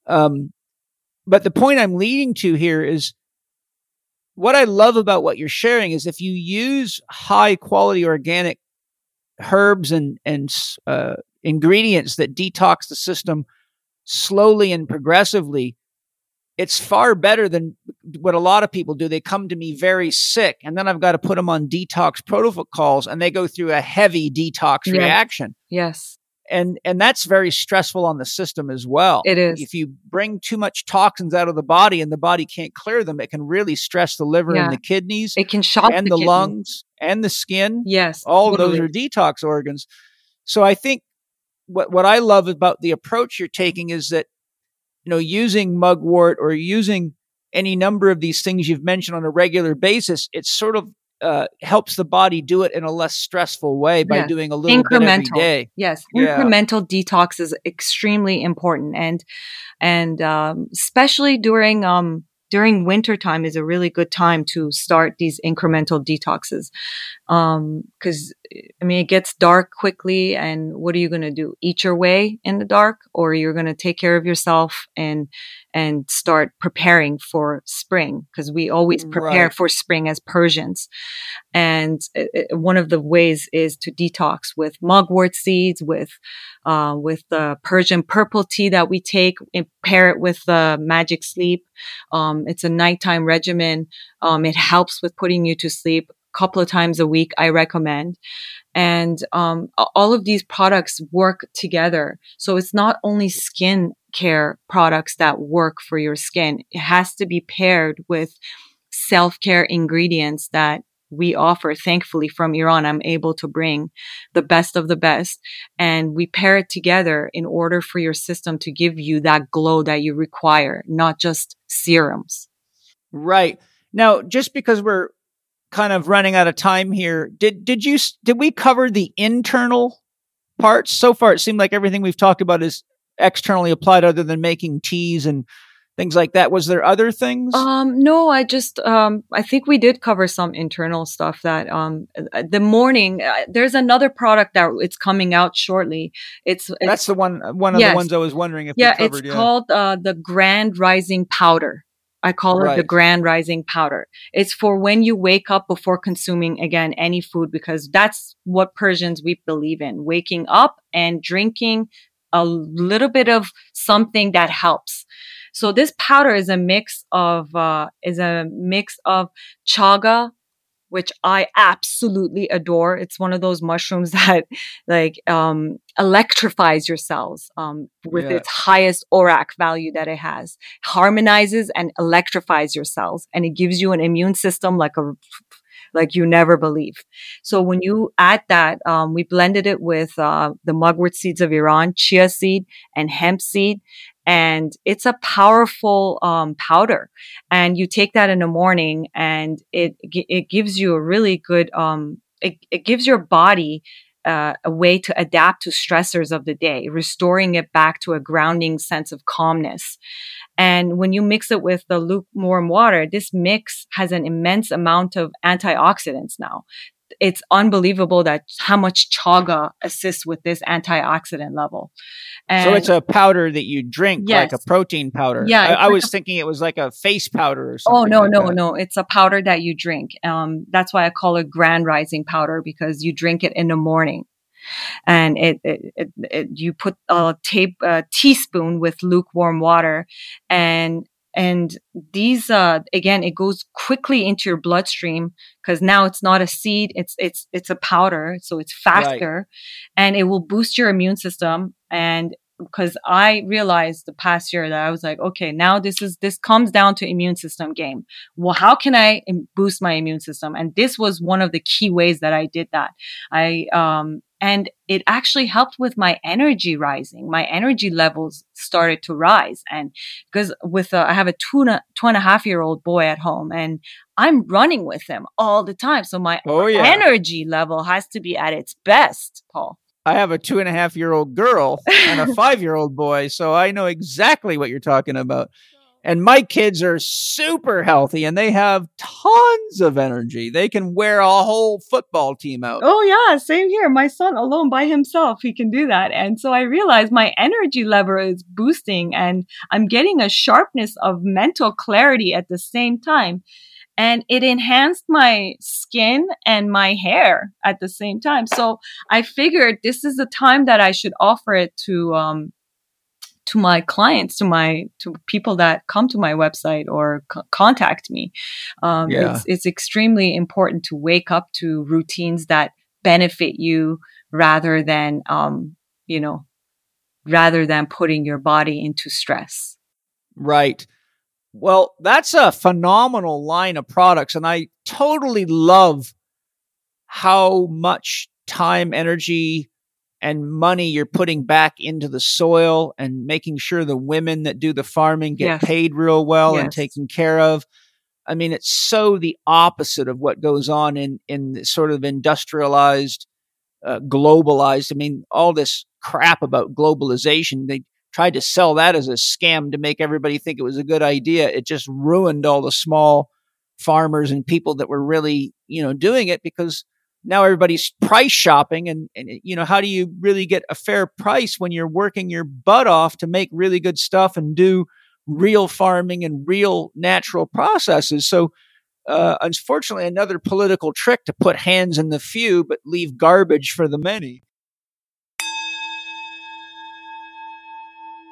Um, but the point I'm leading to here is what I love about what you're sharing is if you use high quality organic herbs and and uh, ingredients that detox the system slowly and progressively, it's far better than what a lot of people do. They come to me very sick, and then I've got to put them on detox protocols, and they go through a heavy detox yes. reaction. Yes. And and that's very stressful on the system as well. It is. If you bring too much toxins out of the body and the body can't clear them, it can really stress the liver yeah. and the kidneys. It can shock and the, the lungs and the skin. Yes. All totally. of those are detox organs. So I think what what I love about the approach you're taking is that you know, using mugwort or using any number of these things you've mentioned on a regular basis, it sort of uh, helps the body do it in a less stressful way by doing a little bit every day. Yes, yeah. incremental detox is extremely important, and and um, especially during um, during winter time is a really good time to start these incremental detoxes. Um, cause I mean, it gets dark quickly and what are you going to do? Eat your way in the dark or you're going to take care of yourself and, and start preparing for spring because we always prepare right. for spring as Persians. And it, one of the ways is to detox with mugwort seeds, with, uh, with the Persian purple tea that we take and pair it with the magic sleep. Um, it's a nighttime regimen. Um, it helps with putting you to sleep a couple of times a week. I recommend. And um, all of these products work together. So it's not only skin care products that work for your skin. It has to be paired with self care ingredients that we offer. Thankfully from Iran, I'm able to bring the best of the best and we pair it together in order for your system to give you that glow that you require, not just serums. Right. Now, just because we're kind of running out of time here, did, did you, did we cover the internal parts? So far, it seemed like everything we've talked about is externally applied other than making teas and things like that. Was there other things? Um, no, I just, um, I think we did cover some internal stuff that, um, uh, the morning, uh, there's another product that it's coming out shortly. It's, it's That's the one, one of yes. the ones I was wondering if yeah, covered. it's yeah. called, uh, the Grand Rising Powder. I call it the grand rising powder. It's for when you wake up before consuming again any food because that's what Persians we believe in. Waking up and drinking a little bit of something that helps. So this powder is a mix of uh, is a mix of chaga, which I absolutely adore. It's one of those mushrooms that like um, electrifies your cells um, with Yeah. its highest ORAC value that it has. Harmonizes and electrifies your cells, and it gives you an immune system like a like you never believe. So when you add that, um, we blended it with uh, the mugwort seeds of Iran, chia seed, and hemp seed, and it's a powerful um, powder. And you take that in the morning, and it it gives you a really good. Um, it, it gives your body uh, a way to adapt to stressors of the day, restoring it back to a grounding sense of calmness. And when you mix it with the lukewarm water, this mix has an immense amount of antioxidants now. It's unbelievable that how much chaga assists with this antioxidant level. And so it's a powder that you drink, like a protein powder. Yeah, I, I was thinking it was like a face powder or something. Oh no, like no, that. no! It's a powder that you drink. Um, that's why I call it Grand Rising powder because you drink it in the morning, and it, it, it, it you put a tape a teaspoon with lukewarm water, and and these uh again it goes quickly into your bloodstream because now it's not a seed it's it's it's a powder so it's faster and it will boost your immune system and because I realized the past year that I was like, okay, now this is this comes down to immune system game. Well, how can I boost my immune system? And this was one of the key ways that I did that. I um and it actually helped with my energy rising. My energy levels started to rise, and because with uh, I have a two and a, two and a half year old boy at home, and I'm running with him all the time, so my Oh yeah. energy level has to be at its best, Paul. I have a two and a half year old girl and a five year old boy, so I know exactly what you're talking about. And my kids are super healthy and they have tons of energy. They can wear a whole football team out. Oh yeah, same here. My son alone by himself, he can do that. And so I realized my energy level is boosting and I'm getting a sharpness of mental clarity at the same time. And it enhanced my skin and my hair at the same time. So I figured this is the time that I should offer it to, um, to my clients, to my to people that come to my website or c- contact me. Um, Yeah. It's it's extremely important to wake up to routines that benefit you rather than um, you know rather than putting your body into stress. Right. Well, that's a phenomenal line of products. And I totally love how much time, energy, and money you're putting back into the soil and making sure the women that do the farming get Yes. paid real well and taken care of. I mean, it's so the opposite of what goes on in, in sort of industrialized, uh, globalized. I mean, all this crap about globalization, they tried to sell that as a scam to make everybody think it was a good idea. It just ruined all the small farmers and people that were really, you know, doing it because now everybody's price shopping and, and you know how do you really get a fair price when you're working your butt off to make really good stuff and do real farming and real natural processes so uh, unfortunately another political trick to put hands in the few but leave garbage for the many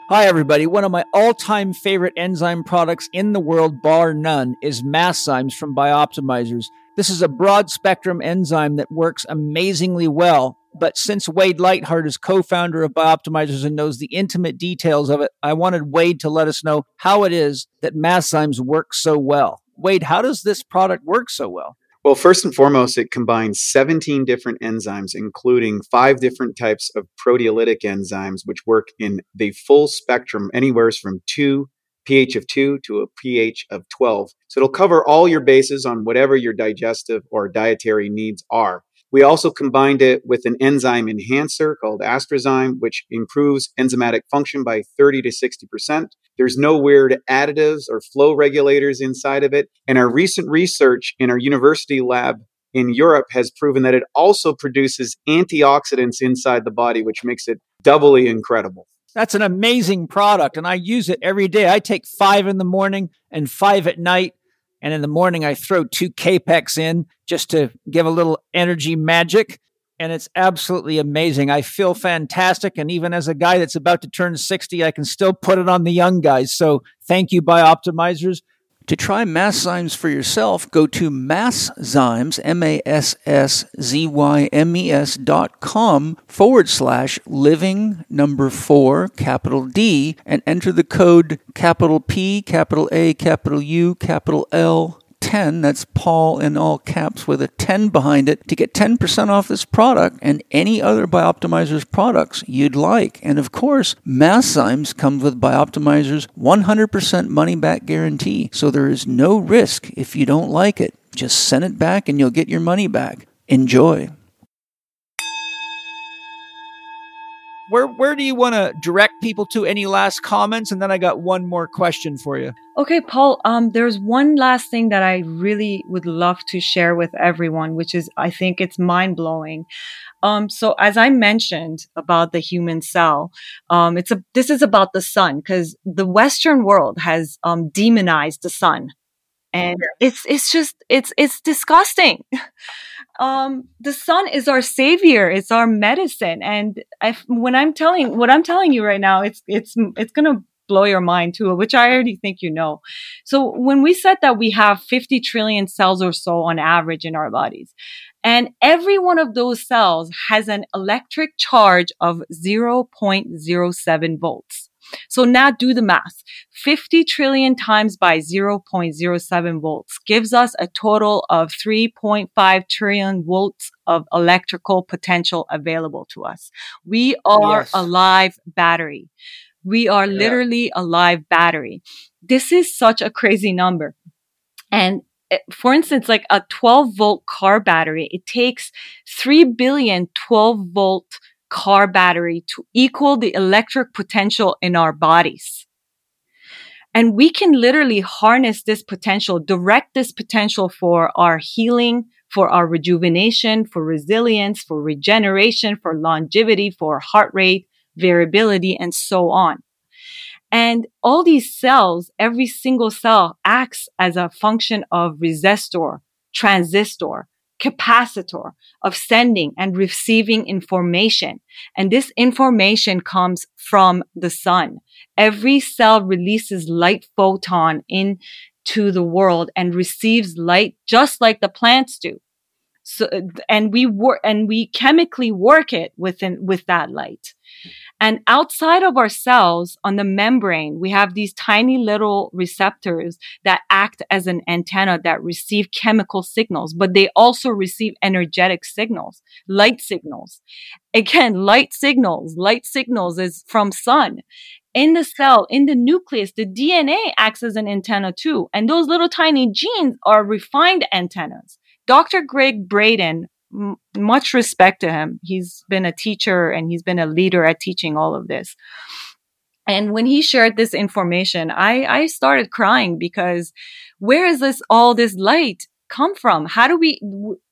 Hi, everybody. One of my all time favorite enzyme products in the world, bar none, is Masszymes from Bioptimizers. This is a broad spectrum enzyme that works amazingly well. But since Wade Lightheart is co founder of Bioptimizers and knows the intimate details of it, I wanted Wade to let us know how it is that Masszymes work so well. Wade, how does this product work so well? Well, first and foremost, it combines 17 different enzymes, including five different types of proteolytic enzymes, which work in the full spectrum, anywhere from 2 pH of 2 to a pH of 12. So it'll cover all your bases on whatever your digestive or dietary needs are. We also combined it with an enzyme enhancer called Astrazyme, which improves enzymatic function by 30 to 60%. There's no weird additives or flow regulators inside of it. And our recent research in our university lab in Europe has proven that it also produces antioxidants inside the body, which makes it doubly incredible. That's an amazing product, and I use it every day. I take five in the morning and five at night. And in the morning, I throw two Kapex in just to give a little energy magic. And it's absolutely amazing. I feel fantastic. And even as a guy that's about to turn 60, I can still put it on the young guys. So thank you, Bioptimizers. To try Masszymes for yourself, go to Masszymes, M-A-S-S-Z-Y-M-E-S dot com forward slash living number four, capital D, and enter the code capital P, capital A, capital U, capital L, 10, that's Paul in all caps with a 10 behind it, to get 10% off this product and any other Bioptimizers products you'd like. And of course, Masszymes comes with Bioptimizers 100% money back guarantee, so there is no risk if you don't like it. Just send it back and you'll get your money back. Enjoy. Where where do you want to direct people to? Any last comments? And then I got one more question for you. Okay, Paul, um, there's one last thing that I really would love to share with everyone, which is I think it's mind blowing. Um, so as I mentioned about the human cell, um, it's a, this is about the sun because the Western world has, um, demonized the sun and it's, it's just, it's, it's disgusting. um, the sun is our savior. It's our medicine. And when I'm telling, what I'm telling you right now, it's, it's, it's to blow your mind too, which I already think you know. So when we said that we have 50 trillion cells or so on average in our bodies, and every one of those cells has an electric charge of 0.07 volts. So now do the math. 50 trillion times by 0.07 volts gives us a total of 3.5 trillion volts of electrical potential available to us. We are yes. a live battery. We are yeah. literally a live battery. This is such a crazy number. And eh, for instance, like a 12 volt car battery, it takes 3 billion 12 volt car battery to equal the electric potential in our bodies. And we can literally harness this potential, direct this potential for our healing, for our rejuvenation, for resilience, for regeneration, for longevity, for heart rate variability, and so on. And all these cells, every single cell acts as a function of resistor, transistor, capacitor of sending and receiving information. And this information comes from the sun. Every cell releases light photon into the world and receives light just like the plants do. So, and we work, and we chemically work it within, with that light. And outside of our cells on the membrane, we have these tiny little receptors that act as an antenna that receive chemical signals, but they also receive energetic signals, light signals. Again, light signals, light signals is from sun. In the cell, in the nucleus, the DNA acts as an antenna too. And those little tiny genes are refined antennas. Dr. Gregg Braden m- much respect to him. He's been a teacher and he's been a leader at teaching all of this. And when he shared this information, I, I started crying because where is this, all this light come from? How do we,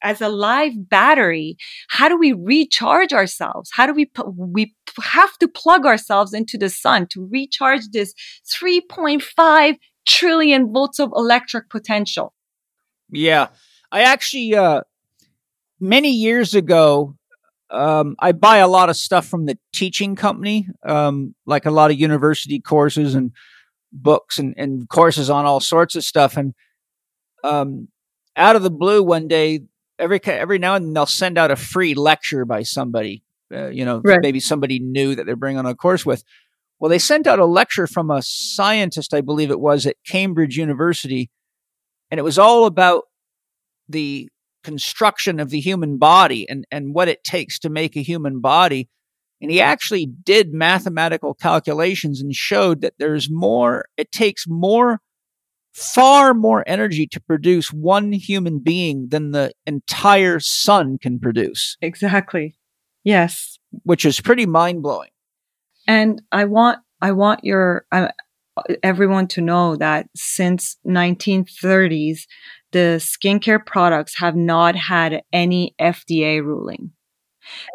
as a live battery, how do we recharge ourselves? How do we, we have to plug ourselves into the sun to recharge this 3.5 trillion volts of electric potential? Yeah. I actually, uh, many years ago, um, I buy a lot of stuff from the teaching company, um, like a lot of university courses and books and, and courses on all sorts of stuff. And um, out of the blue, one day, every every now and then they'll send out a free lecture by somebody. Uh, you know, right. maybe somebody new that they're bringing on a course with. Well, they sent out a lecture from a scientist, I believe it was, at Cambridge University, and it was all about the construction of the human body and, and what it takes to make a human body. And he actually did mathematical calculations and showed that there's more, it takes more far more energy to produce one human being than the entire sun can produce, Exactly. Yes. which is pretty mind blowing. And I want I want your uh, everyone to know that since 1930s, the skincare products have not had any FDA ruling.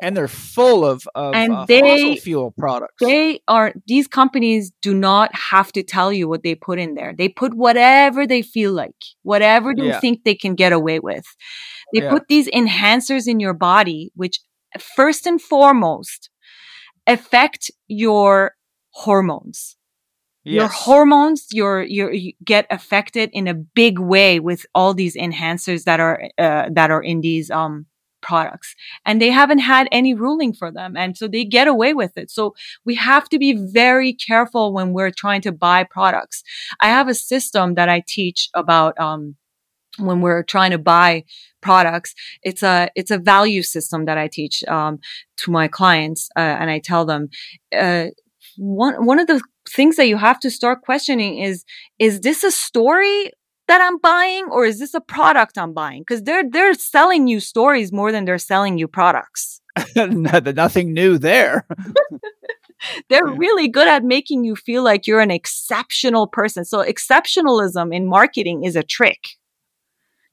And they're full of, of And uh, they- fossil fuel products. They are these companies do not have to tell you what they put in there. They put whatever they feel like, whatever they Yeah. think they can get away with. They Yeah. put these enhancers in your body, which first and foremost affect your hormones. Your hormones, your your you get affected in a big way with all these enhancers that are uh, that are in these um products. And they haven't had any ruling for them and so they get away with it. So we have to be very careful when we're trying to buy products. I have a system that i teach about um when we're trying to buy products. It's a it's a value system that i teach um to my clients uh, and i tell them uh one one of the things that you have to start questioning is is this a story that I'm buying or is this a product I'm buying? Because they're they're selling you stories more than they're selling you products. Nothing new there. They're really good at making you feel like you're an exceptional person. So exceptionalism in marketing is a trick.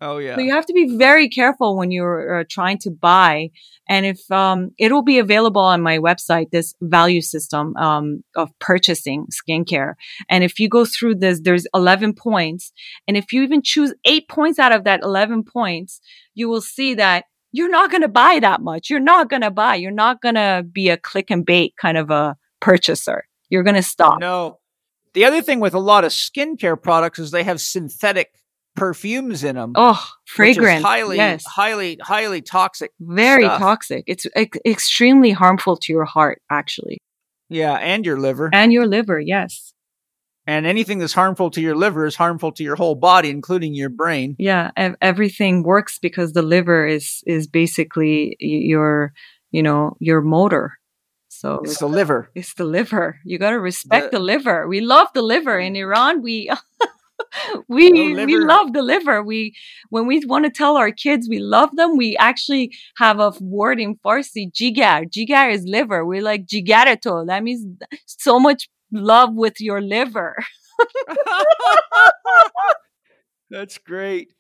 Oh, yeah. So you have to be very careful when you're uh, trying to buy. And if um, it'll be available on my website, this value system um, of purchasing skincare. And if you go through this, there's 11 points. And if you even choose eight points out of that 11 points, you will see that you're not going to buy that much. You're not going to buy. You're not going to be a click and bait kind of a purchaser. You're going to stop. No. The other thing with a lot of skincare products is they have synthetic perfumes in them. Oh, fragrance. highly, yes. highly, highly toxic. Very stuff. toxic. It's ex- extremely harmful to your heart, actually. Yeah, and your liver. and your liver yes And anything that's harmful to your liver is harmful to your whole body, including your brain. yeah ev- everything works because the liver is is basically your you know your motor so It's the liver. it's the liver you got to respect The- the, liver we love the liver mm. in iran we we Oh, we love the liver we when we want to tell our kids we love them we actually have a word in farsi jigar jigar is liver we're like jigarato that means so much love with your liver That's great.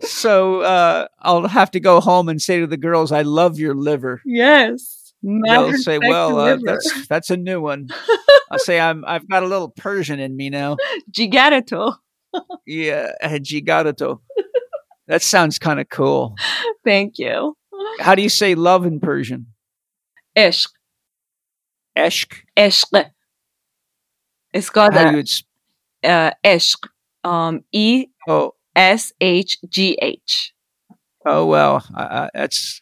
So uh, I'll have to go home and say to the girls, "I love your liver." Yes. They'll say, "Well, uh, that's that's a new one." I'll say, "I'm I've got a little Persian in me now." Gigarato. Yeah, Gigarato. That sounds kind of cool. Thank you. How do you say love in Persian? Ishq. Eshk. Ishq. It's got How you? It's, uh, ishq. Um, E oh, S H G H. oh well. I, that's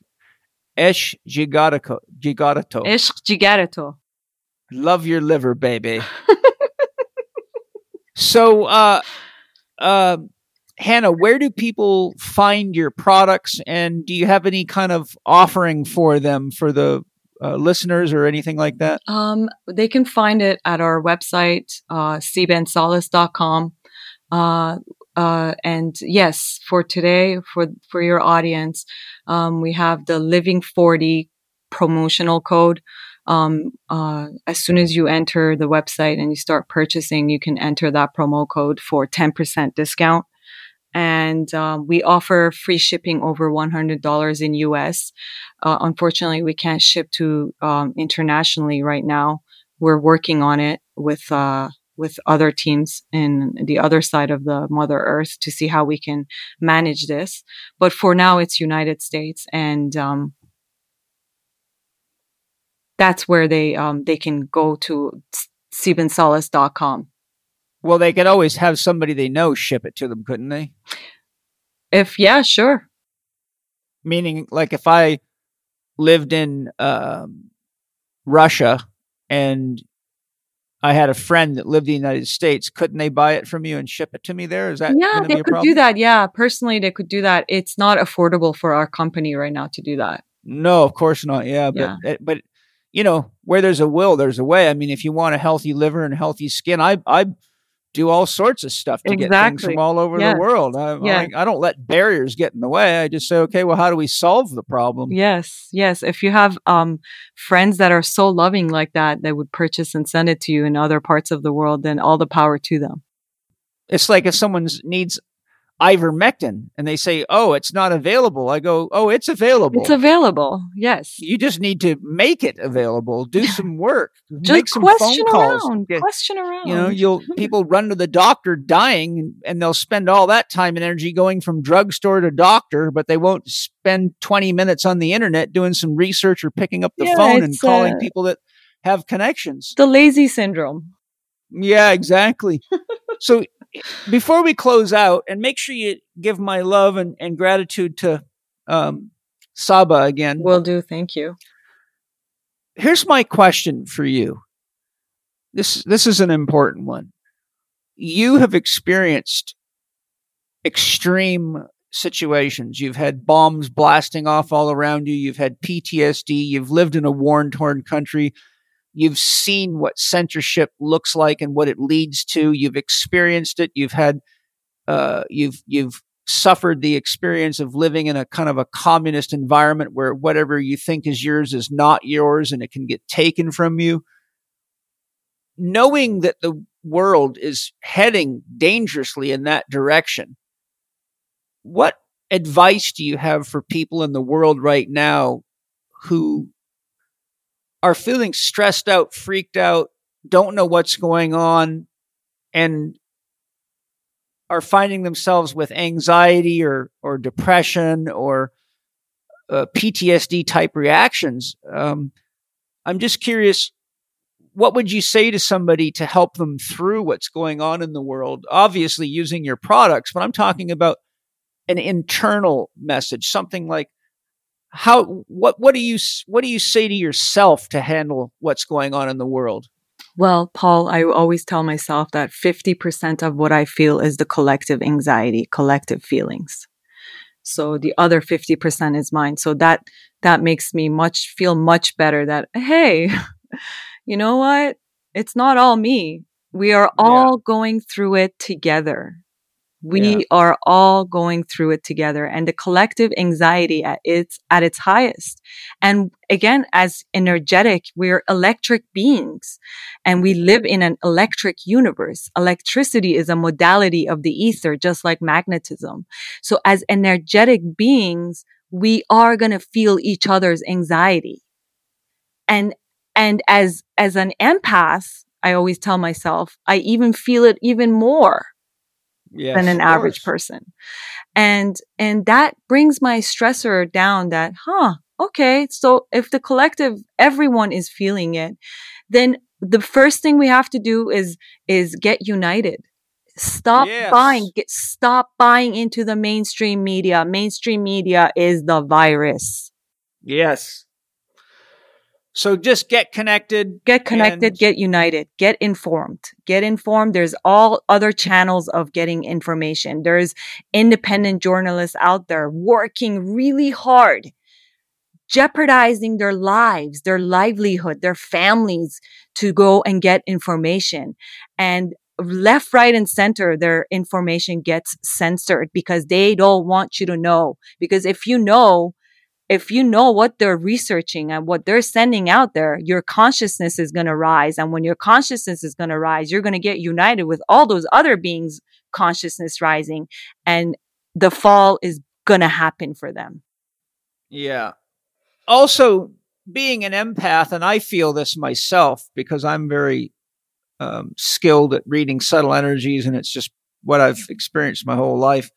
Esh Gigarato. Gigarato. Ishq Gigarato. Love your liver, baby. so, uh, uh, Hannah, where do people find your products, and do you have any kind of offering for them for the uh, listeners or anything like that? Um, they can find it at our website, uh, seebandsolace.com. Uh, uh, and yes, for today, for, for your audience, um, we have the Living 40 promotional code. Um, uh, as soon as you enter the website and you start purchasing, you can enter that promo code for 10% discount. And um, we offer free shipping over $100 in US. Uh, unfortunately, we can't ship to um, internationally right now. We're working on it with uh, with other teams in the other side of the Mother Earth to see how we can manage this. But for now, it's United States, and um, that's where they um, they can go to seebandsolace.com. Well, they could always have somebody they know ship it to them, couldn't they? If yeah, sure. Meaning, like if I lived in um, Russia and I had a friend that lived in the United States, couldn't they buy it from you and ship it to me there? Is that yeah, they be a could problem? do that. Yeah, personally, they could do that. It's not affordable for our company right now to do that. No, of course not. Yeah, but Yeah. eh, but you know, where there's a will, there's a way. I mean, if you want a healthy liver and healthy skin, I I do all sorts of stuff to get things from all over Yes. the world. I, Yeah. I, I don't let barriers get in the way. I just say, okay, well, how do we solve the problem? Yes, yes. If you have um, friends that are so loving like that, that would purchase and send it to you in other parts of the world, then all the power to them. It's like if someone needs ivermectin and they say, oh, it's not available. I go, oh, it's available. It's available. Yes. you just need to make it available. Do some work. Just make some question phone calls. around. Get- question around. you know, you'll people run to the doctor dying, and, they'll spend all that time and energy going from drugstore to doctor, but they won't spend twenty minutes on the internet doing some research or picking up the Yeah, phone and calling uh, people that have connections. the lazy syndrome. Yeah, exactly. so before we close out, and make sure you give my love and, and gratitude to um, Saba again. Will do. Thank you. here's my question for you. This this is an important one. You have experienced extreme situations. You've had bombs blasting off all around you. You've had PTSD. You've lived in a war torn country. You've seen what censorship looks like and what it leads to. You've experienced it. You've had uh, you've you've suffered the experience of living in a kind of a communist environment where whatever you think is yours is not yours and it can get taken from you. Knowing that the world is heading dangerously in that direction, what advice do you have for people in the world right now who are feeling stressed out, freaked out, don't know what's going on, and are finding themselves with anxiety or or depression or uh, PTSD type reactions. Um, I'm just curious, what would you say to somebody to help them through what's going on in the world? Obviously, using your products, but I'm talking about an internal message, something like how what what do you what do you say to yourself to handle what's going on in the world? Well, Paul, I always tell myself that 50% of what I feel is the collective anxiety, collective feelings. So the other 50% is mine. So that, that makes me much, feel much better that, hey, you know what? It's not all me. We are all going through it together. We Yeah. are all going through it together and the collective anxiety at its, at its highest. And again, as energetic, we're electric beings and we live in an electric universe. Electricity is a modality of the ether, just like magnetism. So as energetic beings, we are going to feel each other's anxiety. And, and as, as an empath, I always tell myself, I even feel it even more Yes, than an average course. person. And, and that brings my stressor down that, huh, okay. So if the collective, everyone is feeling it, then the first thing we have to do is, is get united. Stop Yes. buying, get, stop buying into the mainstream media. Mainstream media is the virus. Yes. So just get connected. Get connected, And- get united, get informed. Get informed. There's all other channels of getting information. There's independent journalists out there working really hard, jeopardizing their lives, their livelihood, their families to go and get information. And left, right, and center, their information gets censored because they don't want you to know. Because if you know, if you know what they're researching and what they're sending out there, your consciousness is going to rise. And when your consciousness is going to rise, you're going to get united with all those other beings' consciousness rising. And the fall is going to happen for them. Yeah. Also, being an empath, and I feel this myself because I'm very um, skilled at reading subtle energies, and it's just what I've experienced my whole life.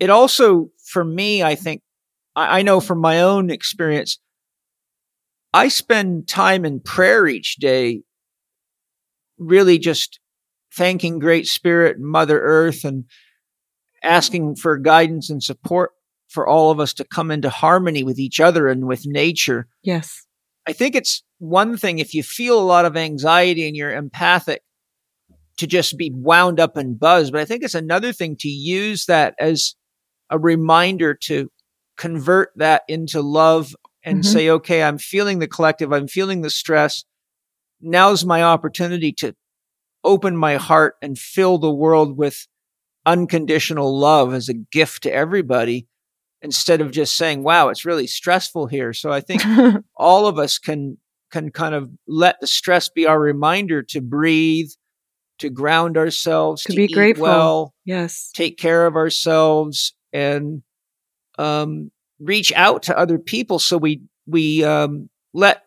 It also, for me, I think, I, I know from my own experience, I spend time in prayer each day, really just thanking Great Spirit and Mother Earth and asking for guidance and support for all of us to come into harmony with each other and with nature. Yes. I think it's one thing if you feel a lot of anxiety and you're empathic to just be wound up and buzzed, but I think it's another thing to use that as a reminder to convert that into love and Mhm. say, okay, I'm feeling the collective, I'm feeling the stress. Now's my opportunity to open my heart and fill the world with unconditional love as a gift to everybody instead of just saying, wow, it's really stressful here. So I think all of us can, can kind of let the stress be our reminder to breathe, to ground ourselves, to, to be grateful. Well, yes. Take care of ourselves and, um, reach out to other people. So we, we, um, let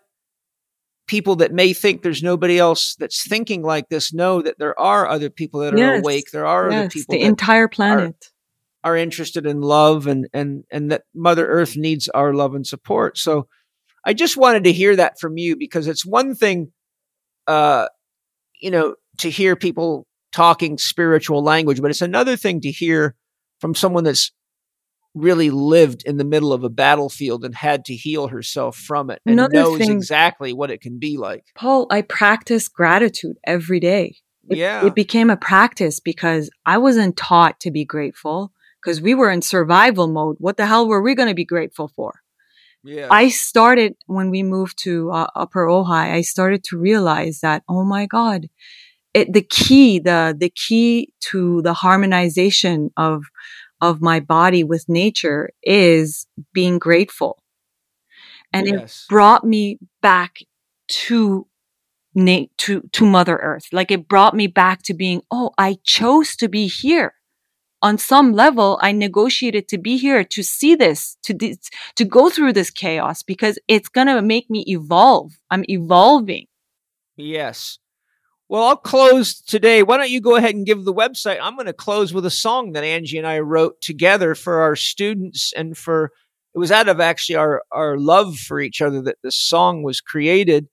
people that may think there's nobody else that's thinking like this know that there are other people that are yes. awake. There are yes. other people. The entire planet. Are, are, interested in love and, and, and that Mother Earth needs our love and support. So I just wanted to hear that from you because it's one thing, uh, you know, to hear people talking spiritual language, but it's another thing to hear from someone that's really lived in the middle of a battlefield and had to heal herself from it and Another knows thing- exactly what it can be like. Paul, I practice gratitude every day. It, Yeah. it became a practice because I wasn't taught to be grateful because we were in survival mode. What the hell were we going to be grateful for? Yeah. I started when we moved to uh, Upper Ojai. I started to realize that oh my god, it the key the the key to the harmonization of of my body with nature is being grateful, and it brought me back to na- to to Mother Earth. Like it brought me back to being oh I chose to be here. On some level, I negotiated to be here to see this, to d- to go through this chaos because it's gonna make me evolve. I'm evolving. Yes. Well, I'll close today. Why don't you go ahead and give the website? I'm going to close with a song that Angie and I wrote together for our students and for it was out of actually our our love for each other that this song was created.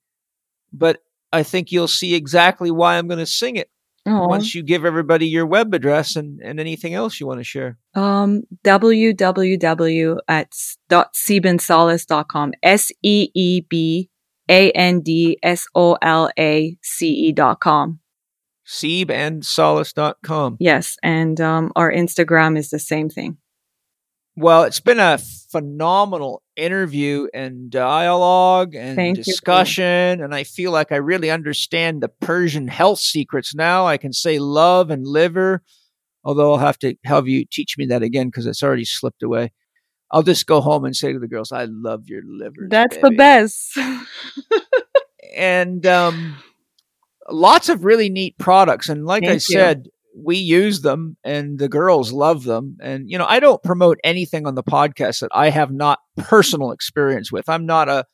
But I think you'll see exactly why I'm going to sing it Oh, once you give everybody your web address and, and anything else you want to share. um, www at dot. S E E B A N D S O L A C E dot com. SeebandSolace.com. Yes, and um, our Instagram is the same thing. Well, it's been a phenomenal interview and dialogue and Thank you. discussion. And I feel like I really understand the Persian health secrets now. I can say love and liver, although I'll have to have you teach me that again because it's already slipped away. I'll just go home and say to the girls, I love your liver. That's the best. And um, lots of really neat products. And like I you. said, we use them and the girls love them. And, you know, I don't promote anything on the podcast that I have not personal experience with. I'm not a,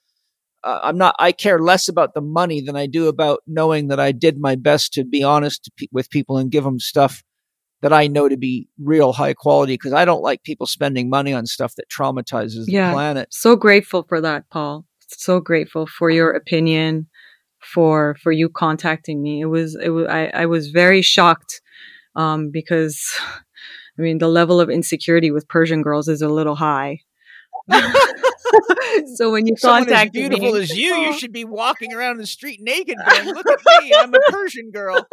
uh, I'm not, I care less about the money than I do about knowing that I did my best to be honest to pe- with people and give them stuff that I know to be real high quality because I don't like people spending money on stuff that traumatizes Yeah. the planet. so grateful for that, Paul. So grateful for your opinion, for for you contacting me. It was it was I, I was very shocked um, because I mean the level of insecurity with Persian girls is a little high. so when you as beautiful me, as you, you should be walking around the street naked going, look at me, I'm a Persian girl.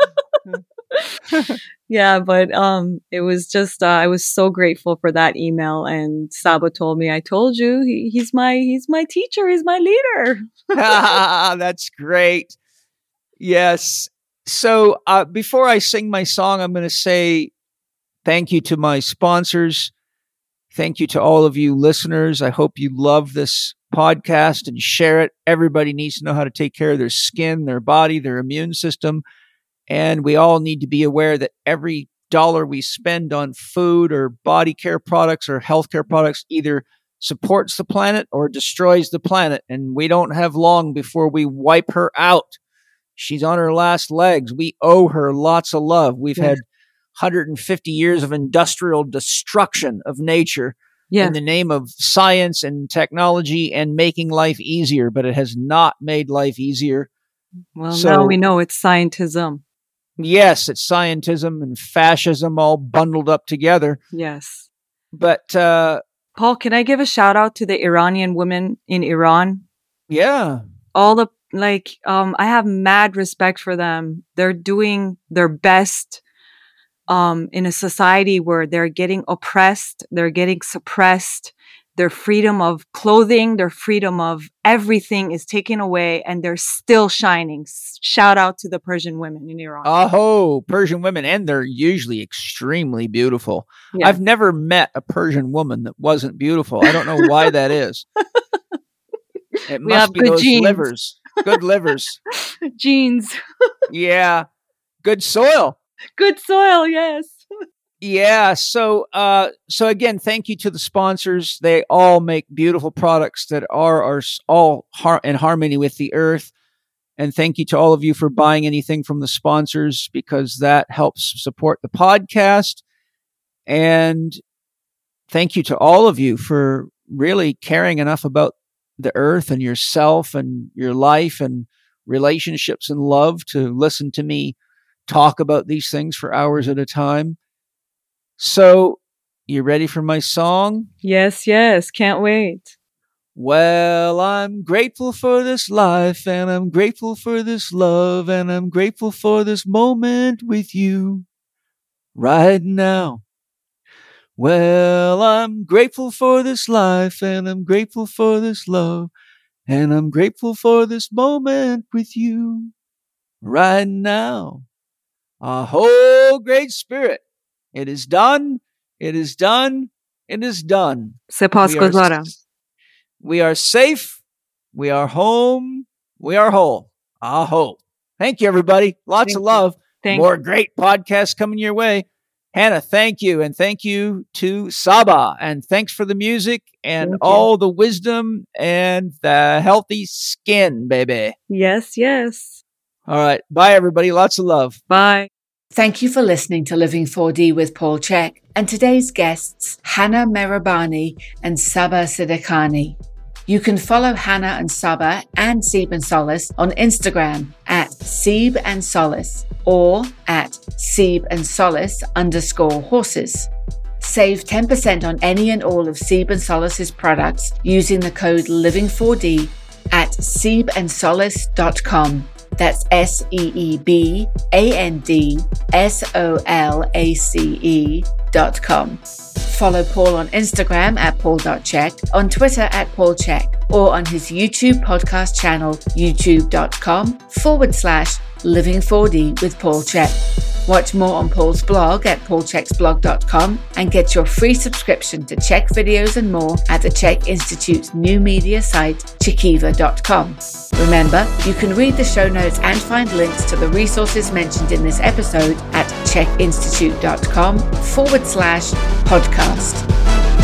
Yeah, but um, it was just uh, I was so grateful for that email, and Saba told me, "I told you, he, he's my he's my teacher, he's my leader." That's great. Yes. So uh, before I sing my song, I'm going to say thank you to my sponsors. Thank you to all of you listeners. I hope you love this podcast and share it. Everybody needs to know how to take care of their skin, their body, their immune system. And we all need to be aware that every dollar we spend on food or body care products or healthcare products either supports the planet or destroys the planet. And we don't have long before we wipe her out. She's on her last legs. We owe her lots of love. We've Yes. had 150 years of industrial destruction of nature Yeah, in the name of science and technology and making life easier, but it has not made life easier. well so- now we know it's scientism. Yes, it's scientism and fascism all bundled up together. Yes. But uh, Paul, can I give a shout out to the Iranian women in Iran? yeah, All the like um I have mad respect for them. They're doing their best um in a society where they're getting oppressed, they're getting suppressed their freedom of clothing, their freedom of everything is taken away and they're still shining. Shout out to the Persian women in Iran. Oh, Persian women. And they're usually extremely beautiful. Yeah. I've never met a Persian woman that wasn't beautiful. I don't know why that is. It we must be those genes. livers. Good livers. Genes. yeah. Good soil. Good soil, yes. Yeah. So, uh, so again, thank you to the sponsors. They all make beautiful products that are, are all har- in harmony with the earth. And thank you to all of you for buying anything from the sponsors because that helps support the podcast. And thank you to all of you for really caring enough about the earth and yourself and your life and relationships and love to listen to me talk about these things for hours at a time. So, you ready for my song? Yes, yes. Can't wait. Well, I'm grateful for this life and I'm grateful for this love and I'm grateful for this moment with you right now. Well, I'm grateful for this life and I'm grateful for this love and I'm grateful for this moment with you right now. A whole great spirit it is done. It is done. It is done. Sepasgozara. We are safe. We are home. We are whole. Aho. Thank you, everybody. Lots thank of love. Thank More you. great podcasts coming your way. Hannah, thank you. And thank you to Saba. And thanks for the music and thank all you. the wisdom and the healthy skin, baby. Yes, yes. All right. Bye, everybody. Lots of love. Bye. Thank you for listening to Living 4D with Paul Chek and today's guests, Hannah Merabani and Saba Siddiqani. You can follow Hannah and Saba and Seeb and Solace on Instagram at Seeb and Solace or at Seeb and Solace underscore horses. Save 10% on any and all of Seeb and Solace's products using the code Living4D at seebandsolace.com. That's S E E B A N D S O L A C E dot com. Follow Paul on Instagram at paul.chek, on Twitter at paulchek, or on his YouTube podcast channel, youtube.com forward slash living4D with Paul Chek. Watch more on Paul's blog at paulcheksblog.com and get your free subscription to Chek videos and more at the Chek Institute's new media site, chekiva.com. Remember, you can read the show notes and find links to the resources mentioned in this episode at chekinstitute.com forward slash podcast.